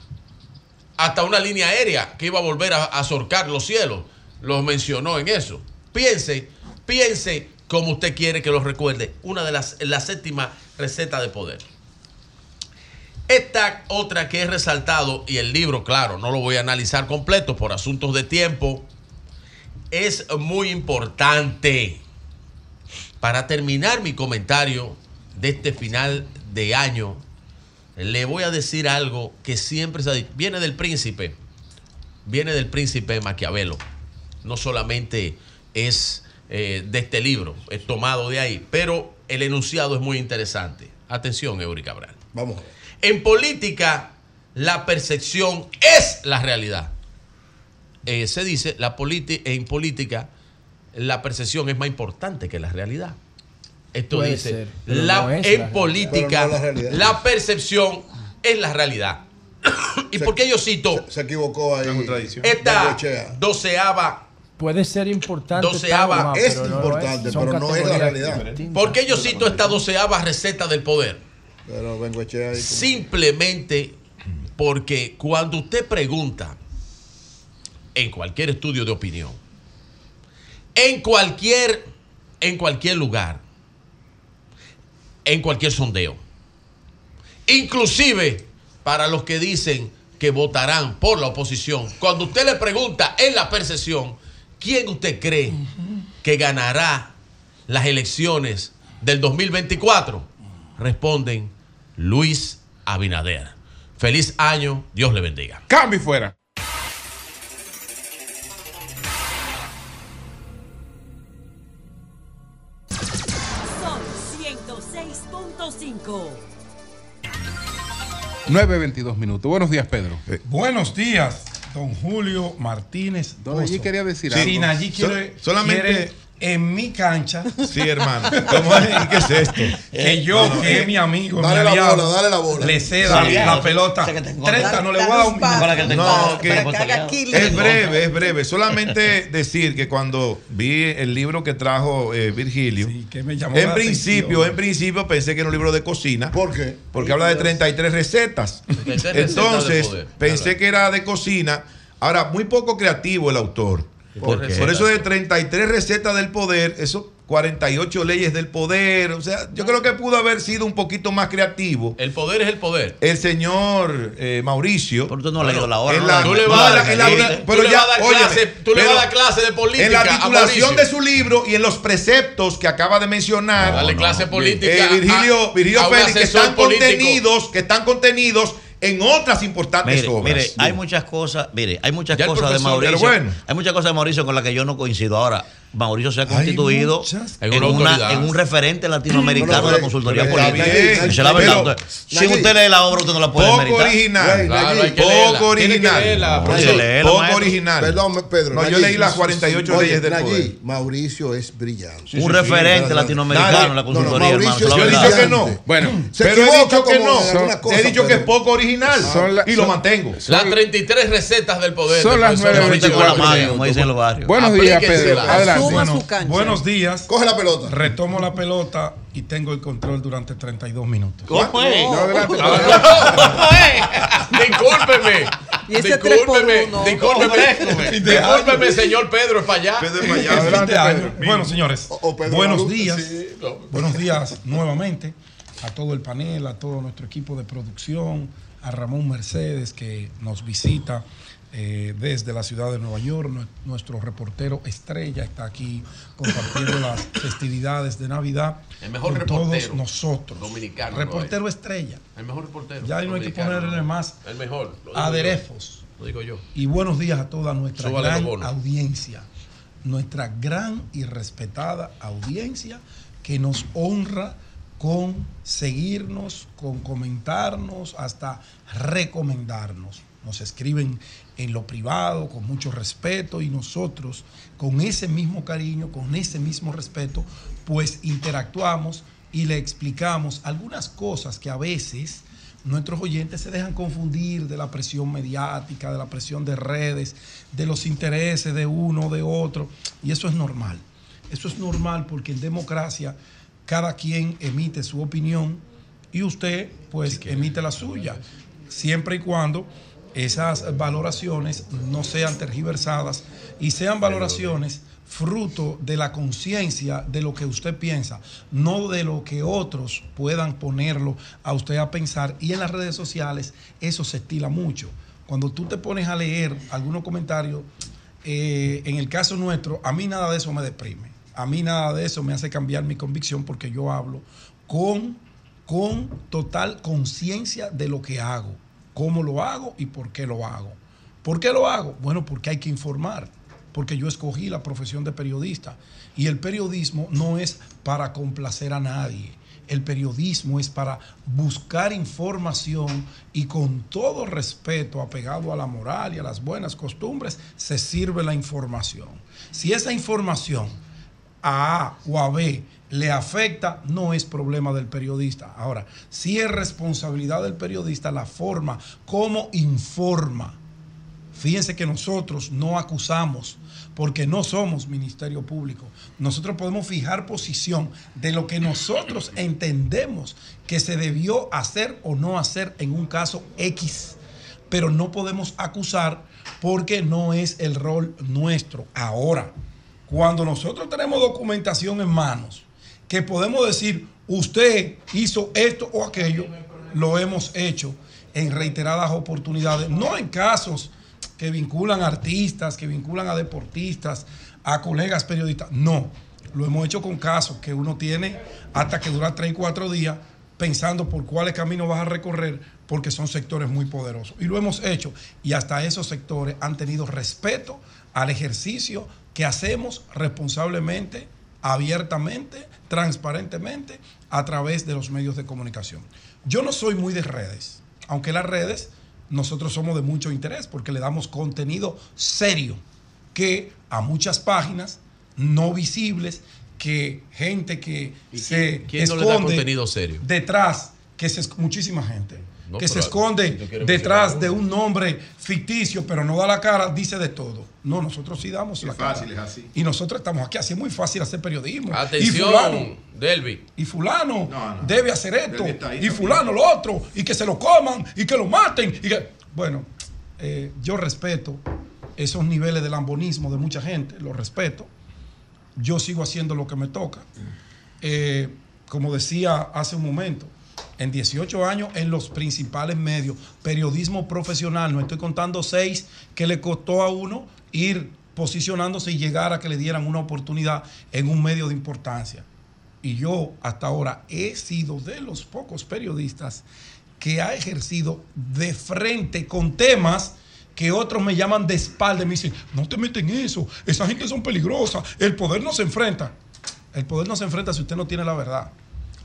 hasta una línea aérea que iba a volver a, a surcar los cielos. Lo mencionó en eso. Piense, piense como usted quiere que lo recuerde. Una de las, la séptima receta de poder. Esta otra que he resaltado, y el libro, claro, no lo voy a analizar completo por asuntos de tiempo, es muy importante. Para terminar mi comentario de este final de año, le voy a decir algo que siempre se. Viene del príncipe, viene del príncipe Maquiavelo. No solamente es eh, de este libro, es tomado de ahí, pero el enunciado es muy interesante. Atención, Eury Cabral. Vamos. En política, la percepción es la realidad. Eh, se dice, la en política, la percepción es más importante que la realidad. Esto Puede dice, ser, la- no es en política, no la realidad. la percepción es la realidad. ¿Y por qué yo cito Se equivocó ahí. esta doceava Puede ser importante. Doceava. Es pero importante, Son pero no es la realidad. ¿Por qué yo cito esta doceava receta del poder? Pero. Simplemente porque cuando usted pregunta en cualquier estudio de opinión, en cualquier, en cualquier lugar, en cualquier sondeo, inclusive para los que dicen que votarán por la oposición, cuando usted le pregunta en la percepción, ¿quién usted cree que ganará las elecciones del 2024? Responden Luis Abinader. Feliz año, Dios le bendiga. Cambio y fuera. Son 106.5. 9.22 minutos. Buenos días, Pedro. Buenos días, don Julio Martínez. Don Allí quería decir Sí, algo. Sin allí So- quiere, solamente- quiere en mi cancha. Sí, hermano. ¿Cómo es? ¿Y ¿Qué es esto? Que yo, No, no, que eh, es mi amigo, dale mi la bola, dale la bola. Le ceda Sí, la sí. pelota. Sé que te 30, no le voy a dar un minuto. No, que para que haga aquí es breve, es breve. Solamente decir que cuando vi el libro que trajo eh, Virgilio, que me llamó en la principio, atención. en principio pensé que era un libro de cocina. ¿Por qué? Porque habla de 33 recetas. 33 recetas Entonces, pensé que era de cocina. Ahora, muy poco creativo el autor. ¿Por qué? Por eso de 33 recetas del poder, eso 48 leyes del poder. O sea, yo creo que pudo haber sido un poquito más creativo. El poder es el poder. El señor eh, Mauricio. Pero tú no leído la hora. Tú le vas a dar, le- le clase, tú le vas a dar clase de política. En la titulación de su libro y en los preceptos que acaba de mencionar. Dale clase política eh, Virgilio, Virgilio a Félix, que están político. contenidos, que están contenidos en otras importantes Mire, obras. mire, hay muchas cosas, mire, hay muchas Ya cosas de Mauricio. bueno. Hay muchas cosas de Mauricio con las que yo no coincido. Ahora, Mauricio se ha constituido muchas- en, En una una- autoridad. en un referente latinoamericano No, no, de la consultoría política. Esa es la verdad. pero- si usted lee la obra, usted no la puede Poco meritar. original. Güey, Claro, hay que Poco original. leerla, No, Poco maestro. original. Perdón, Pedro. No, yo leí las 48 Oye, leyes del Nayib, poder. Mauricio es brillante. un referente latinoamericano Nadie- en la no, no, consultoría, hermano. Yo he dicho que no. Bueno, Se pero he dicho que no. he dicho que es poco original. Y lo mantengo. Las 33 recetas del poder. Son las profesor nueve Ahorita Mauricio con la veinticuatro. mano, como dicen en los barrios. buenos días, Pedro. Adelante. Asuma Bueno, su cancha. buenos días. Coge la pelota. Retomo la pelota y tengo el control durante 32 minutos. ¿Cómo es? No, adelante. Discúlpeme. Discúlpeme, discúlpeme, discúlpeme, señor Pedro, es para allá. Pedro es para allá. Fin Adelante, de año. Pedro. Bueno, señores, O- o Pedro buenos días. sí. Buenos días nuevamente a todo el panel, a todo nuestro equipo de producción, a Ramón Mercedes que nos visita eh, desde la ciudad de Nueva York. Nue- Nuestro reportero estrella está aquí compartiendo las festividades de Navidad El mejor con reportero todos nosotros. dominicano, Reportero estrella. El mejor reportero. Ya no hay que ponerle más El mejor. aderezos. yo, Lo digo yo. Y buenos días a toda nuestra Súbale gran audiencia, nuestra gran y respetada audiencia que nos honra con seguirnos, con comentarnos, hasta recomendarnos. Nos escriben en lo privado con mucho respeto y nosotros con ese mismo cariño, con ese mismo respeto, pues interactuamos y le explicamos algunas cosas que a veces nuestros oyentes se dejan confundir de la presión mediática, de la presión de redes, de los intereses de uno, de otro. Y eso es normal. Eso es normal porque en democracia cada quien emite su opinión y usted pues emite la suya. Siempre y cuando esas valoraciones no sean tergiversadas y sean valoraciones fruto de la conciencia de lo que usted piensa, no de lo que otros puedan ponerlo a usted a pensar. Y en las redes sociales eso se estila mucho. Cuando tú te pones a leer algunos comentarios, eh, en el caso nuestro, a mí nada de eso me deprime. A mí nada de eso me hace cambiar mi convicción porque yo hablo con, con total conciencia de lo que hago, cómo lo hago y por qué lo hago. ¿Por qué lo hago? Bueno, porque hay que informar, porque yo escogí la profesión de periodista y el periodismo no es para complacer a nadie. El periodismo es para buscar información y con todo respeto apegado a la moral y a las buenas costumbres se sirve la información. Si esa información a A o a B le afecta, no es problema del periodista. Ahora, si es responsabilidad del periodista la forma como informa. Fíjense que nosotros no acusamos porque no somos Ministerio Público. Nosotros podemos fijar posición de lo que nosotros entendemos que se debió hacer o no hacer en un caso X, pero no podemos acusar porque no es el rol nuestro. Ahora, cuando nosotros tenemos documentación en manos, que podemos decir, usted hizo esto o aquello, lo hemos hecho en reiteradas oportunidades, no en casos que vinculan a artistas, que vinculan a deportistas, a colegas periodistas, no, lo hemos hecho con casos que uno tiene hasta que dura 3 y 4 días pensando por cuáles caminos vas a recorrer, porque son sectores muy poderosos. Y lo hemos hecho. Y hasta esos sectores han tenido respeto al ejercicio que hacemos responsablemente, abiertamente, transparentemente, a través de los medios de comunicación. Yo no soy muy de redes, aunque las redes nosotros somos de mucho interés porque le damos contenido serio que a muchas páginas no visibles que gente que ¿Y se quién- quién no le da contenido serio? detrás que esc- muchísima gente No, que se esconde detrás de un nombre ficticio pero no da la cara dice de todo no nosotros sí damos la fácil, cara es así. y nosotros estamos aquí así es muy fácil hacer periodismo Atención, y fulano Delvi. y fulano No, no. debe hacer esto Delvi está ahí y también. fulano lo otro y que se lo coman y que lo maten y que bueno eh, yo respeto esos niveles de lambonismo de mucha gente los respeto yo sigo haciendo lo que me toca Eh, como decía hace un momento en 18 años en los principales medios periodismo profesional no estoy contando seis que le costó a uno ir posicionándose y llegar a que le dieran una oportunidad en un medio de importancia y yo hasta ahora he sido de los pocos periodistas que ha ejercido de frente con temas que otros me llaman de espalda y me dicen, no te meten en eso, esa gente son peligrosas, el poder no se enfrenta. El poder no se enfrenta si usted no tiene la verdad.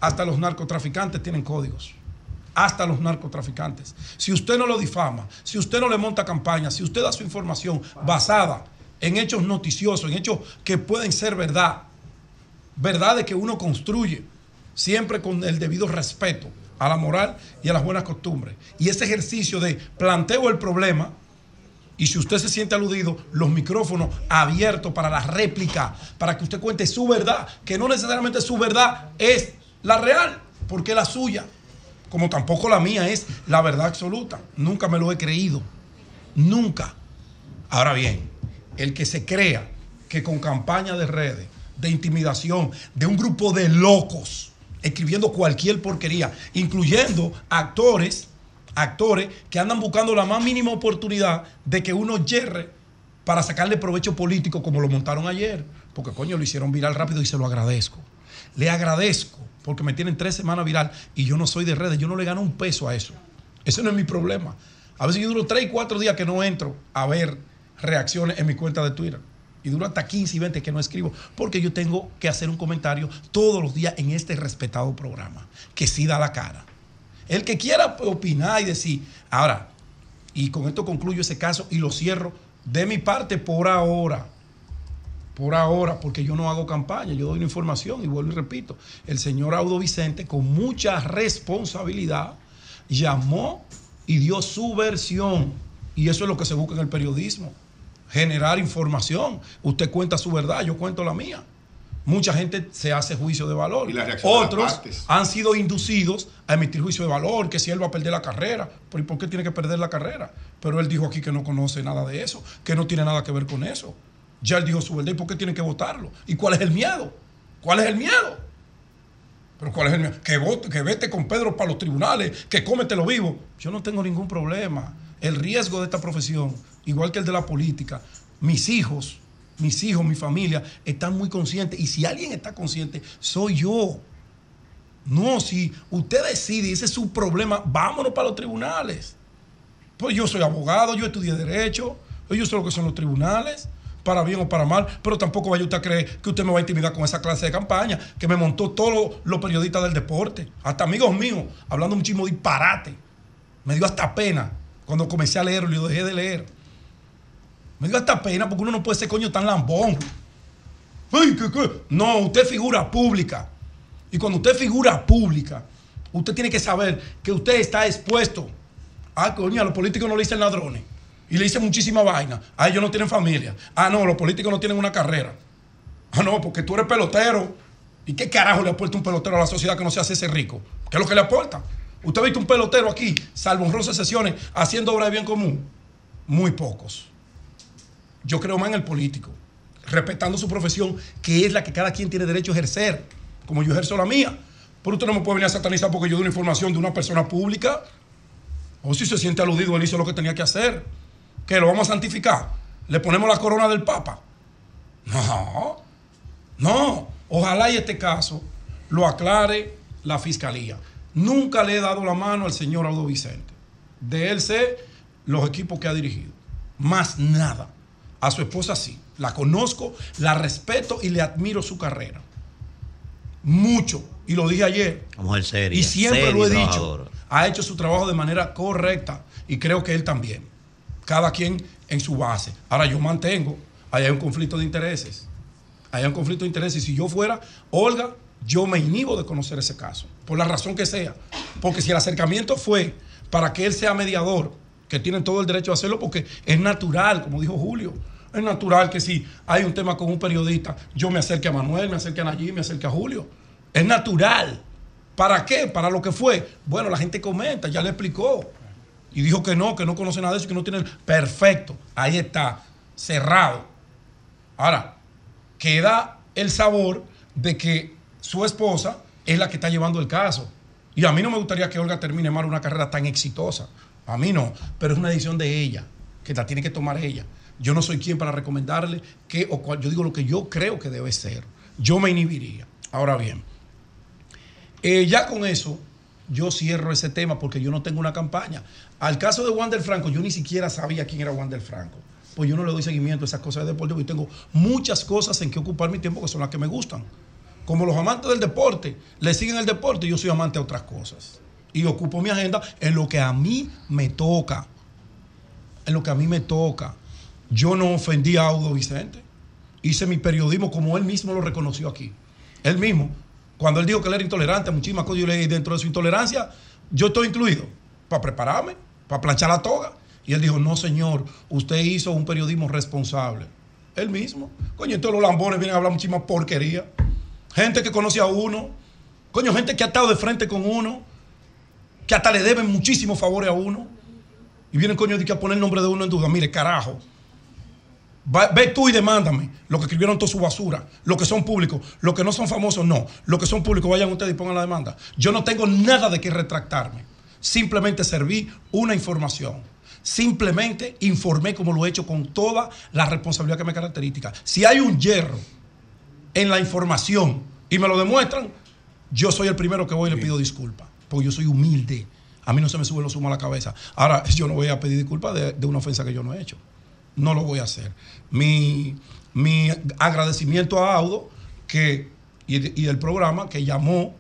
Hasta los narcotraficantes tienen códigos. Hasta los narcotraficantes. Si usted no lo difama, si usted no le monta campaña, si usted da su información basada en hechos noticiosos, en hechos que pueden ser verdad, verdades que uno construye, siempre con el debido respeto a la moral y a las buenas costumbres. Y ese ejercicio de planteo el problema, y si usted se siente aludido, los micrófonos abiertos para la réplica, para que usted cuente su verdad, que no necesariamente su verdad es la real, porque la suya, como tampoco la mía es la verdad absoluta. Nunca me lo he creído. Nunca. Ahora bien, el que se crea que con campaña de redes, de intimidación, de un grupo de locos, escribiendo cualquier porquería, incluyendo actores, actores que andan buscando la más mínima oportunidad de que uno yerre para sacarle provecho político como lo montaron ayer. Porque coño, lo hicieron viral rápido y se lo agradezco. Le agradezco porque me tienen tres semanas viral y yo no soy de redes, yo no le gano un peso a eso. Ese no es mi problema. A veces yo duro tres cuatro días que no entro a ver reacciones en mi cuenta de Twitter. Y duro hasta 15 y 20 que no escribo. Porque yo tengo que hacer un comentario todos los días en este respetado programa. Que sí da la cara. El que quiera opinar y decir. Ahora, y con esto concluyo ese caso y lo cierro de mi parte por ahora. Por ahora, porque yo no hago campaña, yo doy una información y vuelvo y repito. El señor Audo Vicente, con mucha responsabilidad, llamó y dio su versión. Y eso es lo que se busca en el periodismo. Generar información. Usted cuenta su verdad, yo cuento la mía. Mucha gente se hace juicio de valor. Y la de Otros han sido inducidos a emitir juicio de valor, que si él va a perder la carrera. ¿Pero ¿y por qué tiene que perder la carrera? Pero él dijo aquí que no conoce nada de eso, que no tiene nada que ver con eso. Ya él dijo su verdad. ¿Y por qué tiene que votarlo? ¿Y cuál es el miedo? ¿Cuál es el miedo? Pero ¿cuál es el miedo? Que, vote, que vete con Pedro para los tribunales, que cómetelo vivo. Yo no tengo ningún problema. El riesgo de esta profesión, igual que el de la política, mis hijos, mis hijos, mi familia, están muy conscientes. Y si alguien está consciente, soy yo. No, si usted decide, ese es su problema, vámonos para los tribunales. Pues yo soy abogado, yo estudié Derecho, yo sé lo que son los tribunales, para bien o para mal, pero tampoco vaya usted a creer que usted me va a intimidar con esa clase de campaña que me montó todos los, periodistas del deporte, hasta amigos míos, hablando muchísimo disparate. Me dio hasta pena cuando comencé a leerlo y lo dejé de leer. Me dio hasta pena porque uno no puede ser coño tan lambón. Ay, ¿qué, qué? No, usted figura pública. Y cuando usted figura pública, usted tiene que saber que usted está expuesto. Ah, coño, a los políticos no le dicen ladrones. Y le dice muchísima vaina. Ah, ellos no tienen familia. Ah, no, los políticos no tienen una carrera. Ah, no, porque tú eres pelotero. ¿Y qué carajo le aporta un pelotero a la sociedad que no se hace ese rico? ¿Qué es lo que le aporta? ¿Usted ha visto un pelotero aquí, salvo honrosas sesiones, haciendo obra de bien común? Muy pocos. Yo creo más en el político, respetando su profesión, que es la que cada quien tiene derecho a ejercer, como yo ejerzo la mía. Pero usted no me puede venir a satanizar porque yo doy una información de una persona pública. O si se siente aludido, él hizo lo que tenía que hacer. ¿Que lo vamos a santificar? ¿Le ponemos la corona del Papa? No, no. Ojalá y este caso lo aclare la fiscalía. Nunca le he dado la mano al señor Audo Vicente. De él sé los equipos que ha dirigido. Más nada. A su esposa sí. La conozco, la respeto y le admiro su carrera. Mucho. Y lo dije ayer. Una mujer seria. Y siempre seria lo he dicho. Ha hecho su trabajo de manera correcta. Y creo que él también. Cada quien en su base. Ahora yo mantengo. Ahí hay un conflicto de intereses. Hay un conflicto de intereses. Y si yo fuera Olga, yo me inhibo de conocer ese caso. Por la razón que sea. Porque si el acercamiento fue para que él sea mediador, que tienen todo el derecho a hacerlo, porque es natural, como dijo Julio. Es natural que si hay un tema con un periodista, yo me acerque a Manuel, me acerque a Nayib, me acerque a Julio. Es natural. ¿Para qué? Para lo que fue. Bueno, la gente comenta, ya le explicó. Y dijo que no, que no conoce nada de eso, que no tiene. Perfecto. Ahí está. Cerrado. Ahora, queda el sabor de que su esposa es la que está llevando el caso. Y a mí no me gustaría que Olga termine mal una carrera tan exitosa. A mí no. Pero es una decisión de ella, que la tiene que tomar ella. Yo no soy quien para recomendarle qué o cuál. Yo digo lo que yo creo que debe ser. Yo me inhibiría. Ahora bien, eh, ya con eso, yo cierro ese tema porque yo no tengo una campaña. Al caso de Wander Franco, yo ni siquiera sabía quién era Wander Franco. Pues yo no le doy seguimiento a esas cosas de deporte porque tengo muchas cosas en que ocupar mi tiempo que son las que me gustan. Como los amantes del deporte le siguen el deporte, yo soy amante de otras cosas. Y ocupo mi agenda en lo que a mí me toca. En lo que a mí me toca. Yo no ofendí a Audo Vicente. Hice mi periodismo como él mismo lo reconoció aquí. Él mismo. Cuando él dijo que él era intolerante a muchísimas cosas, yo le dentro de su intolerancia, yo estoy incluido. Para prepararme, para planchar la toga. Y él dijo, no señor, usted hizo un periodismo responsable. Él mismo. Coño, entonces los lambones vienen a hablar muchísima porquería. Gente que conoce a uno. Coño, gente que ha estado de frente con uno. Que hasta le deben muchísimos favores a uno. Y vienen, coño, a poner el nombre de uno en duda. Mire, carajo. Ve tú y demándame lo que escribieron toda su basura, lo que son públicos, lo que no son famosos, no. Lo que son públicos, vayan ustedes y pongan la demanda. Yo no tengo nada de qué retractarme. Simplemente serví una información. Simplemente informé como lo he hecho con toda la responsabilidad que me caracteriza. Si hay un hierro en la información y me lo demuestran, yo soy el primero que voy y le pido disculpas. Porque yo soy humilde. A mí no se me sube los humos a la cabeza. Ahora, yo no voy a pedir disculpas de, de una ofensa que yo no he hecho. No lo voy a hacer. Mi, mi agradecimiento a Audo que, y, y el programa que llamó,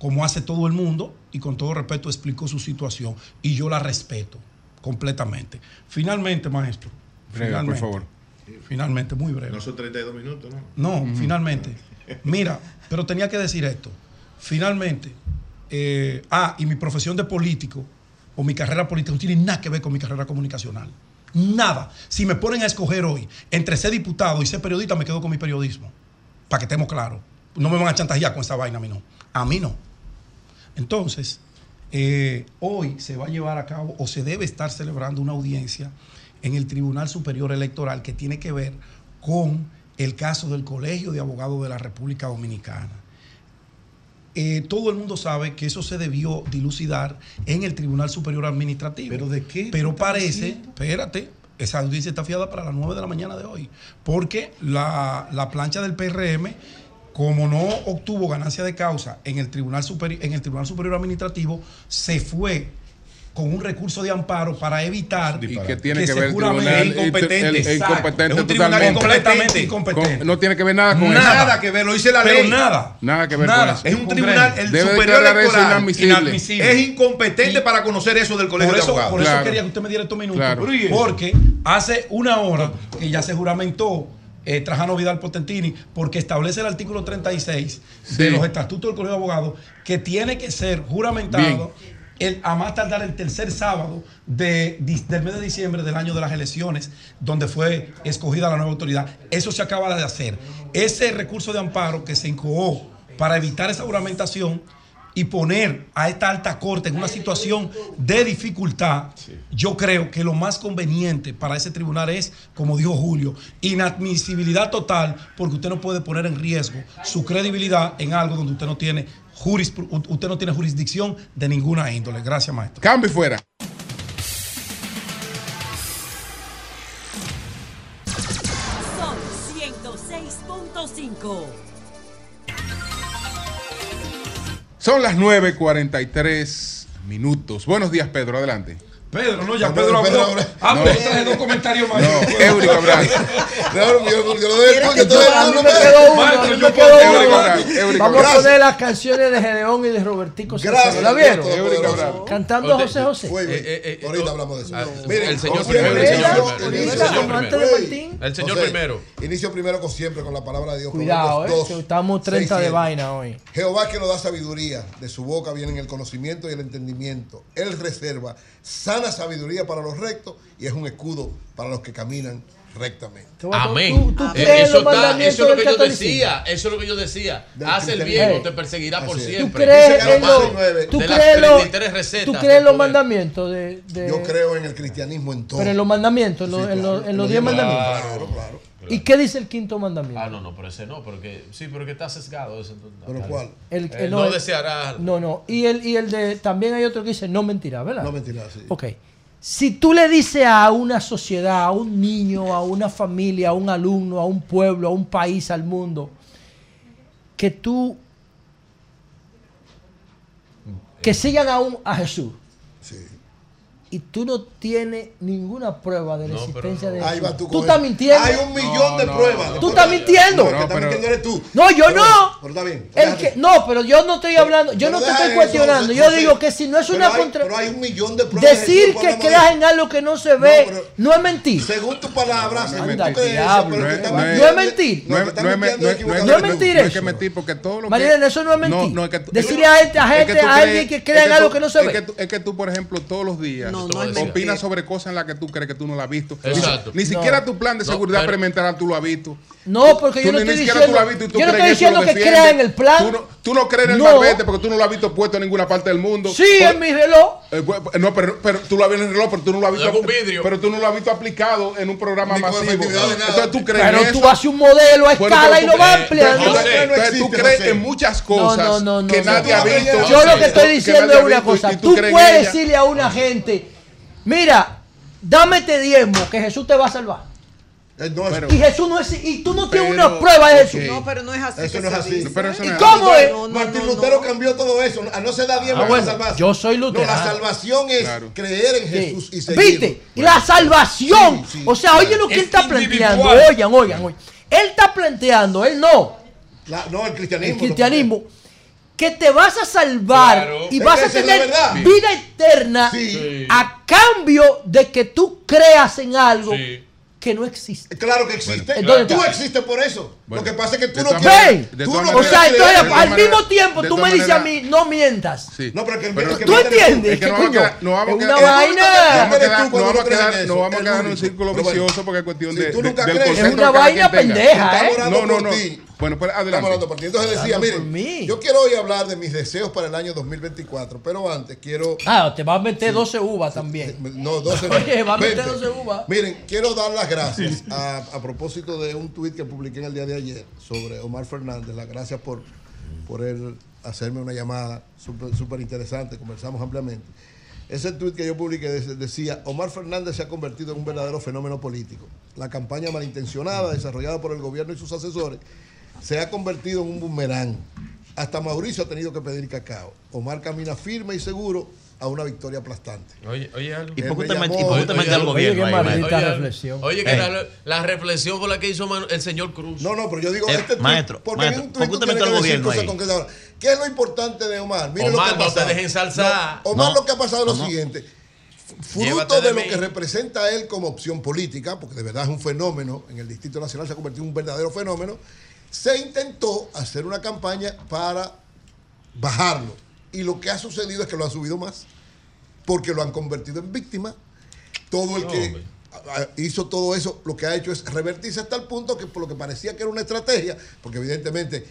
como hace todo el mundo, y con todo respeto explicó su situación. Y yo la respeto completamente. Finalmente, maestro. Breve, por finalmente, favor. Finalmente, muy breve. No son 32 minutos, ¿no? No, finalmente. Mira, pero tenía que decir esto. Finalmente, eh, ah, y mi profesión de político o mi carrera política no tiene nada que ver con mi carrera comunicacional. Nada. Si me ponen a escoger hoy entre ser diputado y ser periodista, me quedo con mi periodismo. Para que estemos claros. No me van a chantajear con esa vaina a mí no. A mí no. Entonces, eh, hoy se va a llevar a cabo o se debe estar celebrando una audiencia en el Tribunal Superior Electoral que tiene que ver con el caso del Colegio de Abogados de la República Dominicana. Eh, todo el mundo sabe que eso se debió dilucidar en el Tribunal Superior Administrativo. ¿Pero de qué? Pero parece, espérate, esa audiencia está fiada para las 9 de la mañana de hoy, porque la, la plancha del PRM, como no obtuvo ganancia de causa en el Tribunal, Superi- en el Tribunal Superior Administrativo, se fue con un recurso de amparo para evitar ¿Y qué tiene que, se ver el juramente- tribunal? incompetente, El- el incompetente Es un tribunal totalmente. completamente incompetente. Con- no tiene que ver nada con Nada eso. que ver, lo dice la Pero ley. nada. Nada que ver Nada. con eso. Es un tribunal, el Debe superior electoral inadmisible. inadmisible. Es incompetente para conocer eso del colegio por de eso, abogados. Por eso Claro. quería que usted me diera estos minutos. Porque hace una hora que ya se juramentó eh, Trajano Vidal Potentini, porque establece el artículo 36 sí. de los estatutos del Colegio de Abogados que tiene que ser juramentado el, a más tardar el tercer sábado de, del mes de diciembre del año de las elecciones, donde fue escogida la nueva autoridad. Eso se acaba de hacer. Ese recurso de amparo que se incoó para evitar esa juramentación y poner a esta alta corte en una situación de dificultad, yo creo que lo más conveniente para ese tribunal es, como dijo Julio, inadmisibilidad total, porque usted no puede poner en riesgo su credibilidad en algo donde usted no tiene, juris, usted no tiene jurisdicción de ninguna índole. Gracias, maestro. Cambio fuera. Son 106.5. Son las 9.43 minutos. Buenos días, Pedro. Adelante. Pedro, no, ya Pedro, Pedro habló. Ah, pues, no. traje dos comentarios más. No, Eurico Abraham. No, yo, yo lo dejo porque todo el mundo me quedó uno. Vamos a poner las canciones de Gedeón y de Robertico. Gracias. ¿La vieron? Cantando José José. Eh, eh, eh, Ahorita hablamos de eso. Ah, el señor primero. El señor primero. Inicio primero con siempre con la palabra de Dios. Cuidado, estamos 30 de vaina hoy. Jehová que nos da sabiduría, de su boca vienen el conocimiento y el entendimiento. Él reserva sana sabiduría para los rectos y es un escudo para los que caminan rectamente. Amén. Eh, eso, es lo que yo decía. Eso es lo que yo decía. Haz el bien o te perseguirá por siempre. ¿Tú crees en los mandamientos? De, Yo creo en el cristianismo en todo. Pero en los mandamientos, en los diez mandamientos. Claro, claro. ¿Y qué dice el quinto mandamiento? Ah, no, no, pero ese no, porque sí, porque está sesgado ese. ¿Pero cuál? El, eh, no, no, deseará. No, no. Y el, y el de, también hay otro que dice no mentirá, ¿verdad? No mentirá, sí. Ok. Si tú le dices a una sociedad, a un niño, a una familia, a un alumno, a un pueblo, a un país, al mundo, que tú mm, que eh. sigan a, un, a Jesús, sí y tú no tienes ninguna prueba de la existencia de eso. tú, tú estás mintiendo. Hay un millón de pruebas. No, tú estás mintiendo. No, pero, eres tú. no yo no. Pero está bien. El que, no, pero yo no estoy hablando. Yo no te estoy cuestionando. Yo digo que si no es una hay, contra. Pero hay un millón de pruebas. Decir que creas en algo que no se ve no, es mentir. Según tu palabra, según tu. No es mentir. No es mentir eso. No es que mentir porque todo lo que. Marilena, eso no es mentir. Decirle a gente, a este, alguien que crea en algo que no se ve. Es que tú, por ejemplo, todos los días no, no Opinas sobre cosas en las que tú crees que tú no las has visto. Ni, siquiera tu plan de seguridad pero, tú lo has visto. No, porque yo no estoy diciendo, yo no estoy diciendo que, crea en el plan. Tú no, crees en el no. malvete porque tú no lo has visto puesto en ninguna parte del mundo. Sí, en mi reloj. Eh, eh, no, pero, pero, tú lo has visto en el reloj, pero tú no lo has visto. Pero tú no lo has visto aplicado en un programa masivo. Entonces tú crees. Pero en eso? tú haces un modelo a escala y lo vas ampliando. Entonces tú crees en muchas cosas que nadie ha visto. Yo lo que estoy diciendo es una cosa. Tú puedes decirle a una ah. gente, mira, dame este diezmo que Jesús te va a salvar. Eh, y Jesús no es y tú no tienes una prueba de Jesús. No, pero no es así. Eso no es así. ¿Y cómo es? Martín Lutero cambió todo eso. A no se da bien ah, bueno, la. Yo soy Lutero. la salvación es creer en Jesús y seguir. ¿Viste? La salvación. O sea, oye lo que él está planteando. Oigan, oigan, oigan. Él está planteando, él no. No, el cristianismo. El cristianismo que te vas a salvar y vas a tener vida eterna a cambio de que tú creas en algo sí que no existe. Claro que existe. Bueno, Entonces. Tú existes por eso. Lo que pasa es que tú no quieres. o sea, entonces al mismo tiempo tú me dices a mí, no mientas. Sí. No, pero que, pero, que tú entiendes. Es que no vamos a quedar. No vamos a quedar. En un círculo vicioso porque es cuestión de. Es una vaina pendeja, ¿eh? No, no, no. Bueno, pues adelante. Por ti. Entonces decía, miren, yo quiero hoy hablar de mis deseos para el año 2024, pero antes quiero. Ah, te vas a meter 12 uvas también. No, 12 uvas. Oye, vas a meter 12 uvas. Miren, quiero dar las gracias a propósito de un tuit que publiqué en el día de ayer sobre Omar Fernández. Las gracias por, por él hacerme una llamada súper interesante. Conversamos ampliamente. Ese tuit que yo publiqué decía, Omar Fernández se ha convertido en un verdadero fenómeno político. La campaña malintencionada desarrollada por el gobierno y sus asesores se ha convertido en un boomerang. Hasta Mauricio ha tenido que pedir cacao. Omar camina firme y seguro a una victoria aplastante. Oye, oye ¿Y por qué mete al gobierno? Oye, qué reflexión. Oye, que la, la, reflexión con la que hizo el señor Cruz. No, no, pero yo digo, eh, este maestro, porque maestro, ¿por qué usted mete al gobierno? ¿Qué es lo importante de Omar? Mire Omar, lo que ha no te dejen salsa. Omar, lo que ha pasado es lo siguiente. Fruto de, de lo que representa él como opción política, porque de verdad es un fenómeno, en el Distrito Nacional se ha convertido en un verdadero fenómeno, se intentó hacer una campaña para bajarlo y lo que ha sucedido es que lo han subido más. porque lo han convertido en víctima. Todo el que hizo todo eso, lo que ha hecho es revertirse hasta el punto que por lo que parecía que era una estrategia, porque evidentemente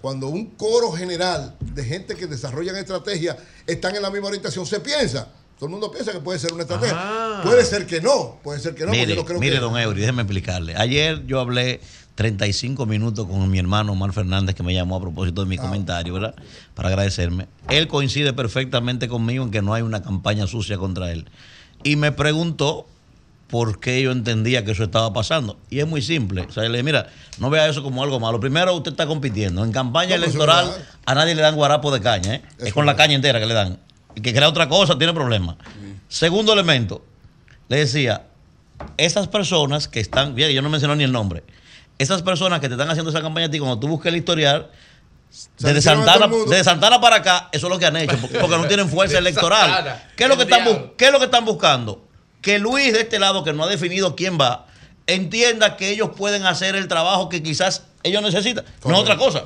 cuando un coro general de gente que desarrollan estrategias están en la misma orientación, se piensa. Todo el mundo piensa que puede ser una estrategia. Ah. Puede ser que no, puede ser que no, mire, porque no creo mire, que. don Eury, déjeme explicarle. Ayer yo hablé 35 minutos con mi hermano Omar Fernández, que me llamó a propósito Ah. de mi comentario, ¿verdad? Para agradecerme. Él coincide perfectamente conmigo en que no hay una campaña sucia contra él. Y me preguntó por qué yo entendía que eso estaba pasando. Y es muy simple. O sea, yo le dije, mira, no vea eso como algo malo. Primero, usted está compitiendo. En campaña pues, electoral, a nadie le dan guarapo de caña, ¿eh? Es con la caña entera que le dan. El que crea otra cosa tiene problemas. Segundo elemento, le decía, esas personas que están, bien, yo no mencioné ni el nombre, esas personas que te están haciendo esa campaña a ti, cuando tú busques el historial, desde Santana, desde Santana para acá, eso es lo que han hecho, porque, porque no tienen fuerza electoral. ¿Qué es, lo que están, bu- diablo. ¿Qué es lo que están buscando? Que Luis de este lado, que no ha definido quién va, entienda que ellos pueden hacer el trabajo que quizás ellos necesitan. No es otra cosa.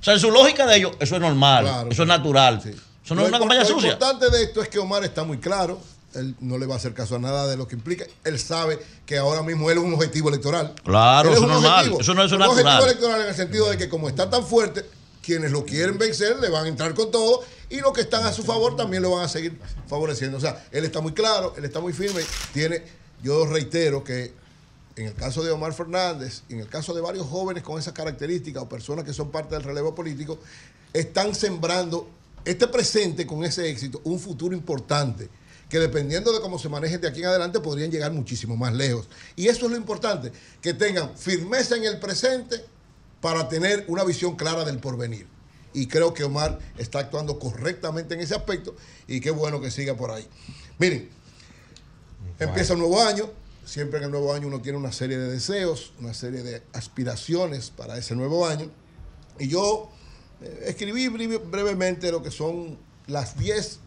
O sea, en su lógica de ellos, eso es normal, Claro, eso es natural. Eso no Lo es una campaña lo sucia. importante de esto es que Omar está muy claro. Él no le va a hacer caso a nada de lo que implica. Él sabe que ahora mismo él es un objetivo electoral. Claro, Él eso un es objetivo. Eso no es un natural. objetivo electoral en el sentido de que como está tan fuerte, quienes lo quieren vencer le van a entrar con todo y los que están a su favor también lo van a seguir favoreciendo. O sea, él está muy claro, él está muy firme. Tiene, yo reitero que en el caso de Omar Fernández, y en el caso de varios jóvenes con esas características o personas que son parte del relevo político, están sembrando este presente con ese éxito, un futuro importante, que dependiendo de cómo se manejen de aquí en adelante podrían llegar muchísimo más lejos. Y eso es lo importante, que tengan firmeza en el presente para tener una visión clara del porvenir. Y creo que Omar está actuando correctamente en ese aspecto y qué bueno que siga por ahí. Miren, Empieza un nuevo año. Siempre en el nuevo año uno tiene una serie de deseos, una serie de aspiraciones para ese nuevo año. Y yo eh, escribí breve- brevemente lo que son las 10,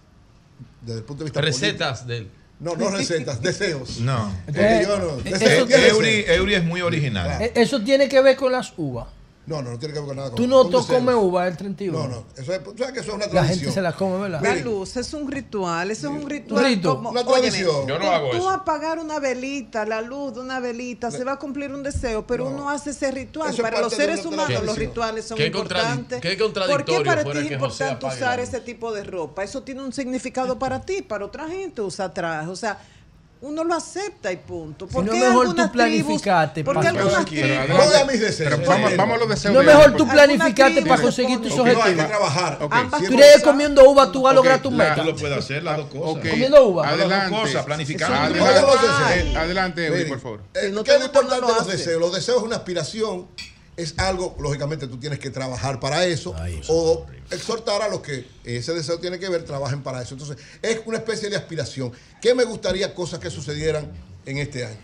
desde el punto de vista Recetas del. político. No, no recetas, deseos. No. Porque yo es muy original. Eh, Eso tiene que ver con las uvas. No, no, no tiene que ver con nada con Tú no con comes uva el 31. No, no. Eso es, sabes que eso es una La tradición. gente se la come, ¿verdad? La luz es un ritual, eso es un ritual. rito. como- Una óyeme, tradición. Yo no por hago tú eso. apagar una velita, la luz de una velita, se va a cumplir un deseo, pero uno hace ese ritual. Eso es para los seres humanos los tradición. rituales son Qué importantes. qué ¿Por contradictorio qué para ti es importante la usar ese tipo de ropa? Eso tiene un significado para ti, para otra gente usa traje. O sea, uno lo acepta y punto. Si ¿Por no qué mejor tú algunas planificate Tribus, ¿Por qué para- algunas tribus? Voy a mis deseos. Pero vamos, vamos a los deseos. No de mejor tú tribu para conseguir tus no, hay que objetivos. trabajar. Tú Si cosas- comiendo uva, tú vas a lograr tu meta. Tú lo puedes hacer las dos cosas. Comiendo uva. Adelante. cosas, planificando. Adelante, por favor. eh, Si no ¿Qué te es lo gusta, no importante lo de los deseos? Los deseos es una aspiración, es algo, lógicamente tú tienes que trabajar para eso, o exhortar a los que ese deseo tiene que ver, trabajen para eso. Entonces, es una especie de aspiración. ¿Qué me gustaría cosas que sucedieran en este año?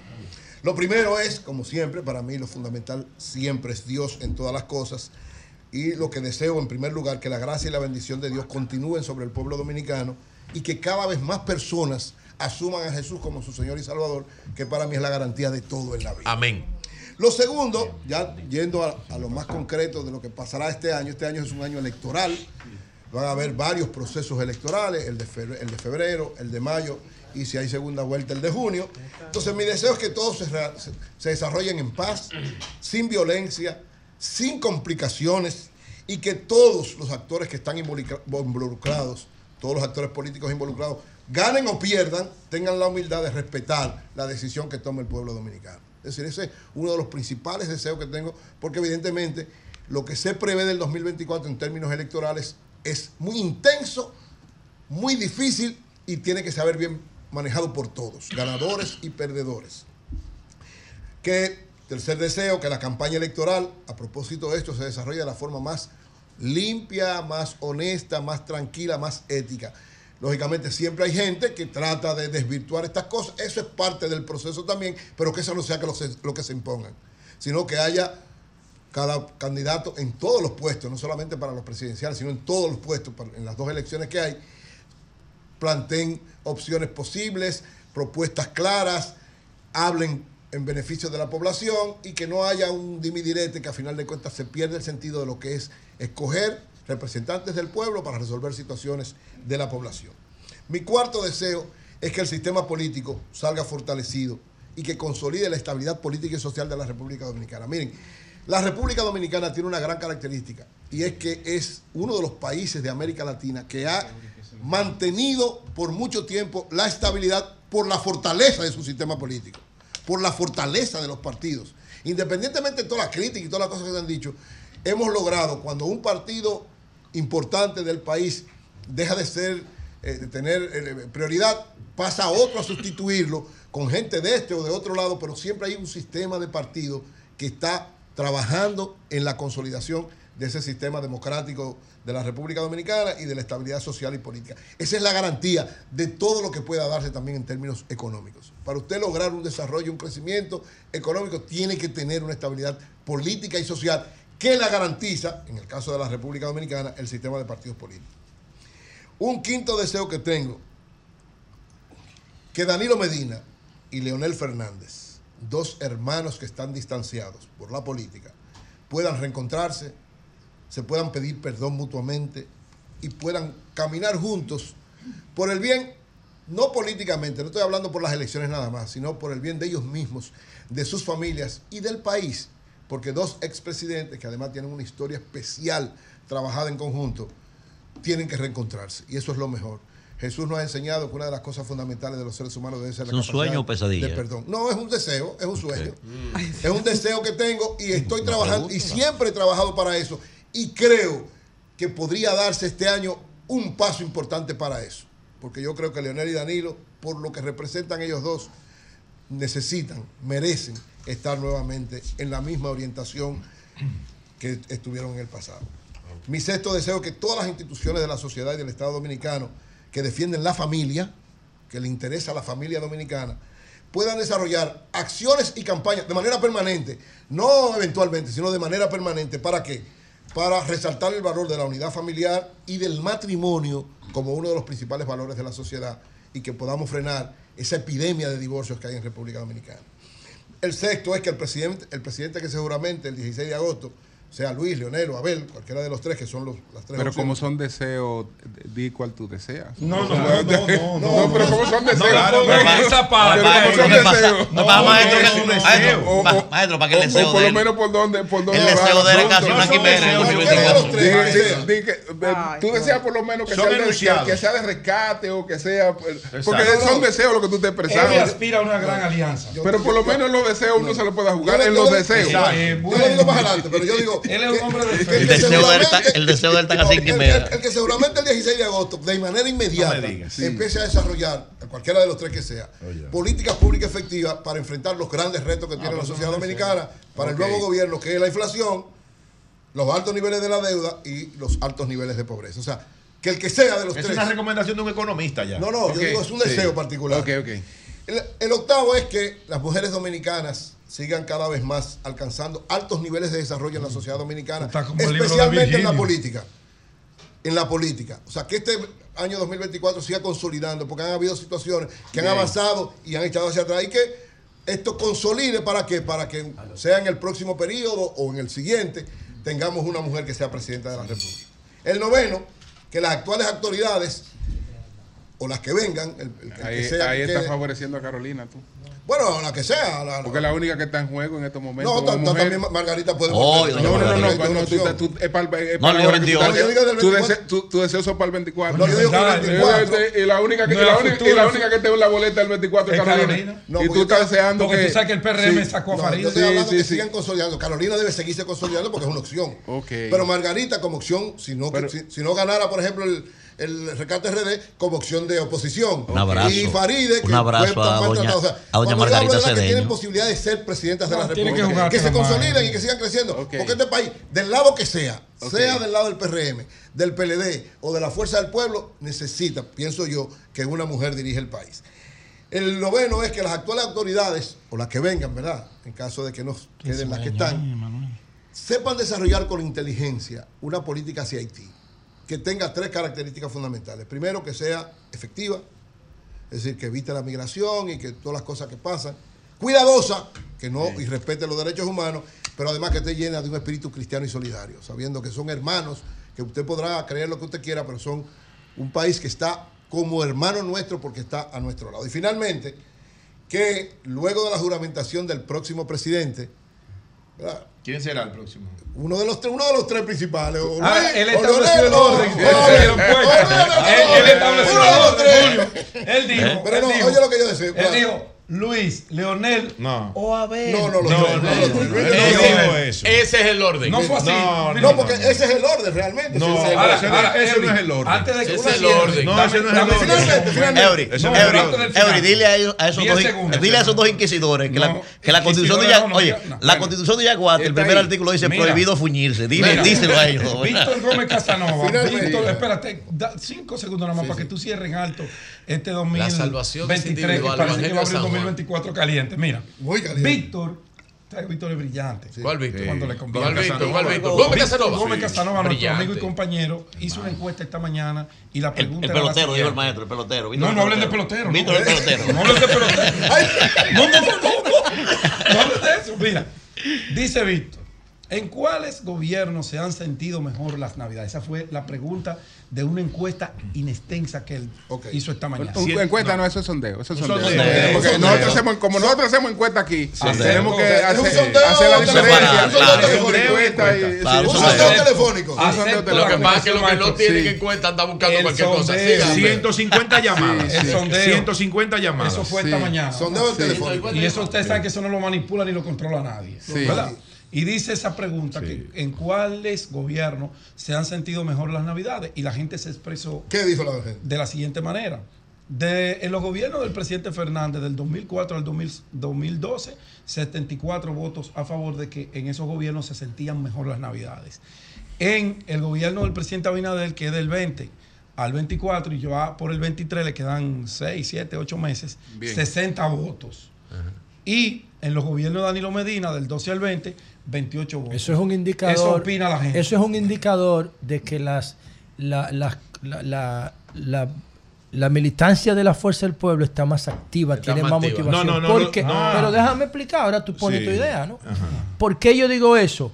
Lo primero es, como siempre, para mí lo fundamental siempre es Dios en todas las cosas. Y lo que deseo, en primer lugar, que la gracia y la bendición de Dios continúen sobre el pueblo dominicano y que cada vez más personas asuman a Jesús como su Señor y Salvador, que para mí es la garantía de todo en la vida. Amén. Lo segundo, ya yendo a, lo más concreto de lo que pasará este año, este año es un año electoral, van a haber varios procesos electorales, el de, febrero, el de febrero, el de mayo y si hay segunda vuelta el de junio. Entonces mi deseo es que todos se, se- desarrollen en paz, sin violencia, sin complicaciones y que todos los actores que están involucra- involucrados, todos los actores políticos involucrados, ganen o pierdan, tengan la humildad de respetar la decisión que tome el pueblo dominicano. Es decir, ese es uno de los principales deseos que tengo, porque evidentemente lo que se prevé del 2024 en términos electorales es muy intenso, muy difícil y tiene que saber bien manejado por todos, ganadores y perdedores. Que, tercer deseo, que la campaña electoral, a propósito de esto, se desarrolle de la forma más limpia, más honesta, más tranquila, más ética. Lógicamente siempre hay gente que trata de desvirtuar estas cosas, eso es parte del proceso también, pero que eso no sea que lo, lo que se impongan, sino que haya cada candidato en todos los puestos, no solamente para los presidenciales, sino en todos los puestos, en las dos elecciones que hay, planteen opciones posibles, propuestas claras, hablen en beneficio de la población y que no haya un dimidirete que a final de cuentas se pierde el sentido de lo que es escoger representantes del pueblo para resolver situaciones de la población. Mi cuarto deseo es que el sistema político salga fortalecido y que consolide la estabilidad política y social de la República Dominicana. Miren, la República Dominicana tiene una gran característica y es que es uno de los países de América Latina que ha mantenido por mucho tiempo la estabilidad por la fortaleza de su sistema político, por la fortaleza de los partidos. Independientemente de todas las críticas y todas las cosas que se han dicho, hemos logrado cuando un partido importante del país deja de ser, eh, de tener eh, prioridad, pasa a otro a sustituirlo con gente de este o de otro lado, pero siempre hay un sistema de partido que está trabajando en la consolidación de ese sistema democrático de la República Dominicana y de la estabilidad social y política. Esa es la garantía de todo lo que pueda darse también en términos económicos. Para usted lograr un desarrollo, un crecimiento económico, tiene que tener una estabilidad política y social que la garantiza, en el caso de la República Dominicana, el sistema de partidos políticos. Un quinto deseo que tengo, que Danilo Medina y Leonel Fernández, dos hermanos que están distanciados por la política, puedan reencontrarse, se puedan pedir perdón mutuamente y puedan caminar juntos por el bien, no políticamente, no estoy hablando por las elecciones nada más, sino por el bien de ellos mismos, de sus familias y del país, porque dos expresidentes que además tienen una historia especial trabajada en conjunto, tienen que reencontrarse y eso es lo mejor. Jesús nos ha enseñado que una de las cosas fundamentales de los seres humanos debe ser la ¿Es un sueño o pesadilla? de perdón. No, es un deseo, es un sueño. Es un deseo que tengo y estoy trabajando y siempre he trabajado para eso. Y creo que podría darse este año un paso importante para eso. Porque yo creo que Leonel y Danilo, por lo que representan ellos dos, necesitan, merecen estar nuevamente en la misma orientación que estuvieron en el pasado. Mi sexto deseo es que todas las instituciones de la sociedad y del Estado dominicano que defienden la familia, que le interesa a la familia dominicana, puedan desarrollar acciones y campañas de manera permanente, no eventualmente, sino de manera permanente. ¿Para qué? Para resaltar el valor de la unidad familiar y del matrimonio como uno de los principales valores de la sociedad y que podamos frenar esa epidemia de divorcios que hay en República Dominicana. El sexto es que el presidente, el presidente que se juramente el 16 de agosto, sea Luis, Leonel o Abel, cualquiera de los tres que son los, las tres Pero opciones. como son deseos, di cuál tú deseas. No, no, no, no, No, pero como son deseos. claro, no, esa parte, no, no, no, no, no, no, maestro, que- es un deseo. maestro, para que el deseo o por lo menos por dónde, por dónde el deseo de casi una quimera, Tú deseas por lo menos que sea, de, que, sea de rescate o que sea. pues, Porque son deseos lo que tú estás expresando. Él aspira a una gran alianza. Pero por lo menos en los deseos uno se lo puede jugar en los deseos. Yo lo digo más adelante, pero yo digo. Él es un hombre de fe. El deseo de él seguramente- está- el deseo de él está casi en el- quimera. el- el que seguramente el 16 de agosto, de manera inmediata, No me digas, sí. empiece a desarrollar, a cualquiera de los tres que sea, políticas públicas efectivas para enfrentar los grandes retos que tiene la sociedad dominicana, para el nuevo gobierno, que es la inflación, los altos niveles de la deuda y los altos niveles de pobreza. O sea, que el que sea de los Es tres. una recomendación de un economista ya. No, no, yo digo, es un sí. deseo particular. Ok, ok. El, el octavo es que las mujeres dominicanas sigan cada vez más alcanzando altos niveles de desarrollo en la sociedad dominicana, Está especialmente en la política. En la política. O sea, que este año 2024 siga consolidando, porque han habido situaciones que han Bien. avanzado y han echado hacia atrás y que esto consolide para que para que sea en el próximo periodo o en el siguiente tengamos una mujer que sea presidenta de la República. El noveno, que las actuales autoridades o las que vengan, el, el que Ahí, sea ahí que quede- favoreciendo a Carolina tú. Bueno, la que sea. la- la- Porque es la única que está en juego en estos momentos. no, mujer. también Margarita puede Oh, No, no, no, no, no, es tú, es para, es No, para le la dio hora que tú 28. estás- No, yo digo del tu 24. dese- tu- Tu deseo son para el 24. No, yo digo que el Dale. 24. Y la única que, No, la el única, futuro, y la el única que tengo en la boleta del 24 es Carolina. Carolina. No, y porque tú estás deseando Porque que. tú sabes que el PRM sí. sacó a No, Farid. yo estoy Sí, hablando sí, que sí. sigan consolidando. Carolina debe seguirse consolidando porque es una opción. Pero Margarita como opción, si no, Pero- si, si no ganara, por ejemplo, el, el rescate RD, como opción de oposición. Un abrazo. Y Faride, que Un abrazo a doña-. O sea, a doña Margarita de las que Cedeño. tienen posibilidad de ser presidentas de No, la que República. jugar Que, se consoliden madre. y que sigan creciendo. Porque este país, del lado que sea, sea del lado del PRM, del PLD o de la Fuerza del Pueblo, necesita, pienso yo, que una mujer dirige el país. El noveno es que las actuales autoridades, o las que vengan, ¿verdad? En caso de que no queden las que están, sepan desarrollar con inteligencia una política hacia Haití que tenga tres características fundamentales. Primero, que sea efectiva, es decir, que evite la migración y que todas las cosas que pasan. Cuidadosa, que no y respete los derechos humanos, pero además que esté llena de un espíritu cristiano y solidario, sabiendo que son hermanos, que usted podrá creer lo que usted quiera, pero son un país que está como hermano nuestro porque está a nuestro lado. Y finalmente, que luego de la juramentación del próximo presidente, ¿verdad? ¿Quién será el próximo? uno de los tres, uno de los tres principales. o Ah, Luis, él estableció el orden. Él estableció uno de el los orden. Él dijo. Pero no, oye lo que yo decía. Él dijo, Luis, Leonel No. o Abel. No, no, No. Ese es el orden. No fue así. No, No, porque ese es el orden realmente. No, ese no es el orden. Antes de que Ese es el orden. No, ese no es el orden. Finalmente, finalmente. Eury, dile a, esos, dos, dile a esos dos no. inquisidores que, No, la, constitución de inquisidores ya, no, no, oye, no, la constitución de Yaguate, el primer artículo dice prohibido fuñirse. Dile, díselo a ellos. Víctor Gómez Casanova. Víctor, espérate, cinco segundos nada más para que tú cierres en alto este La salvación es 2023 que parece que va a abrir San un Juan. 2024 caliente. Mira, Muy caliente. Víctor. Víctor es brillante. ¿Cuál Víctor? Cuando le conviene. ¿Cuál Víctor? ¿Cuál Víctor? Víctor Gómez Casanova. Gómez Casanova, nuestro Brillante. amigo y compañero, hizo una encuesta esta mañana y la El, pregunta el la pelotero, dijo el maestro, el pelotero. No, no hablen de pelotero. Víctor el pelotero. No hablen de pelotero. No, no, no. No hablen de eso. Mira, dice Víctor, ¿en cuáles gobiernos se han sentido mejor las navidades? Esa fue la pregunta de una encuesta inextensa que él hizo esta mañana. Un- encuesta no, eso es sondeo. Eso es sondeo. sondeo. Porque Sondeo. nosotros hacemos, como nosotros hacemos encuesta aquí, tenemos que Es un hacer, sondeo hacer la telefónico, diferencia. un sondeo telefónico. encuesta Lo que pasa es que los que no tienen sí. en cuenta están buscando cualquier cosa. sondeo. Síganme. 150 llamadas. El sondeo. 150 llamadas. Eso fue esta mañana. Sondeo telefónico. Y eso ustedes saben que eso no lo manipula ni lo controla nadie. Sí. ¿verdad? Y dice esa pregunta que en cuáles gobiernos se han sentido mejor las navidades y la gente se expresó ¿Qué dijo la gente? de la siguiente manera. De, en los gobiernos del presidente Fernández del 2004 al 2000 2012, 74 votos a favor de que en esos gobiernos se sentían mejor las navidades. En el gobierno del presidente Abinader, que es del 20 al 24 y ya por el 23 le quedan 6, 7, 8 meses, Bien. 60 votos. Y en los gobiernos de Danilo Medina, del 12 al 20, 28 votos. Eso es un indicador. Eso opina la gente. Eso es un indicador de que las la, la, la, la, la- la militancia de la fuerza del pueblo está más activa, Está tiene más más, activa. motivación. No, no, no, Porque- no. Pero déjame explicar, ahora tú pones Sí. tu idea, ¿no? Ajá. ¿Por qué yo digo eso?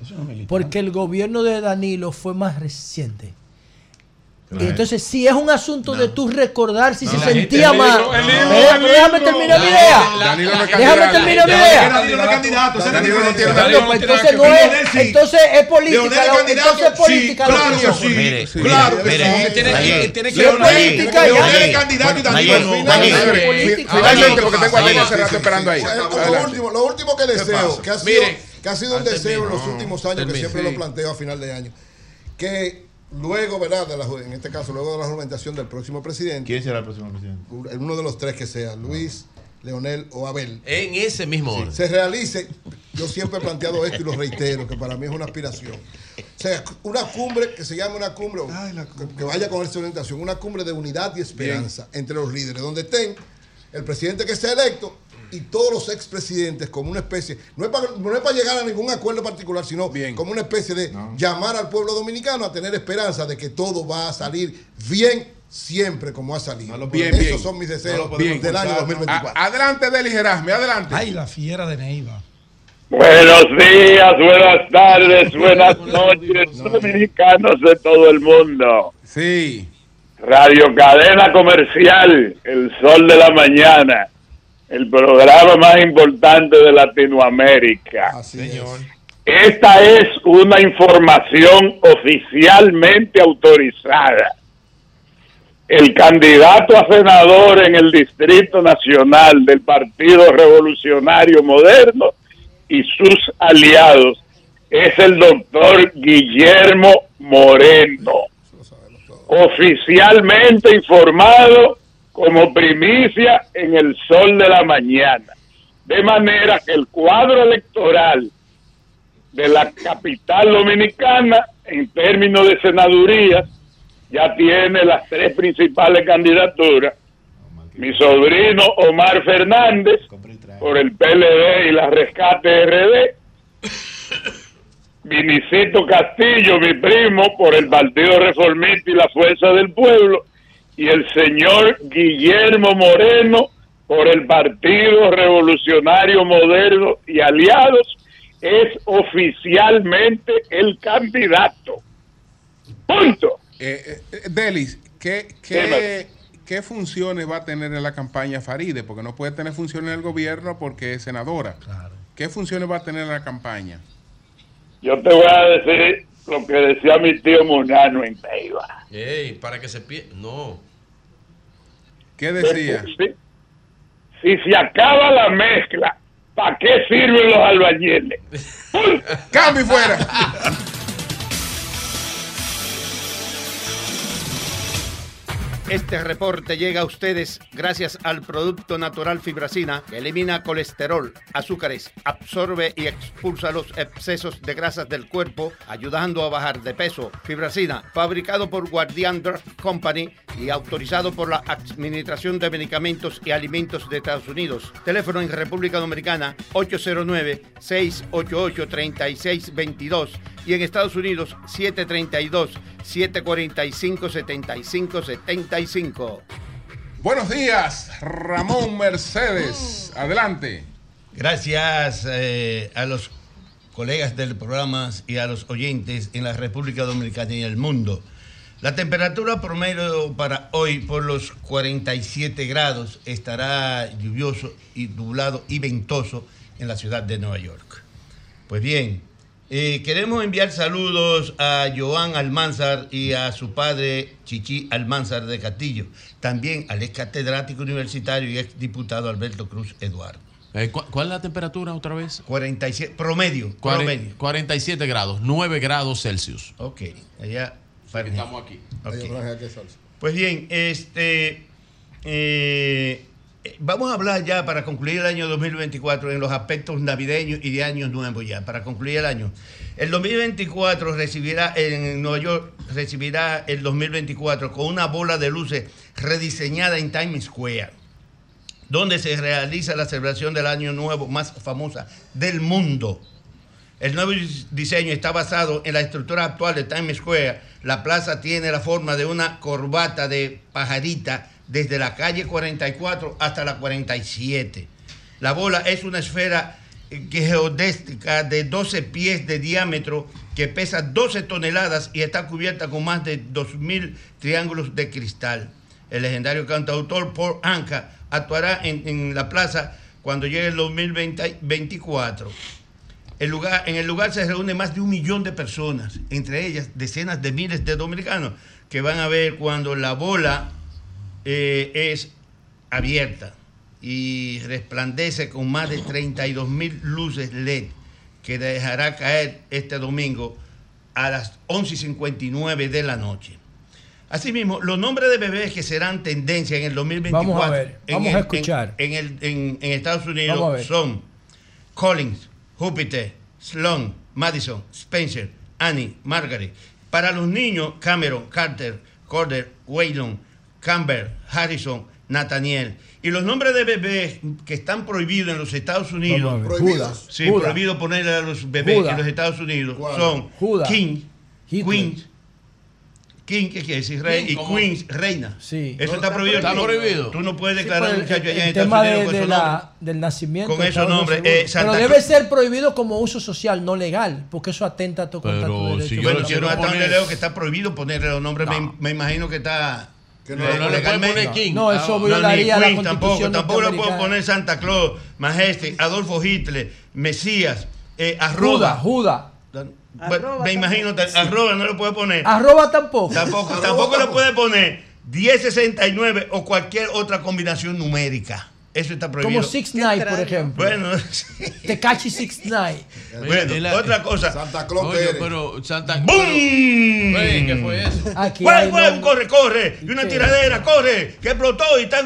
Porque el gobierno de Danilo fue más reciente. Y entonces, si es un asunto de tú recordar si se sentía Pero el déjame terminar mi La- idea. Déjame terminar mi idea. Pues entonces no es, entonces es política, entonces es política. la claro que opinión. sí. Mire, Claro que mire, sí. mire, tiene que- es política. Leonel es candidato y Danilo no. Porque tengo a Danilo hace rato esperando ahí. Eh, Lo último, que deseo, que ha sido, Mire, que ha sido un deseo en los últimos años, que siempre lo planteo a final de año, que luego, ¿verdad? De la, ju- en este caso, luego de la juramentación del próximo presidente, ¿Quién será el próximo presidente? uno de los tres que sea, Luis, Leonel o Abel, En ese mismo orden. se realice, yo siempre he planteado esto y lo reitero, que para mí es una aspiración. O sea, una cumbre que se llame una cumbre, que vaya con esa orientación, una cumbre de unidad y esperanza entre los líderes, donde estén el presidente que sea electo y todos los expresidentes como una especie, no es para no es para llegar a ningún acuerdo particular, sino Bien. como una especie de llamar al pueblo dominicano a tener esperanza de que todo va a salir bien siempre como ha salido. Bien, Esos bien. son mis deseos No del año forzar, ¿no? 2024. A- adelante, Deli Gerasme, adelante. Ay, la fiera de Neiva. Buenos días, buenas tardes, buenas noches, dominicanos de todo el mundo. Sí. Radio Cadena Comercial, El Sol de la Mañana, el programa más importante de Latinoamérica. Así es. Esta es una información oficialmente autorizada. El candidato a senador en el Distrito Nacional del Partido Revolucionario Moderno y sus aliados es el doctor Guillermo Moreno, oficialmente informado como primicia en el sol de la mañana. De manera que el cuadro electoral de la capital dominicana en términos de senadurías ya tiene las tres principales candidaturas. Mi sobrino Omar Fernández por el PLD y la Rescate RD. Vinicito Castillo, mi primo, por el Partido Reformista y la Fuerza del Pueblo. Y el señor Guillermo Moreno por el Partido Revolucionario Moderno y Aliados es oficialmente el candidato. Punto. Eh, eh, Delis, ¿qué, qué, ¿qué funciones va a tener en la campaña Faride? Porque no puede tener funciones en el gobierno porque es senadora. ¿Qué funciones va a tener en la campaña? Yo te voy a decir lo que decía mi tío Monano en Peiba. Ey, para que se pierda. No. ¿Qué decía? Si, si se acaba la mezcla, ¿para qué sirven los albañiles? ¡Cambio fuera! Este reporte llega a ustedes gracias al producto natural fibracina que elimina colesterol, azúcares, absorbe y expulsa los excesos de grasas del cuerpo, ayudando a bajar de peso. Fibracina, fabricado por Guardian Drug Company y autorizado por la Administración de Medicamentos y Alimentos de Estados Unidos. Teléfono en República Dominicana 809-688-3622 y en Estados Unidos 732-745-7575. Buenos días, Ramón Mercedes. Adelante. Gracias eh, a los colegas del programa y a los oyentes en la República Dominicana y el mundo. La temperatura promedio para hoy por los 47 grados estará lluvioso y nublado y ventoso en la ciudad de Nueva York. Pues bien, eh, queremos enviar saludos a Joan Almanzar y a su padre Chichi Almanzar de Castillo. También al ex catedrático universitario y ex diputado Alberto Cruz Eduardo. Eh, ¿cu- ¿Cuál es la temperatura otra vez? 47, promedio. Cuare- promedio. 47 grados, 9 grados Celsius. Ok, allá. Estamos aquí. Ok. Ay, Franja, ¿qué salsa? Pues bien, este, eh, vamos a hablar ya para concluir el año 2024 en los aspectos navideños y de años nuevos ya, para concluir el año. El 2024 recibirá en Nueva York, recibirá el 2024 con una bola de luces rediseñada en Times Square, donde se realiza la celebración del año nuevo más famosa del mundo. El nuevo dis- diseño está basado en la estructura actual de Times Square. La plaza tiene la forma de una corbata de pajarita desde la calle 44 hasta la 47. La bola es una esfera eh, geodéstica de 12 pies de diámetro que pesa 12 toneladas y está cubierta con más de 2.000 triángulos de cristal. El legendario cantautor Paul Anka actuará en, en la plaza cuando llegue el 2024. El lugar, en el lugar se reúne más de un millón de personas, entre ellas decenas de miles de dominicanos que van a ver cuando la bola eh, es abierta y resplandece con más de 32 mil luces LED que dejará caer este domingo a las 11.59 de la noche. Asimismo, los nombres de bebés que serán tendencia en el 2024 Vamos a ver, en vamos el- a en- escuchar. En, el- en- en Estados Unidos son Collins, Júpiter, Sloan, Madison, Spencer, Annie, Margaret. Para los niños, Cameron, Carter, Corder, Waylon, Camber, Harrison, Nathaniel. Y los nombres de bebés que están prohibidos en los Estados Unidos. A. Prohibidos. Sí, Judas. prohibido ponerle a los bebés Judas. en los Estados Unidos. ¿Cuál? Son Judas. King, Hitler. Queen, King, que quiere decir rey, King, y Queen, reina. Sí. Eso No, está prohibido. prohibido. Tú no- Está prohibido. Tú no puedes Sí, declarar por un el- muchacho allá en Estados tema Unidos de- con de esos la- nombres. del nacimiento. Con esos nombres, eh, Santa Pero debe ser prohibido como uso social, no legal, porque eso atenta contra tu derecho. Bueno, si no hasta donde leo que está prohibido ponerle los nombres, me, me imagino que está. No, no le puede poner King. No, eso violaría la Queen tampoco, Constitución tampoco le puedo norteamericana. poner Santa Claus, Majestic, Adolfo Hitler, Mesías, eh, Arroba. Judas, me imagino, arroba no le puede poner. Arroba tampoco. Tampoco, tampoco le puede poner 1069 o cualquier otra combinación numérica. Eso está prohibido. Como Six Nine, por ejemplo. Bueno, Tecachi Six Nine. bueno, otra cosa. Santa Claus Oye, pero Santa ¡Bum! Oye, ¿qué fue eso? Aquí corre, corre! Y una ¿Qué? tiradera, corre, que explotó y está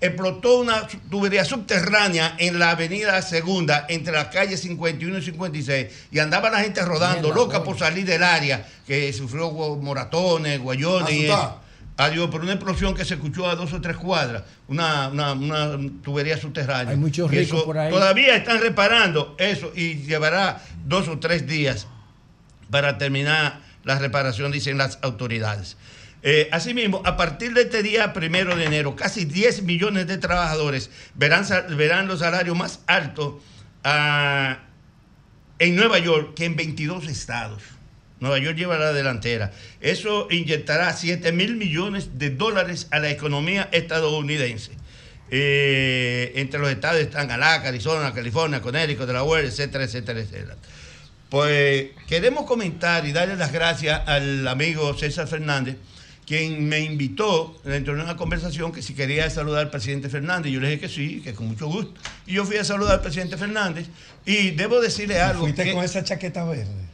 Explotó una tubería subterránea en la avenida Segunda, entre las calles 51 y 56, y andaba la gente rodando, loca por salir del área, que sufrió moratones, guayones eso. Adiós, por una explosión que se escuchó a dos o tres cuadras, una, una, una tubería subterránea. Hay muchos ricos por ahí. Todavía están reparando eso y llevará dos o tres días para terminar la reparación, dicen las autoridades. Eh, asimismo, a partir de este día primero de enero, casi 10 millones de trabajadores verán, verán los salarios más altos ah, en Nueva York que en 22 estados. Nueva York lleva la delantera. Eso inyectará 7 mil millones de dólares a la economía estadounidense. Eh, entre los estados están Alaska, Arizona, California, Connecticut, Delaware, etcétera, etcétera, etcétera. Pues queremos comentar y darle las gracias al amigo César Fernández, quien me invitó dentro de una conversación que si quería saludar al presidente Fernández. Yo le dije que sí, que con mucho gusto. Y yo fui a saludar al presidente Fernández y debo decirle algo. ¿Fuiste que- con esa chaqueta verde?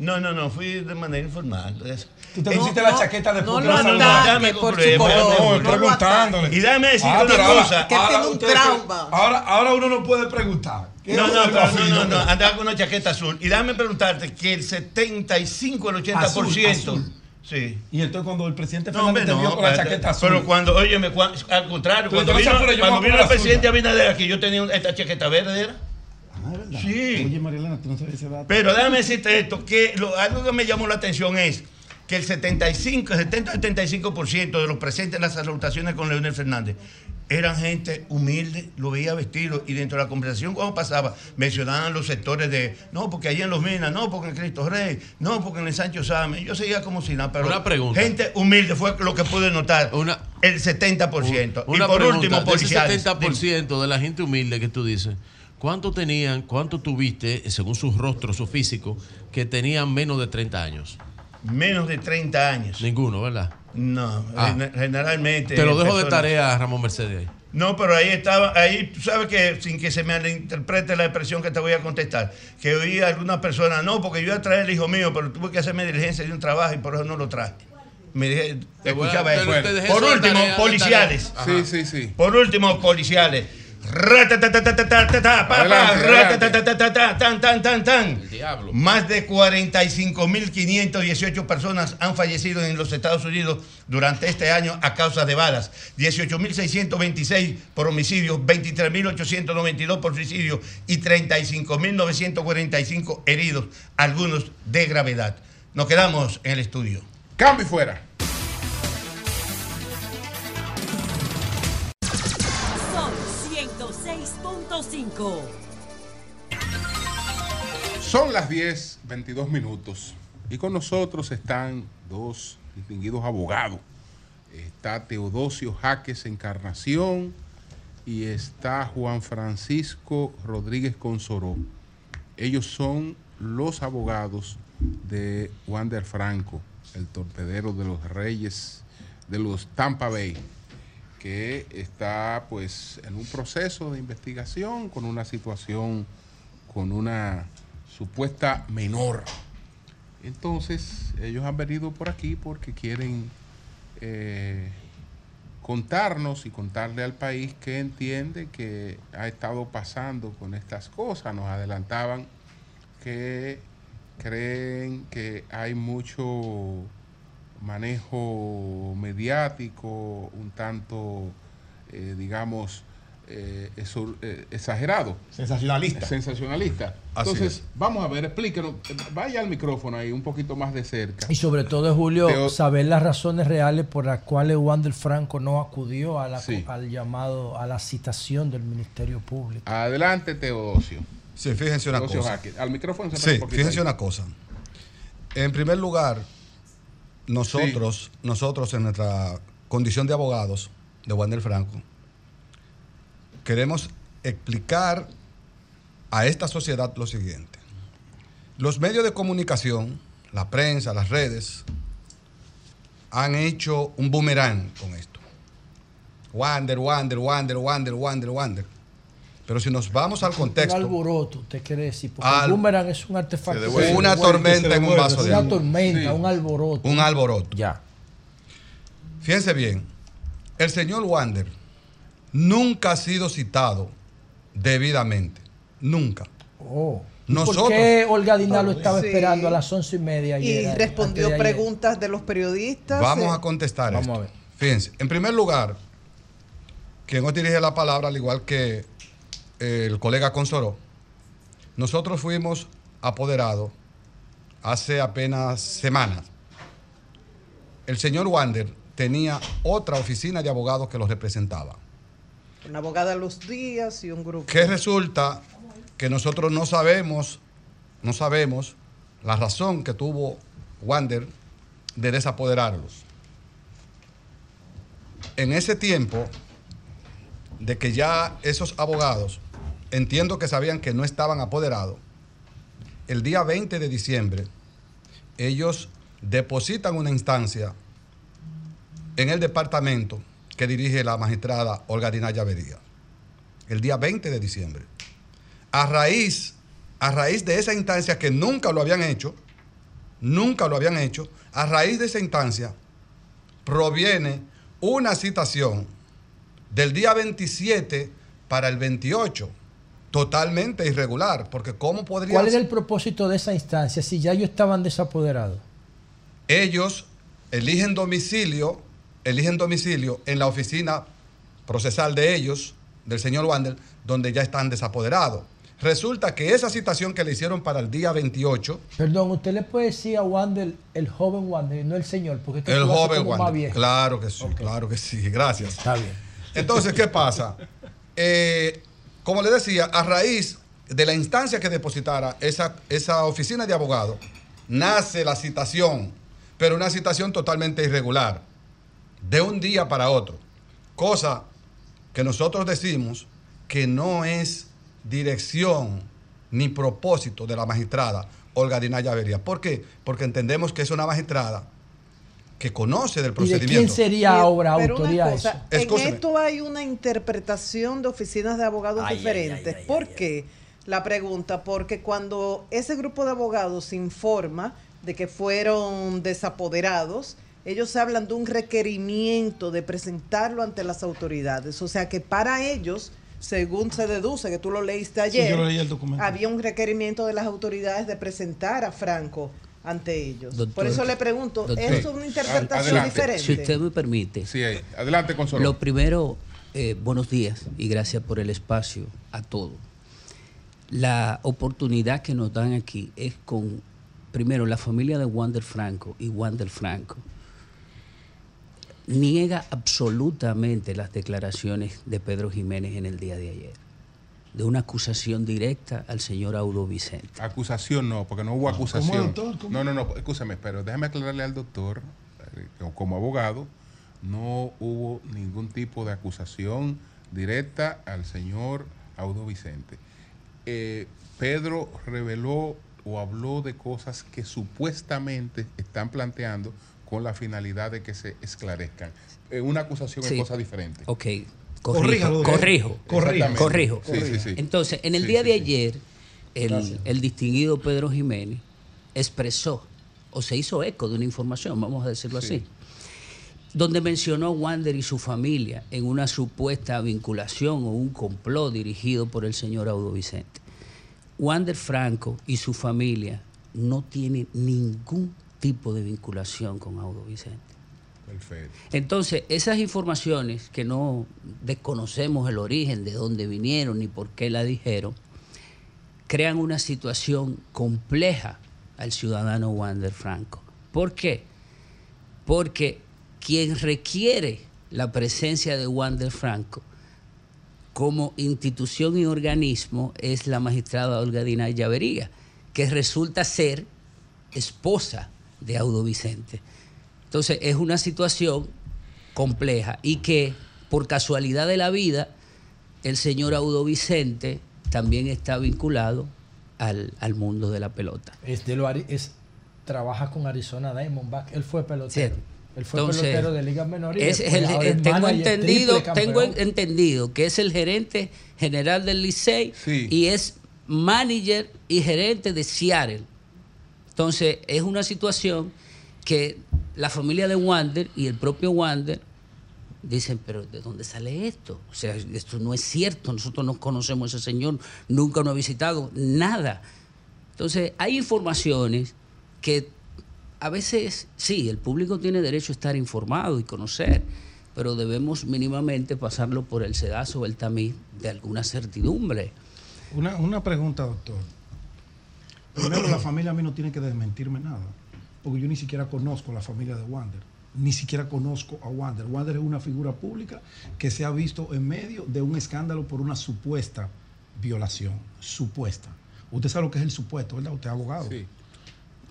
No, no, no, fui de manera informal. Eso. Tú te pusiste la chaqueta de no, no, no no, déjame por No, preguntándole. Y déjame decirte Ah, una ahora- cosa. Que tiene un trauma. Ahora, ahora uno no puede preguntar. ¿Qué No, no, no, no, no, andaba con una chaqueta azul. Y déjame preguntarte que el 75, el 80%. Azul, azul. Sí. Y entonces cuando el presidente No, hombre, Fernández te vio no, con la chaqueta azul. Pero cuando, óyeme, al contrario, cuando vino, "No, cuando vino el la presidente suya". Abinader aquí, yo tenía esta chaqueta verde, ¿era? Sí. Oye, Marilena, tú no sabes ese dato. Pero déjame decirte esto, que lo- algo que me llamó la atención es que el 75, 70-75% de los presentes en las salutaciones con Leonel Fernández eran gente humilde, lo veía vestido y dentro de la conversación cuando pasaba mencionaban los sectores de, no, porque allí en Los Minas, no, porque en Cristo Rey, no, porque en el Sancho Same, yo seguía como si nada, pero Una pregunta. gente humilde fue lo que pude notar, el 70%. Una y por pregunta, último, de ese policiales. 70% de la gente humilde que tú dices, ¿cuánto tenían, cuánto tuviste, según sus rostros, su físico, que tenían menos de 30 años? Menos de 30 años. Ninguno, ¿verdad? No, Ah. gen- generalmente. Te lo dejo de tarea, Ramón Mercedes. ahí. No, pero ahí estaba, ahí tú sabes que sin que se me interprete la expresión que te voy a contestar, que oí a alguna persona, no, porque yo iba a traer el hijo mío, pero tuve que hacerme diligencia de un trabajo y por eso no lo traje. Me dije, Te voy a- escuchaba te- Por último, tarea, policiales. Sí, sí, sí. Por último, policiales. Más de 45.518 personas han fallecido en los Estados Unidos durante este año a causa de balas. 18.626 por homicidios, 23.892 por suicidio y 35.945 heridos, algunos de gravedad. Nos quedamos en el estudio. Cambio y fuera. 106.5. Son las 10, 22 minutos. Y con nosotros están dos distinguidos abogados. Está Teodosio Jaques Encarnación y está Juan Francisco Rodríguez Consoró. Ellos son los abogados de Wander Franco, el torpedero de los Reyes, de los Tampa Bay, que está pues en un proceso de investigación con una situación, con una supuesta menor. Entonces, ellos han venido por aquí porque quieren eh, contarnos y contarle al país qué entiende que ha estado pasando con estas cosas. Nos adelantaban que creen que hay mucho manejo mediático, un tanto, eh, digamos, eh, eso, eh, exagerado. Sensacionalista. Sensacionalista. Así Entonces, es. vamos a ver, explíquenos. Vaya al micrófono ahí un poquito más de cerca. Y sobre todo, Julio, Teo- saber las razones reales por las cuales Wander Franco no acudió a la, Sí. al llamado, a la citación del Ministerio Público. Adelante, Teodosio. Sí, fíjense una Teodosio cosa. Jaque. Al micrófono se Sí, fíjense ahí. una cosa. En primer lugar, nosotros, nosotros en nuestra condición de abogados de Wander Franco, queremos explicar a esta sociedad lo siguiente. Los medios de comunicación, la prensa, las redes, han hecho un boomerang con esto. Wander, Wander, Wander, Wander, Wander, Wander. Pero si nos vamos al contexto, Un alboroto, usted quiere decir, porque Al- el boomerang es un artefacto. Devuelve. Una tormenta en un vaso de Una agua. tormenta, Sí. un alboroto. Un alboroto. Ya. Fíjense bien, el señor Wander nunca ha sido citado debidamente. Nunca. Oh. ¿Y Nosotros- ¿Por qué Olga Dina lo estaba Sí. esperando a las once y media Y ayer? respondió de ayer? preguntas de los periodistas. Vamos eh, a contestar Vamos esto. a ver. Fíjense, en primer lugar, quien os dirige la palabra, al igual que el colega Consoró, nosotros fuimos apoderados hace apenas semanas. El señor Wander tenía otra oficina de abogados que lo representaba. Una abogada los días y un grupo. que resulta que nosotros no sabemos, no sabemos la razón que tuvo Wander de desapoderarlos. En ese tiempo de que ya esos abogados, entiendo que sabían que no estaban apoderados, el día 20 de diciembre, ellos depositan una instancia en el departamento que dirige la magistrada Olga Dinaya Vería, el día 20 de diciembre. A raíz, a raíz de esa instancia que nunca lo habían hecho, nunca lo habían hecho, a raíz de esa instancia proviene una citación del día 27 para el 28, totalmente irregular, porque ¿cómo podría ¿Cuál era el propósito de esa instancia si ya ellos estaban desapoderados? ellos eligen domicilio, eligen domicilio en la oficina procesal de ellos, del señor Wander, donde ya están desapoderados. Resulta que esa citación que le hicieron para el día 28, Perdón, usted le puede decir a Wander el joven Wander, no el señor, porque es que el joven como más Wander, viejo. claro que sí, claro que sí, gracias. Está bien. Entonces, ¿qué pasa? Eh, como le decía, a raíz de la instancia que depositara esa, esa oficina de abogados, nace la citación, pero una citación totalmente irregular, de un día para otro. Cosa que nosotros decimos que no es dirección ni propósito de la magistrada Olga Dinaya Vería. ¿Por qué? Porque entendemos que es una magistrada que conoce del ¿Y de procedimiento. quién sería ahora Pero una autoría cosa, eso? en Escúcheme. esto hay una interpretación de oficinas de abogados Ay, ay, diferentes. ¿Por qué? La pregunta, porque cuando ese grupo de abogados informa de que fueron desapoderados, ellos hablan de un requerimiento de presentarlo ante las autoridades. O sea que para ellos, según se deduce, que tú lo leíste ayer, yo lo leí el documento. había un requerimiento de las autoridades de presentar a Franco ante ellos. Doctor. Por eso le pregunto, Doctor. ¿es una interpretación Adelante. diferente? Si usted me permite. Sí, adelante, Consuelo. Lo primero, eh, buenos días y gracias por el espacio a todos. La oportunidad que nos dan aquí es con, primero, la familia de Wander Franco y Wander Franco. Niega absolutamente las declaraciones de Pedro Jiménez en el día de ayer, de una acusación directa al señor Audo Vicente. Acusación no, porque no hubo ¿Cómo, acusación. doctor? ¿Cómo? No, no, no, escúchame, pero déjame aclararle al doctor, eh, como abogado, no hubo ningún tipo de acusación directa al señor Audo Vicente. Eh, Pedro reveló o habló de cosas que supuestamente están planteando con la finalidad de que se esclarezcan. Eh, una acusación Sí. es cosa diferente. Ok, Corrijo, corrijo, corrijo. Sí, sí, sí. Entonces, en el Sí, día sí, de sí. ayer, el, distinguido Pedro Jiménez expresó o se hizo eco de una información, vamos a decirlo Sí. así, donde mencionó a Wander y su familia en una supuesta vinculación o un complot dirigido por el señor Audo Vicente. Wander Franco y su familia no tienen ningún tipo de vinculación con Audo Vicente. Entonces, esas informaciones que no desconocemos el origen, de dónde vinieron ni por qué la dijeron, crean una situación compleja al ciudadano Wander Franco. ¿Por qué? Porque quien requiere la presencia de Wander Franco como institución y organismo es la magistrada Olga Dina Llavería, que resulta ser esposa de Audo Vicente. Entonces es una situación compleja y que por casualidad de la vida el señor Audo Vicente también está vinculado al, al mundo de la pelota. Es de lo es, trabaja con Arizona Diamondback. Él fue pelotero. Sí. Él fue Entonces, pelotero de ligas menores. es el- eh, tengo manager, entendido, tengo entendido que es el gerente general del Licey y es manager y gerente de Seattle. Entonces, es una situación que la familia de Wander y el propio Wander dicen, pero ¿de dónde sale esto? O sea, esto no es cierto, nosotros no conocemos a ese señor, nunca nos ha visitado, nada. Entonces, hay informaciones que a veces, sí, el público tiene derecho a estar informado y conocer, pero debemos mínimamente pasarlo por el sedazo o el tamiz de alguna certidumbre. Una, una pregunta, doctor. Primero, la familia a mí no tiene que desmentirme nada, porque yo ni siquiera conozco a la familia de Wander, ni siquiera conozco a Wander. Wander es una figura pública que se ha visto en medio de un escándalo por una supuesta violación, supuesta. Usted sabe lo que es el supuesto, ¿verdad? Usted es abogado.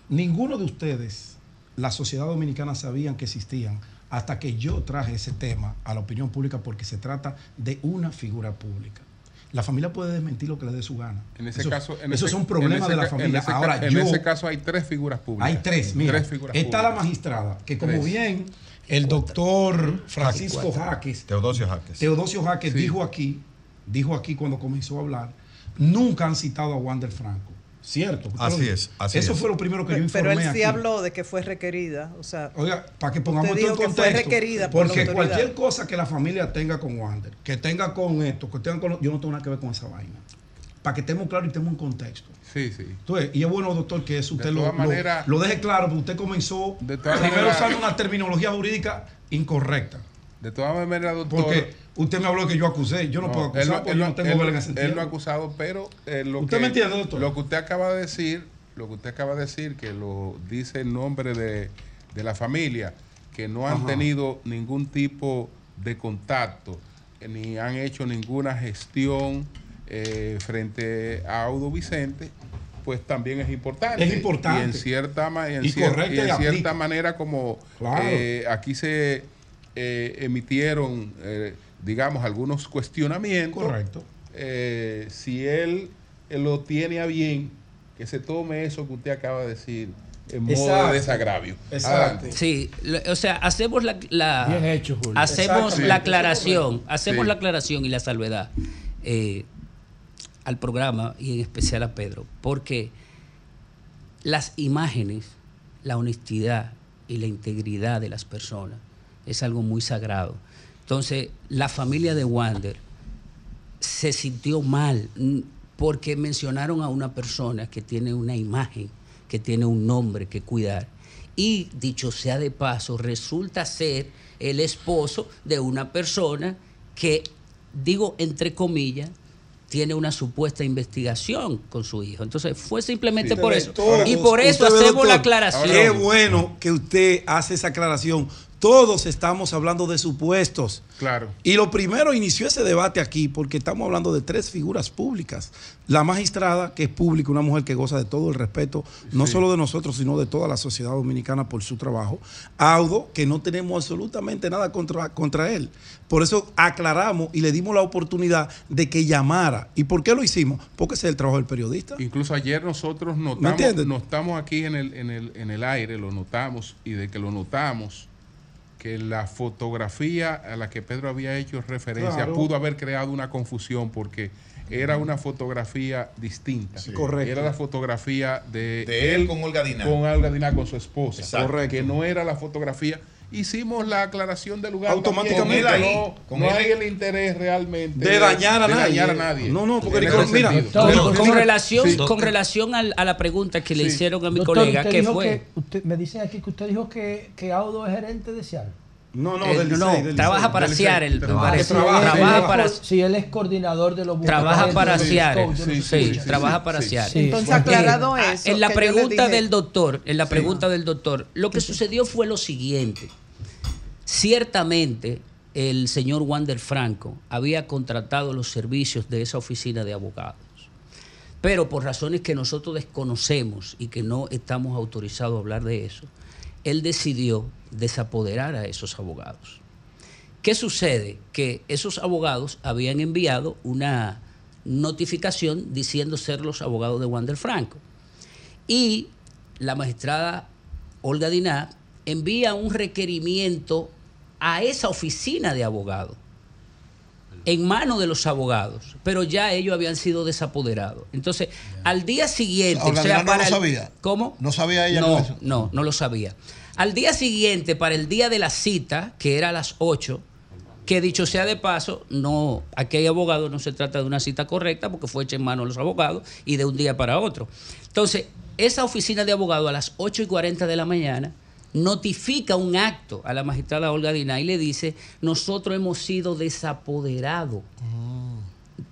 Ninguno de ustedes la sociedad dominicana sabían que existían hasta que yo traje ese tema a la opinión pública porque se trata de una figura pública. La familia puede desmentir lo que le dé su gana. En ese Eso- caso, en esos ese- son en problemas ese de la en familia. ese ca- Ahora, en yo, ese caso hay tres figuras públicas. hay tres, mira. Tres figuras está públicas. la magistrada, que como Tres. bien el doctor Francisco. Jaques, Teodosio Jaques. Teodosio Jaques Sí. dijo aquí, dijo aquí cuando comenzó a hablar, nunca han citado a Wander Franco. Cierto. Así lo es, así Eso es. fue lo primero que yo Pero, pero informé él sí aquí. habló de que fue requerida. O sea, Oiga, para que pongamos esto en dijo que fue contexto. requerida por la porque cualquier cosa que la familia tenga con Wander, que tenga con esto, que tenga con lo- yo no tengo nada que ver con esa vaina. Para que estemos claros y estemos en contexto. Sí, sí. Entonces, y es bueno, doctor, que eso usted De lo, lo- deje claro, porque usted comenzó primero usando una terminología jurídica incorrecta. De todas maneras, doctor. Porque usted me habló que yo acusé, yo no, puedo acusar él porque él yo no tengo él vela en ese él sentido. no ha acusado, pero eh, lo ¿Usted que, me entiende, doctor? Lo que usted acaba de decir, lo que usted acaba de decir, que lo dice en nombre de, de la familia, que no han Ajá. tenido ningún tipo de contacto, eh, ni han hecho ninguna gestión eh, frente a Audo Vicente, pues también es importante. Es importante. Y en cierta, en Y cier- y en cierta manera como Claro. eh, aquí se eh, emitieron, digamos, algunos cuestionamientos. Correcto. Eh, si él, él lo tiene a bien, que se tome eso que usted acaba de decir en modo Exacto. de desagravio. Exacto. Adelante. Sí, o sea, hacemos la, la- Bien hecho, Julio. hacemos la aclaración, hacemos Sí. la aclaración y la salvedad eh, al programa y en especial a Pedro, porque las imágenes, la honestidad y la integridad de las personas es algo muy sagrado. Entonces, la familia de Wander se sintió mal mm, porque mencionaron a una persona que tiene una imagen, que tiene un nombre que cuidar. Y dicho sea de paso, resulta ser el esposo de una persona que, digo entre comillas, tiene una supuesta investigación con su hijo. Entonces fue simplemente por eso. y por eso hacemos la aclaración. Qué bueno que usted hace esa aclaración. Todos estamos hablando de supuestos. Claro. Y lo primero inició ese debate aquí porque estamos hablando de tres figuras públicas. La magistrada, que es pública, una mujer que goza de todo el respeto, no Sí. solo de nosotros, sino de toda la sociedad dominicana por su trabajo. Audo, que no tenemos absolutamente nada contra, contra él. Por eso aclaramos y le dimos la oportunidad de que llamara. ¿Y por qué lo hicimos? Porque ese es el trabajo del periodista. Incluso ayer nosotros ¿Me notamos, entiendes? notamos aquí en el, en, el, en el aire, lo notamos, y de que lo notamos, que la fotografía a la que Pedro había hecho referencia Claro. pudo haber creado una confusión porque era una fotografía distinta. Correcto. Era la fotografía de, De él con Olga Diná. Con Olga Diná, con su esposa. Exacto. Correcto. Que no era la fotografía. Hicimos la aclaración del lugar. Automáticamente. también, no, con no él. hay el interés realmente De dañar a de nadie. dañar a nadie. No, no, porque mira. Con- Pero- con, relación, Sí. con relación al- a la pregunta que le Sí. hicieron a mi Doctor, colega, dijo fue... que usted- me dicen aquí que usted dijo que, que Audo es gerente de Seattle. No, no, del no, Licey, del trabaja Licey. para Ah, parece. Si Trabaja, para, si él es coordinador de los trabaja para los Sí, trabaja para Sí. Sí. Entonces, aclarado Eh, eso, En la pregunta del doctor, en la pregunta del doctor, lo que sucedió fue lo siguiente. Ciertamente, el señor Wander Franco había contratado los servicios de esa oficina de abogados. Pero por razones que nosotros desconocemos y que no estamos autorizados a hablar de eso, él decidió desapoderar a esos abogados. ¿Qué sucede? Que esos abogados habían enviado una notificación diciendo ser los abogados de Wander Franco. Y la magistrada Olga Diná envía un requerimiento a esa oficina de abogados en manos de los abogados, pero ya ellos habían sido desapoderados. Entonces, al día siguiente, o sea, no lo sabía. ¿Cómo? No sabía ella No, eso. no, no lo sabía. Al día siguiente, para el día de la cita, que era a las 8, que dicho sea de paso, no, aquí hay abogados, no se trata de una cita correcta porque fue hecha en manos de los abogados y de un día para otro. Entonces, esa oficina de abogados a las 8 y 40 de la mañana notifica un acto a la magistrada Olga Diná y le dice, nosotros hemos sido desapoderados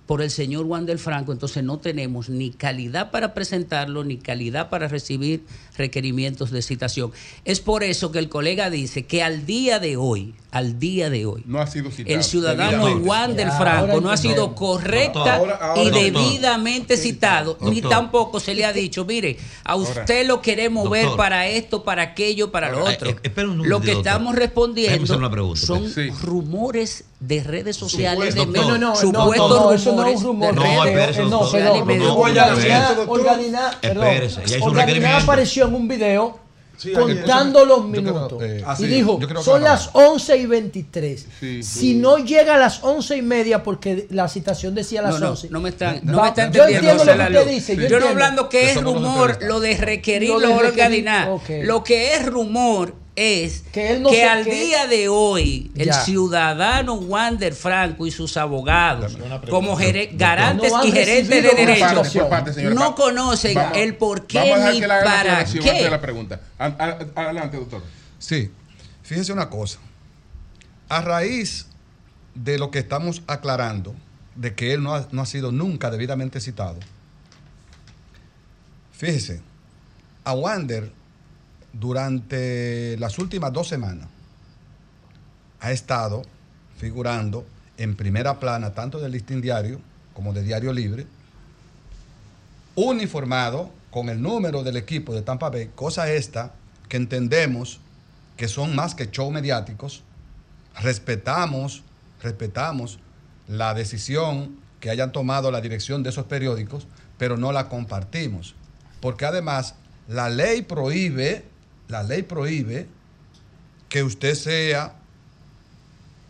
por el señor Juan del Franco, entonces no tenemos ni calidad para presentarlo, ni calidad para recibir requerimientos de citación. Es por eso que el colega dice que al día de hoy, al día de hoy, No ha sido citado. el ciudadano. Juan del Franco ahora no ha sido correcta Ahora- ahora- y doctor. debidamente citado, ni tampoco se le ha dicho, mire, a Ahora. usted lo queremos ver Doctor. para esto, para aquello, para lo otro. eh, eh, un lo que doctor. estamos respondiendo pregunta, son rumores de redes sociales de Supuesto. medios. No, no, no, supuestos no, no, eso no es rumores un rumor. No, espérese, No, perdón, requerimiento. apareció en un video Sí, contando los Yo creo- minutos. eh, y así, dijo, son las 11 y 23. Sí. Si no llega a las 11 y media, porque la citación decía las No, no, 11. no me están, no Va- me están yo entendiendo. entiendo lo que usted dice. Yo, Yo, no hablando que es rumor lo de requerir Lo de lo ok. Lo que es rumor es que, él no se- al que- día de hoy el Ya. ciudadano Wander Franco y sus abogados, como garantes No y gerentes de recibido una derecho, citación. Por parte, señora. no conocen vamos- el por qué ni para qué. la pregunta. Adelante, doctor. Sí, fíjense una cosa. A raíz de lo que estamos aclarando, de que él no ha, no ha sido nunca debidamente citado, fíjese, a Wander durante las últimas dos semanas ha estado figurando en primera plana tanto del listín diario como de Diario Libre, uniformado con el número del equipo de Tampa Bay, cosa esta que entendemos que son más que show mediáticos, respetamos, respetamos la decisión que hayan tomado la dirección de esos periódicos, pero no la compartimos, porque además la ley prohíbe, la ley prohíbe que usted sea,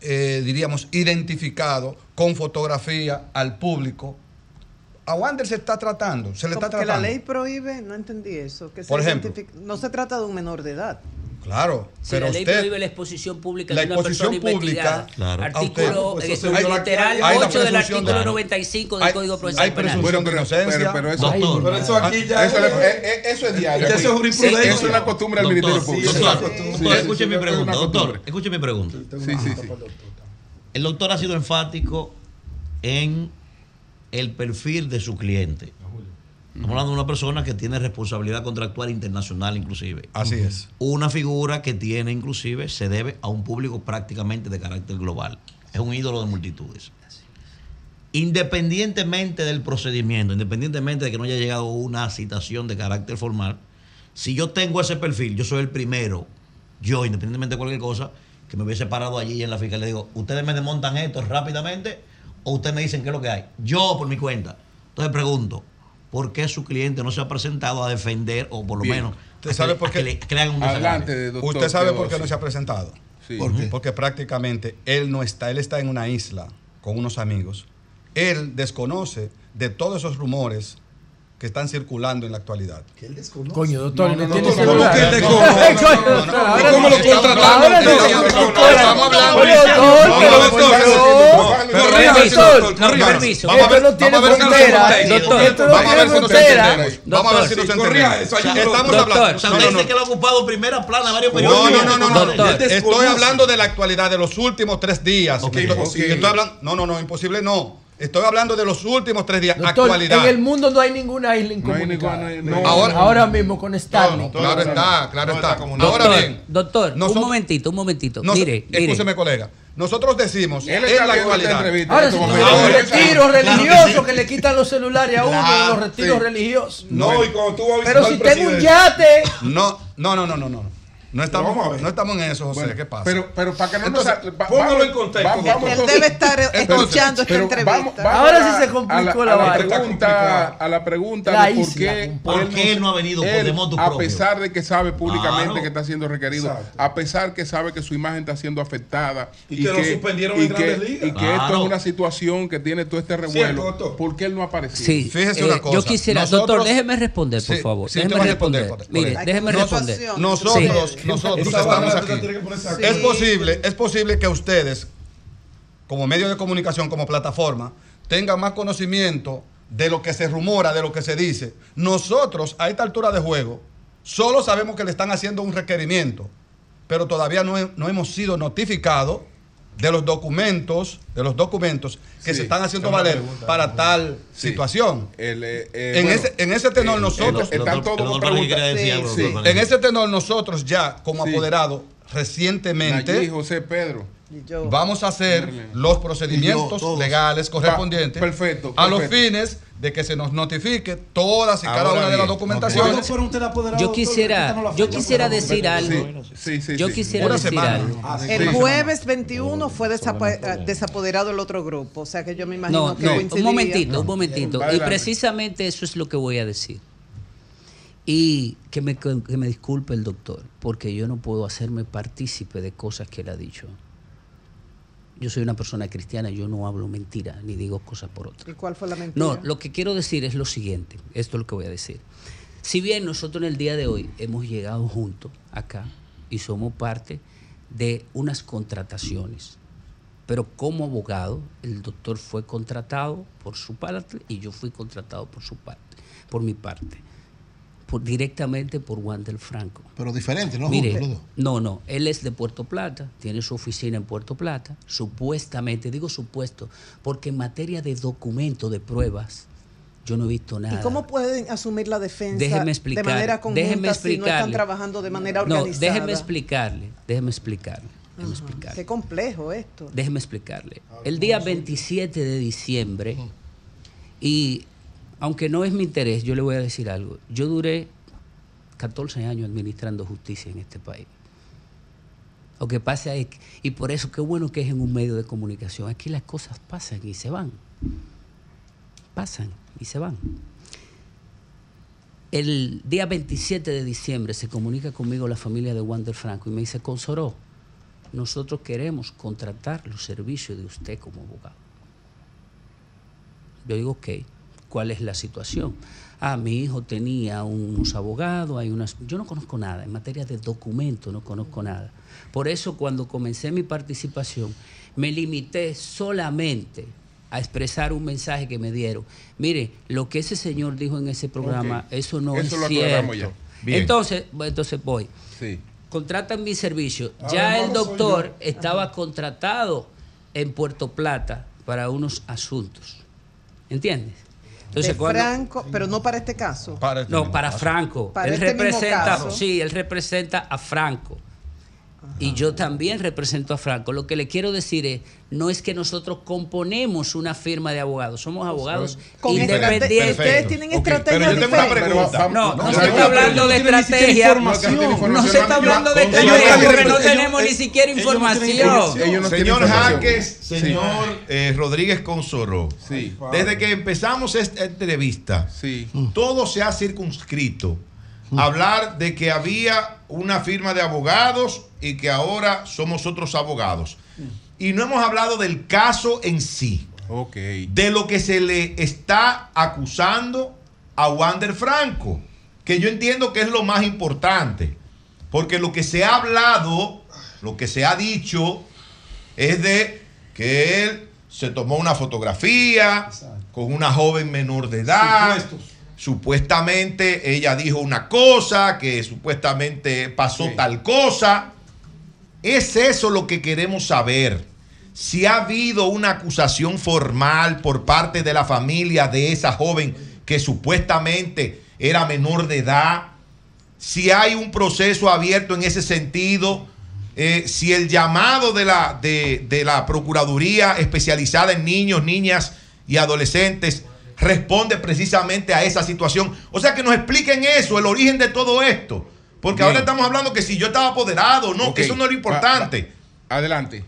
eh, diríamos, identificado con fotografía al público. A Wander se está tratando, se le está Como que tratando. la ley prohíbe, no entendí eso. Que se Por ejemplo. identifique- no se trata de un menor de edad. Claro, Si pero la ley usted, prohíbe la exposición pública la de una exposición persona investigada. pública, claro. Artículo usted- eh, literal aquí. Hay la 8 del artículo de- 95 del Hay- Código Procesal hay Penal. presunción de pero, inocencia. pero eso, Ay, pero eso aquí ya- eso, es- eh, eh, eso es diario. Eso es jurisprudencia. Eso es una costumbre del Doctor, Ministerio Público. doctor, Sí, doctor, sí, sí, escuche sí, mi pregunta, doctor, escuche mi pregunta. Sí, sí, sí. El doctor ha sido enfático en el perfil de su cliente. Estamos hablando de una persona que tiene responsabilidad contractual internacional inclusive. Así es. Una figura que tiene inclusive, se debe a un público prácticamente de carácter global. Es un ídolo de multitudes. Independientemente del procedimiento, independientemente de que no haya llegado una citación de carácter formal, si yo tengo ese perfil, yo soy el primero, yo, independientemente de cualquier cosa, que me hubiese parado allí en la fiscalía, le digo, ustedes me desmontan esto rápidamente o ustedes me dicen qué es lo que hay. Yo, por mi cuenta. Entonces pregunto, ¿por qué su cliente no se ha presentado a defender o por lo Bien. menos ¿Usted a sabe que- por a qué? que le crean un Adelante, doctor. Usted sabe por qué no se ha presentado. Sí. ¿Por qué? Porque prácticamente él no está, él está en una isla con unos amigos. Él desconoce de todos esos rumores que están circulando en la actualidad. Que él desconoce. Coño, doctor, No, ¿le no, tiene no, celular? ¿cómo que él desconoce? No, no, no, no, ¿cómo no. lo no, Estamos hablando- doctor, doctor, Permiso, vamos a ver- Esto no tiene vamos a ver si nos frontera. entendemos. Doctor, esto no Vamos a ver tiene si nos frontera. entendemos. Vamos a ver si nos entendemos. Estamos Doctor, hablando. o sea, no, usted no, dice no. que lo ha ocupado primera plana varios No, periódicos. no, no, no, no. Estoy hablando de la actualidad de los últimos tres días. No, no, no, imposible no. Estoy hablando de los últimos tres días. Doctor, actualidad. en el mundo no hay ninguna isla No hay incomunicada. ninguna- no. Ahora- Ahora mismo con Starlink. Claro está, claro está. Doctor, Ahora bien, doctor, nosotros- un momentito, un momentito. nos- mire, mire. escúcheme, colega. Nosotros decimos Él en está la actualidad. Ahora en si este tú un retiro Claro que religioso sí. que le quitan los celulares a uno de Claro, los retiros sí. religiosos. No, y cuando tú vas a Pero si tengo un yate. No, no, no, no, no, no. No estamos, Vamos a ver. no estamos en eso, José. Bueno, ¿Qué pasa? Pero, pero para que no Entonces, nos... póngalo en contexto, vamos Él debe estar escuchando esta entrevista. vamos- vamos Ahora a- sí se complicó a la a la pregunta, a la pregunta La de por qué, compadre. ¿Por qué él no ha venido él, a pesar de que sabe públicamente Claro. que está siendo requerido, Exacto. a pesar que sabe que su imagen está siendo afectada Y que lo suspendieron y en que, Grandes Ligas. y que esto es una situación que tiene todo este revuelo. ¿por qué él no ha aparecido? Sí, Fíjese eh, una cosa. Yo quisiera, doctor, déjeme responder, por favor. déjeme responder, Mire, déjeme responder. Nosotros. Nosotros estamos aquí. Es posible, es posible que ustedes, como medio de comunicación, como plataforma, tengan más conocimiento de lo que se rumora, de lo que se dice. Nosotros, a esta altura de juego, solo sabemos que le están haciendo un requerimiento, pero todavía no, he- no hemos sido notificados de los documentos, de los documentos que Sí, se están haciendo valer pregunta. para tal Sí. situación. El, eh, eh, en, bueno, ese, en ese tenor eh, nosotros eh, están todos. Sí, sí. en ese tenor nosotros ya como Sí. apoderados recientemente Nayib, José Pedro. vamos a hacer los procedimientos yo, legales correspondientes Pa- perfecto, a los perfecto. fines de que se nos notifique todas y cada una de las documentaciones. Yo quisiera, yo quisiera decir algo. Yo quisiera Una decir semana. algo. Ah. El jueves 21 fue desapa- eh, desapoderado el otro grupo, o sea que yo me imagino No, que no, coincidiría. un momentito, un momentito. Y precisamente eso es lo que voy a decir. Y que me, que me disculpe el doctor, porque yo no puedo hacerme partícipe de cosas que él ha dicho. Yo soy una persona cristiana, yo no hablo mentira, ni digo cosas por otras. ¿Y cuál fue la mentira? No, lo que quiero decir es lo siguiente, esto es lo que voy a decir. Si bien nosotros en el día de hoy hemos llegado juntos acá y somos parte de unas contrataciones, pero como abogado, el doctor fue contratado por su parte y yo fui contratado por su parte, por mi parte, por, directamente por Wander Franco. Pero diferente, ¿no? Mire, no, no, él es de Puerto Plata, tiene su oficina en Puerto Plata, supuestamente, digo supuesto, porque en materia de documento, de pruebas, yo no he visto nada. ¿Y cómo pueden asumir la defensa Déjeme explicar, de manera conjunta déjeme si no están trabajando de manera No, organizada? déjeme explicarle, déjeme explicarle, déjeme explicarle. Qué complejo esto. Déjeme explicarle. El día 27 de diciembre, y aunque no es mi interés, yo le voy a decir algo. Yo duré 14 años administrando justicia en este país. Lo que pasa es, y por eso qué bueno que es en un medio de comunicación, aquí las cosas pasan y se van. Pasan y se van. El día 27 de diciembre se comunica conmigo la familia de Wander Franco y me dice, Consoró, nosotros queremos contratar los servicios de usted como abogado. Yo digo, ok, ¿cuál es la situación? Ah, mi hijo tenía unos abogados, hay unas... Yo no conozco nada, en materia de documentos no conozco nada. Por eso cuando comencé mi participación, me limité solamente a expresar un mensaje que me dieron. Mire, lo que ese señor dijo en ese programa, eso no Eso es lo cierto. ya. Bien. Entonces, bueno, entonces voy. Sí. Contratan mi servicio. Ya el doctor estaba contratado en Puerto Plata para unos asuntos. ¿Entiendes? De cuando- Franco, pero no para este caso. no, para Franco. Para él este mismo representa, caso. sí, él representa a Franco. Y yo también represento a Franco. Lo que le quiero decir es, no es que nosotros componemos una firma de abogados, somos abogados Con independientes. ustedes tienen estrategias pero yo tengo una diferentes. pregunta. No, no, No, se está hablando de estrategia. No se está hablando de estrategia porque no tenemos ni siquiera información. señor Jaques, señor eh, Rodríguez Consoró, desde que empezamos esta entrevista, todo se ha circunscrito hablar de que había una firma de abogados y que ahora somos otros abogados. Y no hemos hablado del caso en sí, de lo que se le está acusando a Wander Franco, que yo entiendo que es lo más importante, porque lo que se ha hablado, lo que se ha dicho, es de que él se tomó una fotografía con una joven menor de edad. Supuestamente ella dijo una cosa, que supuestamente pasó tal cosa. Es eso lo que queremos saber. Si ha habido una acusación formal por parte de la familia de esa joven que supuestamente era menor de edad, si hay un proceso abierto en ese sentido, eh, si el llamado de la, de, de la Procuraduría especializada en niños, niñas y adolescentes responde precisamente a esa situación. O sea, que nos expliquen eso, el origen de todo esto. Porque Bien. ahora estamos hablando que si yo estaba apoderado, no, Ok. que eso no es lo importante. Adelante.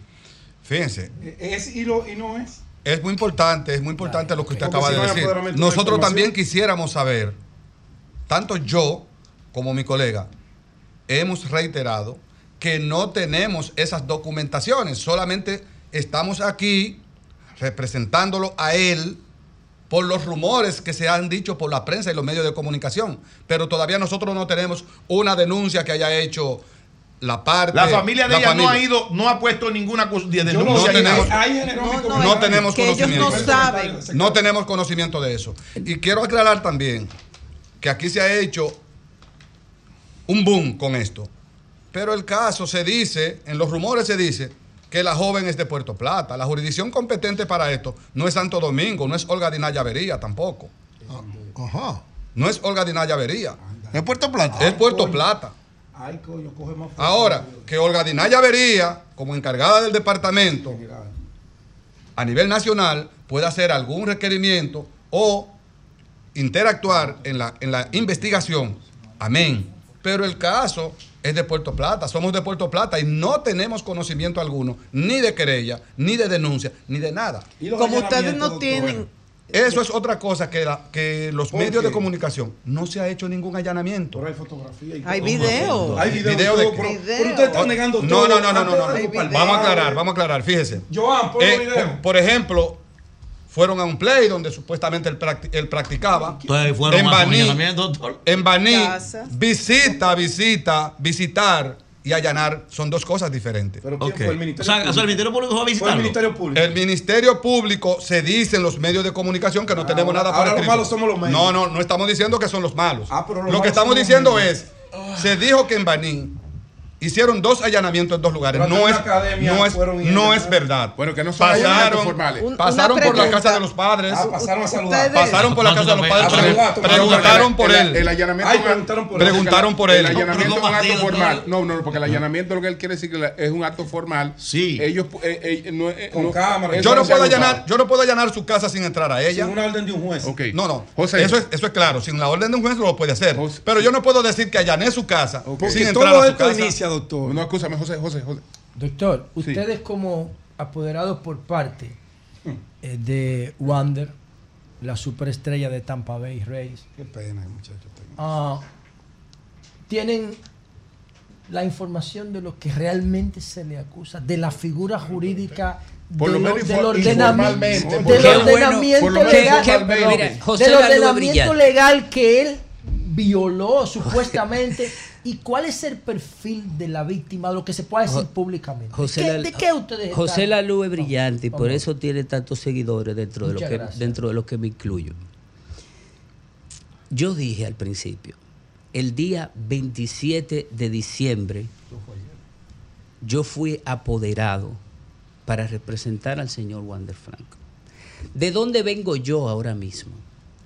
Fíjense, Es y, lo, y no es. es muy importante, es muy importante lo que usted Porque acaba si de no decir. de Nosotros también quisiéramos saber, tanto yo como mi colega, hemos reiterado que no tenemos esas documentaciones, solamente estamos aquí representándolo a él por los rumores que se han dicho por la prensa y los medios de comunicación, pero todavía nosotros no tenemos una denuncia que haya hecho la parte La familia de la ella no ha ido, no ha puesto ninguna no denuncia. no, tenemos que ellos conocimiento. no saben. No tenemos conocimiento de eso. Y quiero aclarar también que aquí se ha hecho un boom con esto. Pero el caso se dice, en los rumores se dice, que la joven es de Puerto Plata. La jurisdicción competente para esto no es Santo Domingo, no es Olga Dinaya Avería tampoco. Ajá. No es Olga Dinaya Avería. ¿Es Puerto Plata? Es Puerto Plata. Ay, coño, coge más. Ahora, que Olga Dinaya Avería, como encargada del departamento, a nivel nacional, pueda hacer algún requerimiento o interactuar en la, en la investigación. Amén. Pero el caso es de Puerto Plata, somos de Puerto Plata y no tenemos conocimiento alguno, ni de querella, ni de denuncia, ni de nada. Como ustedes no tienen, Eso es otra cosa que, la- que los ¿Por medios qué? de comunicación no se ha hecho ningún allanamiento. Pero hay fotografía y Hay video. Hay video, Video de pero, pero usted está negando No, todo. no, no, no, no. Vamos a aclarar, vamos a aclarar, fíjese. Joan, Eh, video. por, por ejemplo, fueron a un play donde supuestamente él, practi- él practicaba. Entonces fueron en a Baní, doctor. en Baní, visita, visita, visitar y allanar son dos cosas diferentes. Pero ¿quién Ok. fue el O Ministerio sea, o sea, el Ministerio Público fue a Fue el visitarlo. Ministerio Público. El Ministerio Público se dice en los medios de comunicación que no tenemos ahora- nada por ahora los malos somos los medios. No, no, no estamos diciendo que son los malos. Ah, pero los Lo que malos estamos somos los diciendo es, se dijo que en Baní hicieron dos allanamientos en dos lugares. No es, no es, no es verdad. Bueno, que no son pasaron, formales. Un- pasaron por la casa de los padres. Ah, pasaron a saludar. Ustedes- Pasaron por la casa de los padres. Preguntaron por él. El allanamiento Ay, es- preguntaron por él. Preguntaron por El allanamiento es un ¿cómo acto formal. No, no, porque el allanamiento lo que él quiere decir es un acto formal. Sí. Ellos eh, eh, no, eh, Con no- cámara. Yo no puedo allanar, yo no puedo allanar su casa sin entrar a ella. Sin una orden de un juez. Ok. No, no. José. Eso es, eso es claro. Sin la orden de un juez lo puede hacer. José. Pero yo no puedo decir que allané su casa sin entrar a su casa. Doctor. No, escúchame, José, José, José. Doctor, Sí. ustedes como apoderados por parte eh, de Wander, la superestrella de Tampa Bay Rays, Qué pena, muchachos. ah, tienen la información de lo que realmente se le acusa, de la figura jurídica Por lo del, menos del infor- ordenamiento, del ordenamiento legal, del ordenamiento legal que él violó supuestamente y cuál es el perfil de la víctima, lo que se puede decir públicamente. José ¿Qué- la- ¿De qué ustedes José están? la luz es brillante y por Vamos. eso tiene tantos seguidores dentro de, lo que, dentro de los que me incluyo. Yo dije al principio, el día 27 de diciembre, yo fui apoderado para representar al señor Wander Franco. ¿De dónde vengo yo ahora mismo?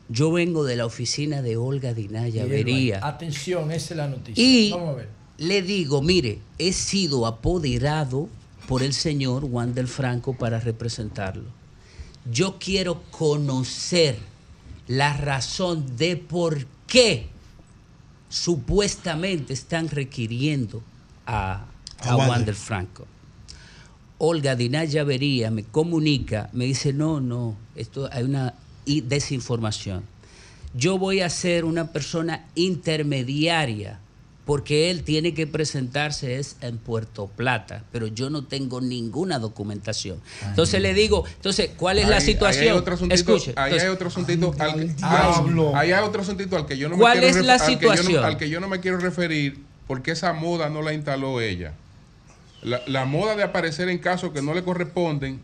Yo vengo de la oficina de Olga Dinaya. Vería. Atención, esa es la noticia. Y Vamos a ver. le digo, mire, he sido apoderado por el señor Wander Franco para representarlo. Yo quiero conocer la razón de por qué supuestamente están requiriendo a, A a Wander. Wander Franco. Olga Dinaya Vería me comunica, me dice, no, no, esto hay una i- desinformación. Yo voy a ser una persona intermediaria porque él tiene que presentarse es en Puerto Plata, pero yo no tengo ninguna documentación. Entonces le digo, entonces, ¿cuál es la Ahí- ahí situación? hay otro asuntito, Escuche, ahí entonces, hay otro asuntito al que, diablo. ahí hay otro asuntito al que yo no ¿Cuál me quiero es la al que yo no- situación? al que yo no me quiero referir porque esa moda no la instaló ella. La, la moda de aparecer en casos que no le corresponden,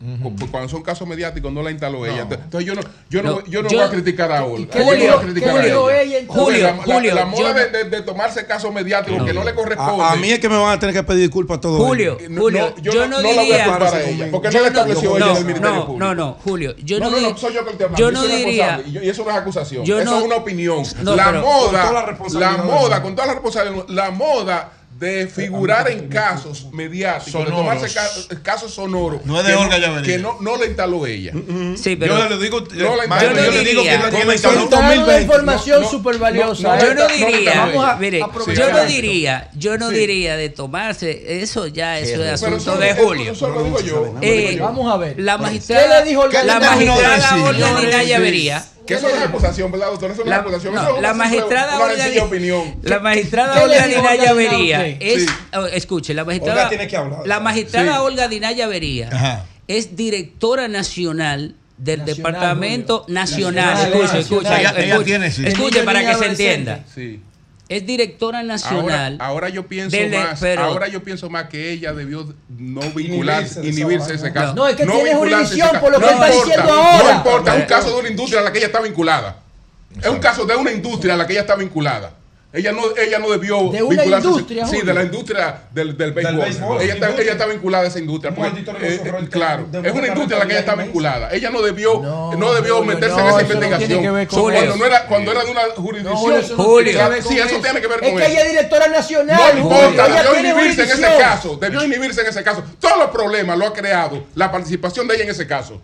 cuando son casos mediáticos, no la instaló ella. Entonces yo no, yo no, No, yo no yo- voy a criticar a Olga. voy a criticar qué a ella. la- Julio, la, Julio, la moda yo de, de- de tomarse casos mediáticos No. que no le corresponden. A, a mí es que me van a tener que pedir disculpas a todos. Julio. No, Julio, yo, yo no, no- no la voy a diría. culpar a ella, porque no la estableció ella en el Ministerio no, Público. no, no, Julio, yo no, no, soy yo que hablando. yo no diría, Y, eso no es acusación. eso es una opinión. La pero- Con toda la moda, la, moda, con toda la responsabilidad, la moda de figurar en casos mediáticos, de Sonoros. tomarse ca- casos sonoros. No es de que Olga Llavería. Que no, no le instaló ella. sí, pero yo le digo, No la maestro, yo yo, no le digo que diría- la dando una 2020. información No, no, súper valiosa. no, no, ¿eh? yo no no, no, diría, Vamos a mire, aprovechar yo no diría, yo no Sí. diría de tomarse, eso ya eso es Pero asunto de Julio. Eso lo digo yo. Eh, Vamos a ver. La ¿Qué magistrada, le dijo la magistrada? Olga sí. Vería, Que eso no es acusación, ¿verdad, doctor? Eso no es acusación. no, eso la una- magistrada una Olga, opinión. la magistrada ¿Qué le Olga Dinaya Vería es, Sí. oh, escuche, la magistrada, Olga tiene que hablar. la magistrada Sí. Olga Dinaya Vería Ajá. es directora nacional del Nacional, Departamento Julio. Nacional. Nacional, Escuche, escuche, Ella- ella escuche, tiene, sí. escuche para que se entienda. Sí. Es directora nacional. ahora yo pienso del- más, pero- ahora yo pienso más que ella debió no vincularse, Inhibirse ese caso. No, es que tiene a ese jurisdicción por lo que No está importa, diciendo ahora. No importa, es un caso de una industria a la que ella está vinculada. Es un caso de una industria a la que ella está vinculada. Ella no, ella no debió De una vincularse- industria, Sí, de la industria del, del béisbol. béisbol, ella, está, ella está vinculada a esa industria. Porque, maldito eh, eh, claro, es una industria a la que ella está vinculada. Ella no debió, no, debió Julio, meterse no, en esa eso no tiene investigación. que ver con cuando, no era, cuando era de una jurisdicción. Julio, eso no Julio. tiene que ver sí, con eso tiene que ver con Es que ella es directora nacional. No importa, debió inhibirse en ese caso. Debió inhibirse en ese caso. Todos los problemas lo ha creado la participación de ella en ese caso.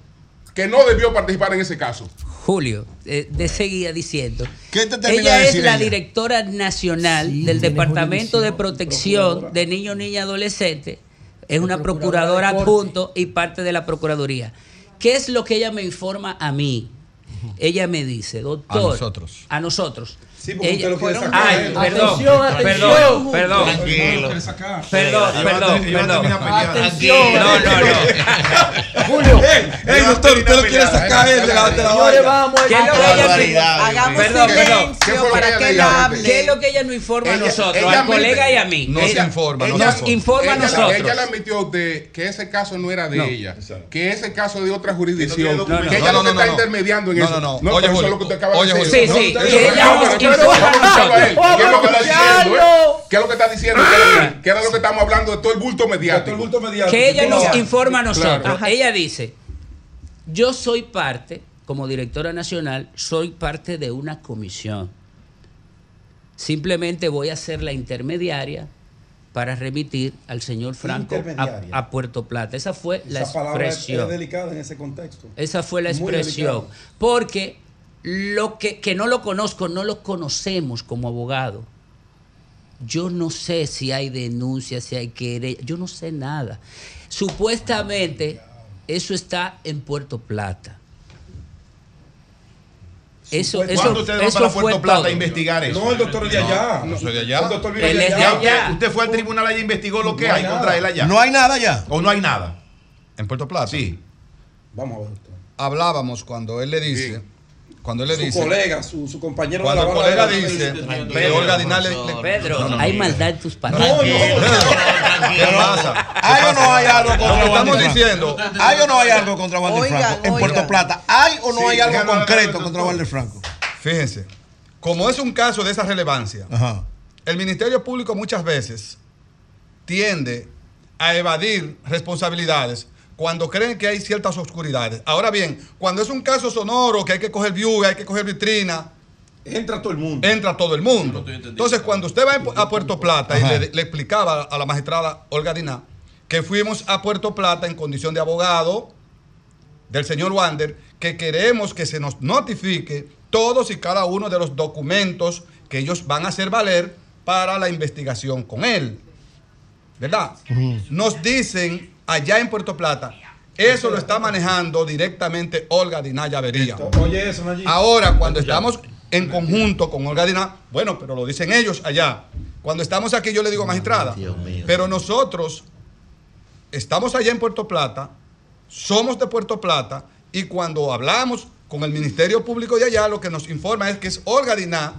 Que no debió participar en ese caso. Julio, eh, de seguía diciendo. ¿Qué te Ella de es decir la ella? directora nacional del Departamento de Protección de Niños, Niñas y Adolescentes. Es una procuradora adjunto y parte de la Procuraduría. ¿Qué es lo que ella me informa a mí? Ella me dice, doctor. A nosotros. A nosotros. Sí, porque Ella- usted lo fueron- sacar. Ay, perdón, Atención, perdón, atención. perdón. Tranquilo. Perdón, a perdón, perdón. peleando. Atención. No, no, no. Julio. Ey, doctor, usted lo quiere sacar él de la, de la Señores, vamos. ¿Qué es lo que ella Barbaridad, Hagamos perdón, perdón. silencio ¿Qué fue lo para que ella hable. ¿Qué es lo que ella nos informa a nosotros, al colega y a mí? No se informa, no nos informa a nosotros. Ella le admitió de que ese caso no era de No, ella, que ese caso de otra jurisdicción, que ella No, no, no, está no. intermediando en No, eso. no, no. pero Oye, Julio. No, Sí, sí, nosotros. ¿Qué es lo que está diciendo? eh? Vamos ¿Qué es lo que está diciendo? Que era- Que era lo que estamos hablando de todo el bulto mediático. que ella nos informa a nosotros. Claro. Ella dice, yo soy parte, como directora nacional, soy parte de una comisión. Simplemente voy a ser la intermediaria para remitir al señor Franco a, Puerto Plata. Esa fue la Esa palabra es, expresión. es delicada en ese contexto. Esa fue la expresión. Porque lo que, que no lo conozco, no lo conocemos como abogado. Yo no sé si hay denuncias, si hay querella, yo no sé nada. Supuestamente eso está en Puerto Plata. Eso, eso, ¿Cuándo usted va eso para fue Puerto Plata todo. a investigar eso? No, el doctor es de allá. No soy de allá. El doctor Él de es de allá. allá. Usted, fue al tribunal allá y investigó lo que No hay hay contra nada. él allá. ¿No hay nada ya? ¿O no hay nada? En Puerto Plata. Sí. Vamos a ver. Hablábamos cuando él le dice, cuando él le Su dice, colega, su, su compañero cuando el de la colega banda de- dice, que Olga le, le- Pedro, No, no, hay no. maldad en tus No, palabras. no, ¿Qué pasa? ¿Hay o no hay algo contra estamos diciendo, ¿Hay o no hay algo contra Oigan, Franco en. Puerto Plata? ¿Hay o no Sí, hay algo concreto contra. Wander Franco? Fíjense, como es un caso de esa relevancia, Ajá. el Ministerio Público muchas veces tiende a evadir responsabilidades cuando creen que hay ciertas oscuridades. Ahora bien, cuando es un caso sonoro que hay que coger viuda, hay que coger vitrina, Entra todo el mundo. entra todo el mundo. Entonces, cuando usted va a Puerto Plata y le, le explicaba a la magistrada Olga Diná que fuimos a Puerto Plata en condición de abogado del señor Wander, que queremos que se nos notifique todos y cada uno de los documentos que ellos van a hacer valer para la investigación con él. ¿Verdad? Nos dicen allá en Puerto Plata, eso lo está manejando directamente Olga Diná Llavería. Oye, eso. Ahora, cuando estamos en conjunto con Olga Diná, bueno, pero lo dicen ellos allá. Cuando estamos aquí, yo le digo magistrada, pero nosotros estamos allá en Puerto Plata, somos de Puerto Plata, y cuando hablamos con el Ministerio Público de allá, lo que nos informa es que es Olga Diná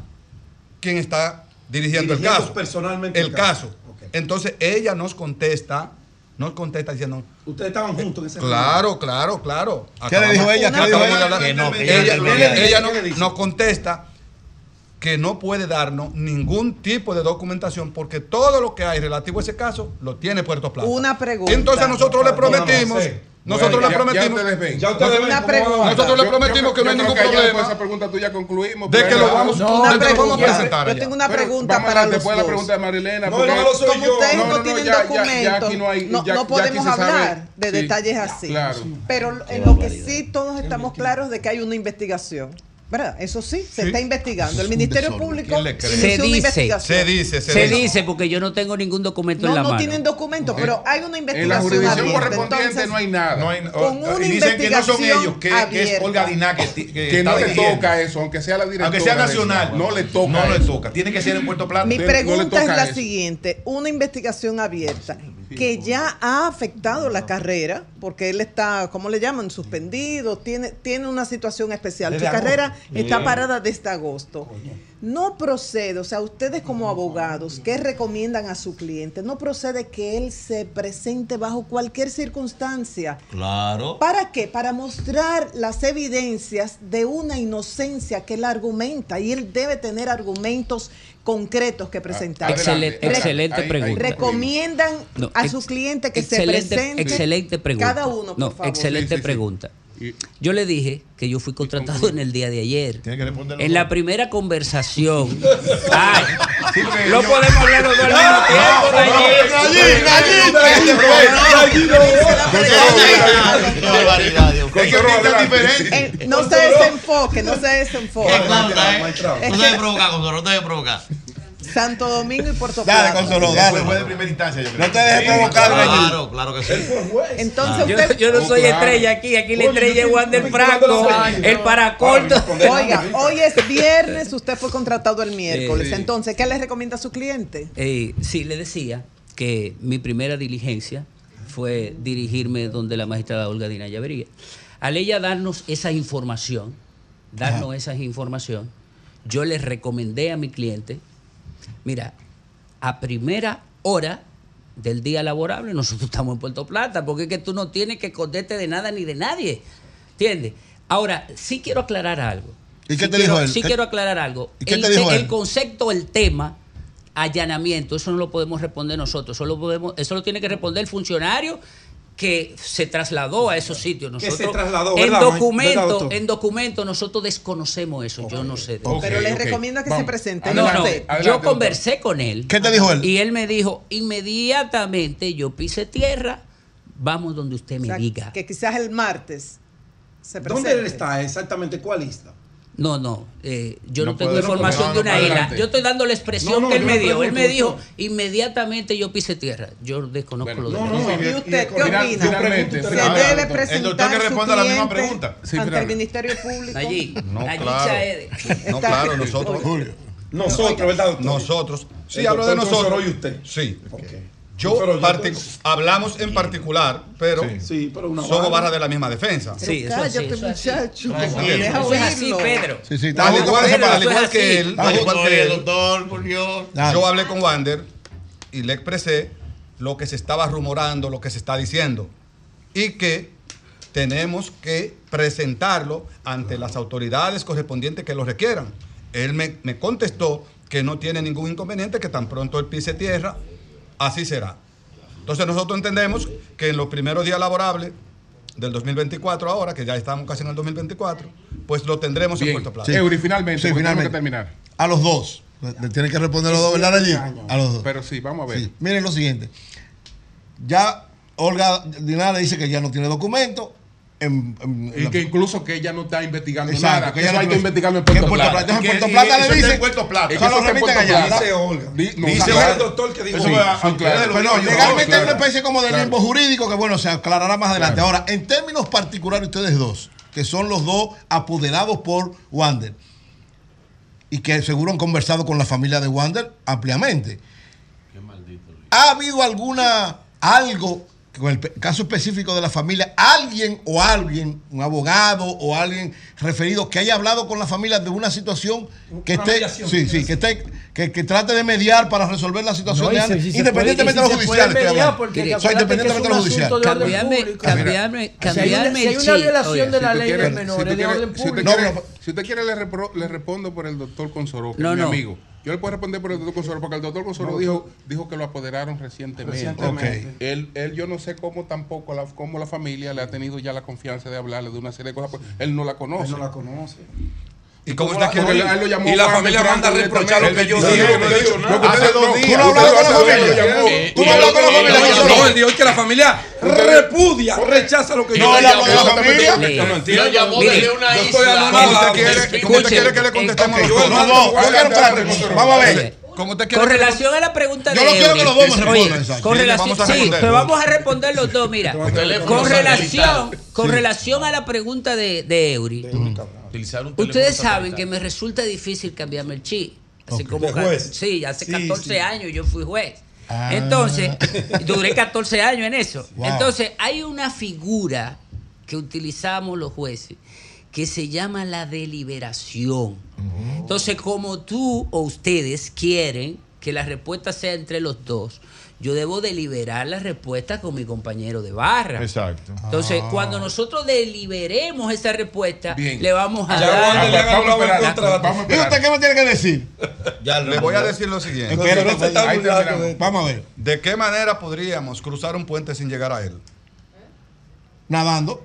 quien está dirigiendo, el caso. personalmente el el caso. caso. Entonces ella nos contesta, nos contesta diciendo, Ustedes estaban juntos en ese Claro, claro, claro. ¿Qué le dijo ella? ¿Qué le dijo acabamos ella? Que no, que ella, ella- ella- ella- nos contesta que no puede darnos ningún tipo de documentación porque todo lo que hay relativo a ese caso lo tiene Puerto Plata. Una pregunta. Entonces nosotros le prometimos, nosotros Bueno, le ya- prometimos, Ya ustedes ven. Ya ustedes ven nosotros le prometimos yo- que no hay ningún problema. esa pregunta tuya concluimos. De que porque- lo vamos, No, de una que lo vamos a pregunta. presentar Yo tengo una pregunta vamos para los después de la dos. pregunta de Marilena. No, no, no soy Como yo. ustedes no, No, tienen ya- ya- ya documentos, no hay- no, ya- no ya podemos hablar de Sí, detalles así. claro. Pero en lo que sí todos estamos claros de que hay una investigación. ¿Verdad? Eso sí, se está investigando. El Ministerio Público Se una dice, investigación. Se dice, se, Se dice. dice porque yo no tengo ningún documento en No, la no mano. tienen documentos, pero hay una En la investigación jurisdicción abierta. correspondiente Entonces, no hay nada. No hay- Con una y dicen que no son investigación ellos, que, que es. Olga Diná que, ti- que que está no le toca eso, aunque sea la directora. Aunque sea nacional. No le toca. No le toca. Tiene que ser en Puerto Plata. Mi no pregunta es la eso. siguiente. Una investigación abierta que ya ha afectado la carrera, porque él está, ¿cómo le llaman? Suspendido, tiene, tiene una situación especial. Desde Su carrera está parada desde agosto. No procede, o sea, ustedes como abogados, ¿qué recomiendan a su cliente? No procede que él se presente bajo cualquier circunstancia. Claro. ¿Para qué? Para mostrar las evidencias de una inocencia que él argumenta y él debe tener argumentos concretos que presentar. Excelente, Re- excelente pregunta. Recomiendan No, a su cliente que se excelente, presente. Excelente pregunta. Cada uno, por No, favor. excelente Sí, sí, sí. Yo le dije que yo fui contratado en el día de ayer. Tiene que responder los En la primera conversación. Ay, no podemos hablar los dos al mismo tiempo, Nayib. Eh, no se desenfoque, no se desenfoque. Es No se no te debe provocar. Santo Domingo y Puerto Dale, Plata. Consuelo, dale. Fue de primera instancia, yo creo. No te dejes provocar, Claro, claro que sí. Entonces Yo, usted. yo no soy estrella aquí, aquí la estrella es Wander Franco, el paracorto. Oiga, hoy es viernes, usted fue contratado el miércoles. Entonces, ¿qué le recomienda a su cliente? Eh, sí, le decía que mi primera diligencia fue dirigirme donde la magistrada Olga Dina Llavería. Al ella darnos esa información, darnos esa información, yo le recomendé a mi cliente, mira, a primera hora del día laborable nosotros estamos en Puerto Plata, porque es que tú no tienes que esconderte de nada ni de nadie, ¿entiendes? Ahora, sí quiero aclarar algo. ¿Y qué Sí te quiero- dijo él? Sí ¿Qué- quiero aclarar algo. ¿Y qué el, te dijo él? el concepto, el tema, allanamiento, eso no lo podemos responder nosotros. Eso lo, podemos, eso lo tiene que responder el funcionario que se trasladó a esos sitios. Que Nosotros, se trasladó, en ¿verdad, documento, en documento nosotros desconocemos eso. Yo no sé. de eso. Pero les recomiendo que se presente. No, no, usted. yo conversé con él. ¿Qué te dijo él? Y él me dijo, inmediatamente yo pise tierra, vamos donde usted me O sea, diga. que quizás el martes se presente. ¿Dónde él está exactamente? ¿Cuál lista? No, no, eh, yo no, No tengo información de una isla. Yo estoy dando la expresión No, no, que él me dio. Él me dijo, inmediatamente yo pise tierra. Yo desconozco lo de no. ¿Y usted qué opina? finalmente, ¿Se debe presentar El doctor que su responda la misma pregunta. Sí, ante el. Ministerio Público? Allí, No, allí claro. No, claro, nosotros. Julio. Nosotros, ¿verdad, doctor? Nosotros. Sí, hablo de nosotros. Y usted. Sí. Ok. Yo, Pero yo- partic- hablamos en particular, pero Sí, pero una somos barra. de la misma defensa. Sí, eso Cállate, eso muchacho. Tranquilo. Deja Eso es así. Pedro. Sí, sí, al igual, Pedro, al igual es que él, al igual que él, doctor, por Dios. yo hablé con Wander y le expresé lo que se estaba rumorando, lo que se está diciendo. Y que tenemos que presentarlo ante las autoridades correspondientes que lo requieran. Él me, me contestó que no tiene ningún inconveniente, que tan pronto él pise tierra, así será. Entonces nosotros entendemos que en los primeros días laborables del 2024 ahora, que ya estamos casi en el 2024, pues lo tendremos en. Puerto Plata. Eury, finalmente, Sí, finalmente. que terminar. A los dos. Le tienen que responder los dos, ¿verdad, allí? A los dos. Pero sí, vamos a ver. Sí. Miren lo siguiente. Ya Olga Dinara dice que ya no tiene documento. En, en- en Y la- que incluso que ella no está investigando Exacto, nada. que ella no tiene- investigarlo en Puerto, en Puerto Plata. Plata. En Puerto Plata le eso está dice- en Puerto Plata. eso lo está remiten allá. Dice Olga. Di- no, Dice claro. el doctor que dijo Sí, sí, claro. Pero no, Legalmente hay claro. una especie como de Claro. limbo jurídico que, bueno, se aclarará más adelante. Ahora, en términos particulares, ustedes dos, que son los dos apoderados por Wander, y que seguro han conversado con la familia de Wander ampliamente. ¿Ha habido alguna, algo, con el caso específico de la familia, alguien o alguien, un abogado o alguien referido que haya hablado con la familia de una situación que Una esté, sí, sí, que esté, que, que trate de mediar para resolver la situación No, y de si- antes, si se independientemente puede- de y lo si se judicial. puede estoy mediar, hablando. porque O sea, independientemente de un lo judicial. asunto de orden Cambiarme, cambiarme, Si hay una- cambiarme si hay el una chip. violación de la ley de menores de orden público. quiere- Si usted quiere, le, repro- le respondo por el doctor Consoro, que No, es mi no. amigo. Yo le puedo responder por el doctor Consoro, porque el doctor Consoro No, dijo, dijo que lo apoderaron recientemente. Recientemente. Él, él, yo no sé cómo tampoco, la, cómo la familia le ha tenido ya la confianza de hablarle de una serie de cosas, porque él no la conoce. Él no la conoce. ¿Y cómo ¿Cómo usted la- quiere? él lo llamó Y la familia manda a reprochar lo que yo Yo no que Hace dos no, días. tú ¿Tú no no hablaste con la hablaste con la familia. Eh, Tú no hablas con la familia. No, no, él dijo que la familia repudia, rechaza lo que yo No, habló de la familia. Yo no entiendo. Lo llamó desde una yo isla. estoy ¿Cómo usted quiere, que le contestemos? Yo. Yo que- Consoro. Vamos a ver. ¿Cómo usted quiere Con relación a la pregunta Yo de no quiero que los dos me respondan, con relación, vamos a sí, responder. pero vamos a responder los dos, mira. Con relación, con relación a la pregunta de, de Eury, Utilizar un teléfono ustedes saben que me resulta difícil cambiarme el chip. Así como ¿De ca- juez? sí, hace Sí, 14 sí. años yo fui juez. Ah. Entonces, duré 14 años en eso. Wow. Entonces, hay una figura que utilizamos los jueces que se llama la deliberación. Entonces, como tú o ustedes quieren que la respuesta sea entre los dos, yo debo deliberar la respuesta con mi compañero de barra. Exacto. Entonces, Ah. cuando nosotros deliberemos esa respuesta, Bien. le vamos a Ya dar. Le Vamos a esperar, vamos a ¿Y usted qué me tiene que decir? Le voy a decir lo siguiente. Ahí Vamos a ver. ¿De qué manera podríamos cruzar un puente sin llegar a él? Nadando.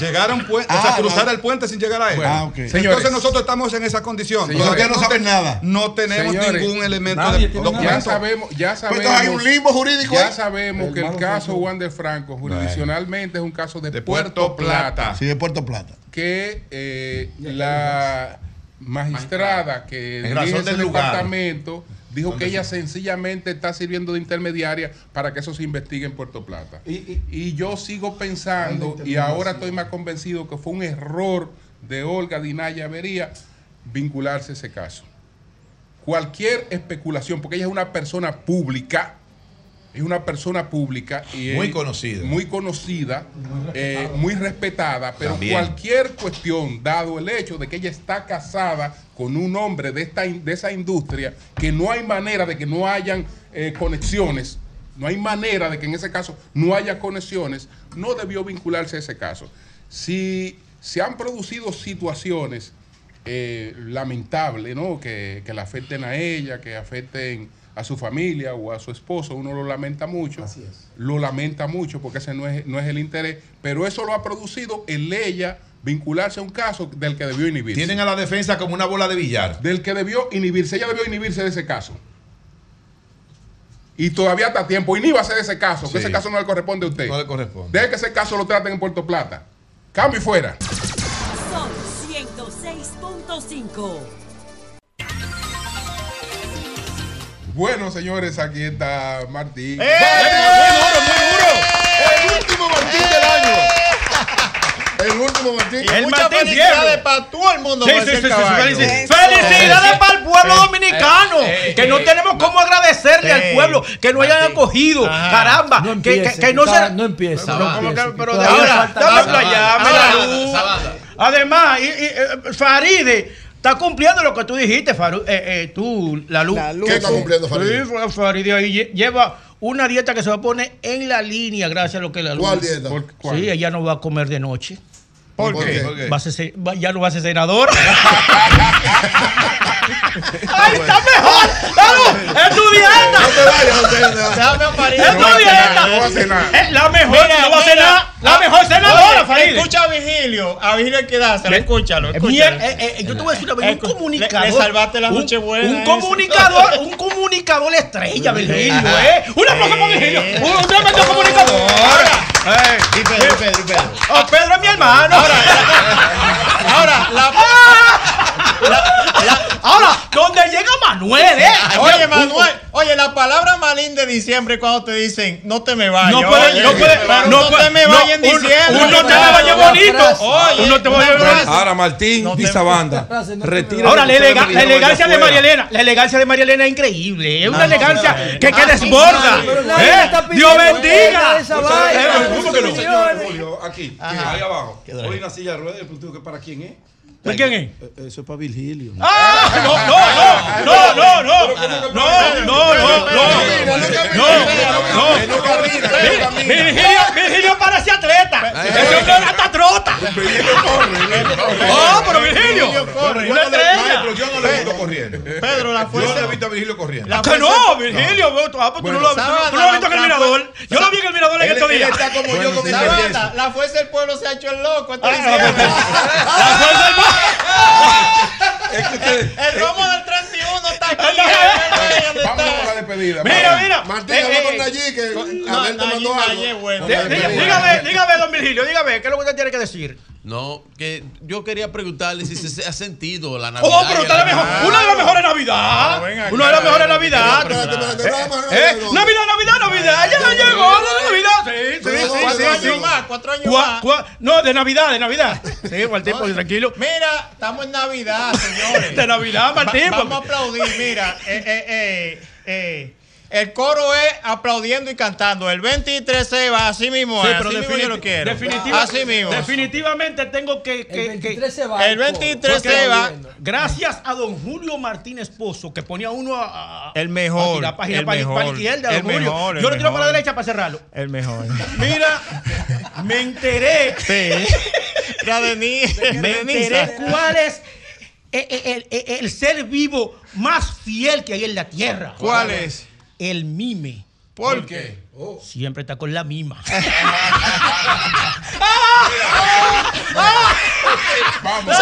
Llegar a un puente, o Ah, sea, cruzar no. el puente sin llegar a él. Ah. Entonces Señores. nosotros estamos en esa condición. Señores. Todavía no saben nada. No tenemos Señores, ningún elemento nadie de documento. Ya sabemos, ya Pues sabemos. entonces hay un limbo jurídico Ya ahí. sabemos que el caso Juan de Franco jurisdiccionalmente es un caso de, De Puerto, Puerto Plata, Plata. Sí, de Puerto Plata. que eh, la magistrada que En dirige ese lugar. departamento dijo ¿Dónde que ella se- sencillamente está sirviendo de intermediaria para que eso se investigue en Puerto Plata. Y, yo sigo pensando, y ahora estoy más convencido que fue un error de Olga Dinaya Avería vincularse a ese caso. Cualquier especulación, porque ella es una persona pública, es una persona pública y Muy conocida. muy conocida, eh, muy respetada, pero También. cualquier cuestión, dado el hecho de que ella está casada con un hombre de, esta, de esa industria, que no hay manera de que no hayan eh, conexiones, no hay manera de que en ese caso no haya conexiones, no debió vincularse a ese caso. Si se han producido situaciones eh, lamentables, ¿no? Que, que la afecten a ella, que afecten a su familia o a su esposo, uno lo lamenta mucho. Lo lamenta mucho porque ese no es, no es el interés, pero eso lo ha producido el ella vincularse a un caso del que debió inhibirse. Tienen a la defensa como una bola de billar. Del que debió inhibirse, ella debió inhibirse de ese caso. Y todavía está a tiempo, inhíbase de ese caso, Sí. que ese caso no le corresponde a usted. No le corresponde. Deje que ese caso lo traten en Puerto Plata. Cambio y fuera. Son 106.5. Bueno, señores, aquí está Martín. ¡Eh! ¡Bueno, bueno, bueno, ¡El último Martín ¡Eh! del año! El último Martín. Y el Martín felicidades para todo el mundo. Sí, sí, sí, felicidades felicidades para el pueblo dominicano. que no tenemos cómo agradecerle al pueblo que nos hayan acogido. Caramba. No empiece, que, que, no se. No empieza. pero ahora, dame la. Además, eh, Faride Está cumpliendo lo que tú dijiste, Faru, eh, eh, tú, la luz. La luz. ¿Qué está cumpliendo, Faride? Sí, Faride ahí lle- lleva una dieta que se va a poner en la línea gracias a lo que la luz. ¿Cuál dieta? Sí, ella no va a comer de noche. ¿Por qué? ¿Por qué? Va a ser- ya no va a ser senadora. ¡Ay, está mejor! ¡Claro! ¡Es tu dieta! No te vayas, no te vayas. Déjame a Farid. ¡Es tu cenar, dieta! no va a cenar. Es la mejor, Mira, no va a nada. La mejor senadora, Farid. Escucha a Vigilio. A Vigilio hay que dárselo. Escúchalo. Eh, escúchalo. eh, eh, yo te voy a decir una vez, un comunicador. Le, le salvaste la un- noche buena. Un comunicador, un comunicador estrella, Virgilio, ¿eh? Un aplauso para Virgilio. Un un tremendo comunicador. Eh, Y Pedro, y Pedro, y Pedro. Oh, Pedro es mi hermano. Ahora, la, Ahora, donde llega Manuel, ¿eh? Oye, Manuel, oye, la palabra malín de diciembre cuando te dicen no te me vayas. No puede, oye. no puede, Pero no no puede- te me no, vayas en diciembre. Un no te me vayas bonito. Oye, no te frase. bonito. Ahora Martín No y Sabanda. Retira Ahora, la, elega- elegancia de María. Elena, la elegancia de María Elena es increíble. Es una No, elegancia no, que, que Ah, desborda. ¿Eh? Dios bendiga. Eh, aquí, ahí abajo. Hoy una silla de ruedas, ¿para quién es? ¿De quién es? Eso es para Virgilio. ¡Ah! No, no, no, no, no, no, no, no, no, no, no, no. Virgilio, Virgilio parece atleta. Ese hombre trota. Oh, pero Virgilio, corre. una estrella. Maestro, yo no lo he visto corriendo. Pedro, la Yo no fuerza. he visto a Virgilio corriendo. La Que no, Virgilio, ah, pues tú no lo has visto en el mirador. Yo lo vi en el mirador en estos días. está como yo con la fuerza del pueblo se ha hecho el loco. Ah. La fuerza del ustedes. El romo del 31 está aquí. Vamos a la despedida. Mira, mira. Martín, habla eh, con Nayí que Nayí, mandó algo. Dígame, dígame, don Virgilio, dígame, ¿qué es lo que usted tiene que decir? No, que yo quería preguntarle si se ha sentido la Navidad. Oh, pero usted la mejor, una de las mejores Navidad. acá, Una de las mejores Navidad. Eh, eh. Navidad, Navidad, Navidad, ya llegó la Navidad. Sí, sí, sí, Cuatro sí, años sí. más, cuatro años Cua- más. No, de Navidad, de Navidad. Sí, Martín, pues, tranquilo. Mira, estamos en Navidad, señores. De Navidad, Martín. Va- vamos a aplaudir, mira. Eh, eh, eh, eh, El coro es aplaudiendo y cantando. El 23 se va, así mismo Sí, así mismo yo lo quiero. definitiva- así mismo. Definitivamente tengo que. que- El que- 23 se va. El 23 Porque se va. Gracias a don Julio Martínez Pozo, que ponía uno a. a- El mejor. a tirar página el para, mejor, para la izquierda, don el Julio. mejor, el Yo lo tiro mejor. para la derecha para cerrarlo. El mejor. Mira, me enteré. Sí. Ya de ni- Me enteré cuál es el, el- el- el ser vivo más fiel que hay en la tierra. ¿Cuál es? El mime. ¿Por qué? Siempre está con la mima. Vamos.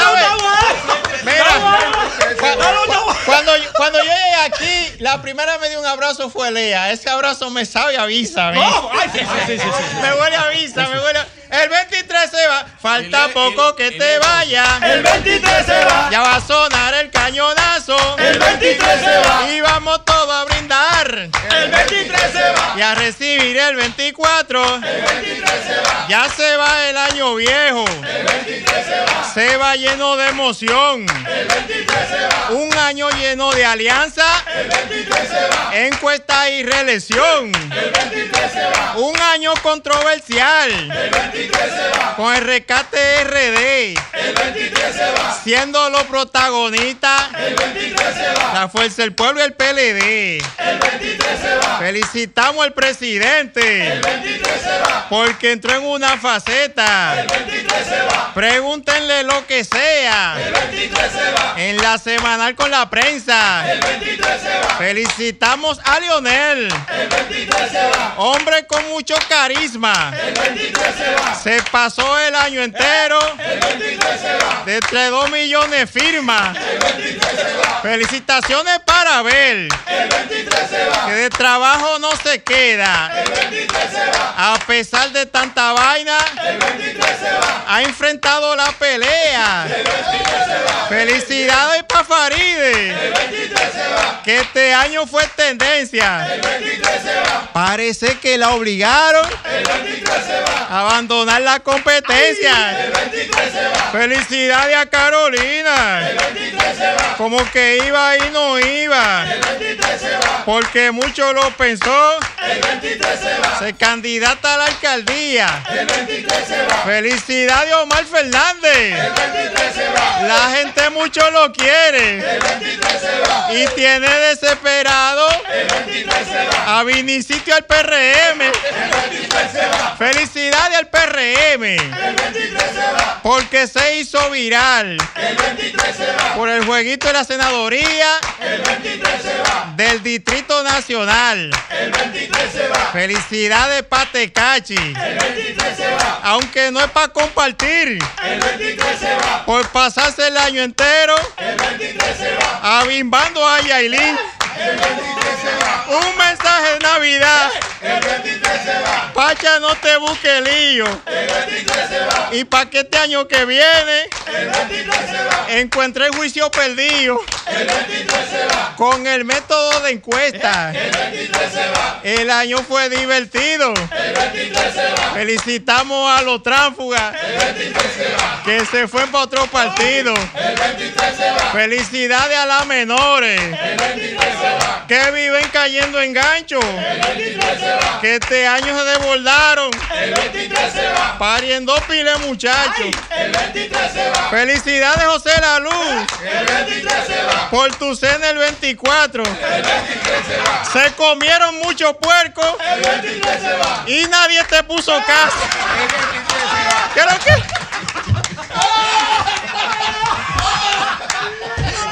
Cuando, cuando yo llegué aquí, la primera me dio un abrazo fue Lea. Ese abrazo me sabe a visa. ¿ves? ¿Cómo? Ay, sí, sí, sí, sí, sí. Me huele a visa, me huele a... El 23 se va, falta poco que te vaya. El 23 se va. Ya va a sonar el cañonazo. El 23 se va. Y vamos todos a brindar. El 23 se va. Y a recibir el 24. El 23 se va. Ya se va el año viejo. El 23 se va. Se va lleno de emoción. El 23 se va. Un año lleno de alianza. El 23 se va. Encuesta y reelección. El 23 se va. Un año controversial. El 23 se va. Con el rescate RD. El 23 se va. Siendo los protagonistas. El 23 se va. La Fuerza del Pueblo y el PLD. El 23 se va. Felicitamos al presidente. El 23 se va. Porque entró en una faceta. El 23 se va. Pregúntenle lo que sea. El 23 se va. En la semanal con la prensa. El 23 se va. Felicitamos a Lionel. El 23 se va. Hombre con mucho carisma. El 23 se va. Se pasó el año entero. El 23 se va. De entre 2 millones firmas. El 23 se va. Felicitaciones para Abel. El 23 se va. Que de trabajo no se queda. El 23 se va. A pesar de tanta vaina. El 23 se va. Ha enfrentado la pelea. El 23 se va. Felicidades para Faride. El 23 se va. Que este año fue tendencia. El 23 se va. Parece que la obligaron El 23 se va. a abandonar la competencia. El 23 se va. Felicidades a Carolina. El 23 se va. Como que iba y no iba. El 23 se va. Porque mucho lo pensó. El 23 se candidata a la alcaldía. El 23 se va. Felicidades Omar Fernández. El 23 se va. La gente mucho lo quiere. El 23 se va. Y tiene desesperado El 23 se va. a Vinicitio al PRM. El 23 se va. Felicidades al PRM. El 23 se va. Porque se hizo viral El 23 se va. por el jueguito de la senadoría El 23 se va. del Distrito Nacional. El 23 se va. Felicidades Patecachi. El 23 se va. Aunque no es para compartir. El 23 se va. Por pasarse el año entero El 23 se va. abimbando a Yailin. El 23 se va. Un mensaje de Navidad. El 23 se va. Pacha, no te busque lío. El 23 se va. Y para que este año que viene El 23 se va. encuentre el juicio perdido El 23 se va. con el método de encuesta. El 23 se va. El año fue divertido. El 23 se va. Felicitamos a los tránsfugas El 23 se va. que se fue para otro partido. El 23 se va. Felicidades a las menores El 23 se va. que viven cayendo en gancho. El 23 se va. Que este año se desbordaron El 23 se va. pariendo pile muchachos. El 23 se va. Felicidades José La Luz El 23 se va. por tu cena el 24. El 23 se va. Se comieron muchos puercos El 23 se va. y nadie te puso caso. ¿Qué es lo que?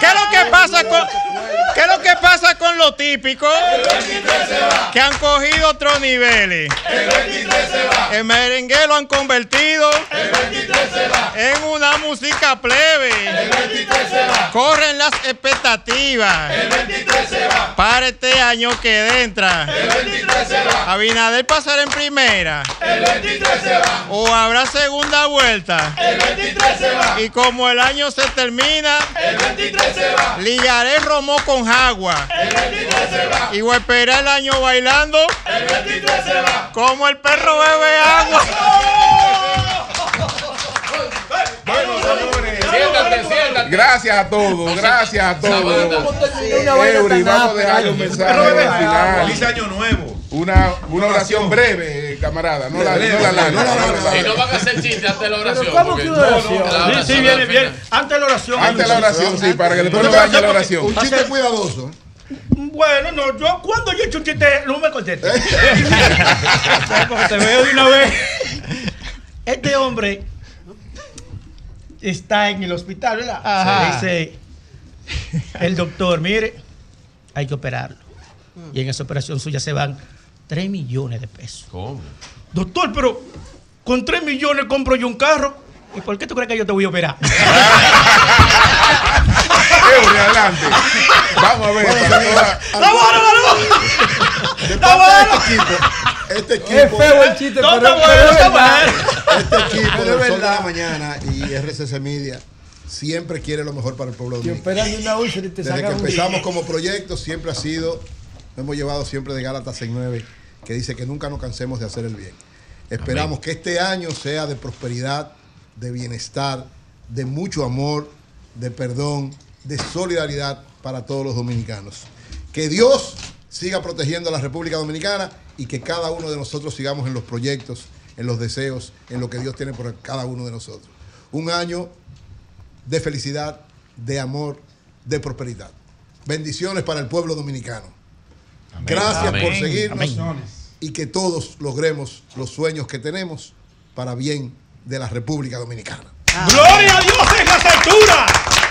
¿Qué es lo que pasa con ¿Qué es lo que pasa con lo típico? El 23 se va. Que han cogido otros niveles. El 23 se va. El merengue lo han convertido El 23 se va. en una música plebe. El 23 se va. Corren las expectativas El 23 se va. para este año que entra. El 23 se va. Abinader pasará en primera El 23 se va. o habrá segunda vuelta. El 23 se va. Y como el año se termina, El 23 se va. Lillaré romó con agua. El 23 se va. Y voy a esperar el año bailando El 23 se va. como el perro bebe agua. Siéntate, siéntate. Gracias a todos, gracias a todos. Vamos a un mensaje. Feliz año nuevo. Una, una oración breve, camarada. No la, no la larga. no la larga. Y no van a hacer chistes antes de la oración. ¿cómo porque- que oración? No, no, Sí, sí, viene bien. Antes de la oración. Antes de la oración, sí, para que después no dañe la oración. Un chiste cuidadoso. Bueno, no, yo cuando yo he hecho un chiste, no me conteste. Porque te veo de una vez. Este hombre está en el hospital, ¿verdad? Ajá. Dice el doctor, mire, hay que operarlo. Y en esa operación suya se van 3 millones de pesos. ¿Cómo? Doctor, pero con 3 millones compro yo un carro. ¿Y por qué tú crees que yo te voy a operar? Eury, adelante. Vamos a ver. para ¡La bola, De ¡La parte de bola! este equipo, este equipo, Es feo el chiste, No, pero, bueno, es verdad. este equipo de verdad. la Mañana y RCC Media siempre quiere lo mejor para el pueblo Y dominicano. operan una úlcera y te Desde que empezamos como proyecto siempre ha sido, lo hemos llevado siempre de Gálatas 6.9, que dice que nunca nos cansemos de hacer el bien. Esperamos que este año sea de prosperidad, de bienestar, de mucho amor, de perdón, de solidaridad para todos los dominicanos. Que Dios siga protegiendo a la República Dominicana y que cada uno de nosotros sigamos en los proyectos, en los deseos, en lo que Dios tiene por cada uno de nosotros. Un año de felicidad, de amor, de prosperidad. Bendiciones para el pueblo dominicano. Gracias Amén. por seguirnos Amén. y que todos logremos los sueños que tenemos para bien de la República Dominicana. ¡Gloria a Dios en las alturas!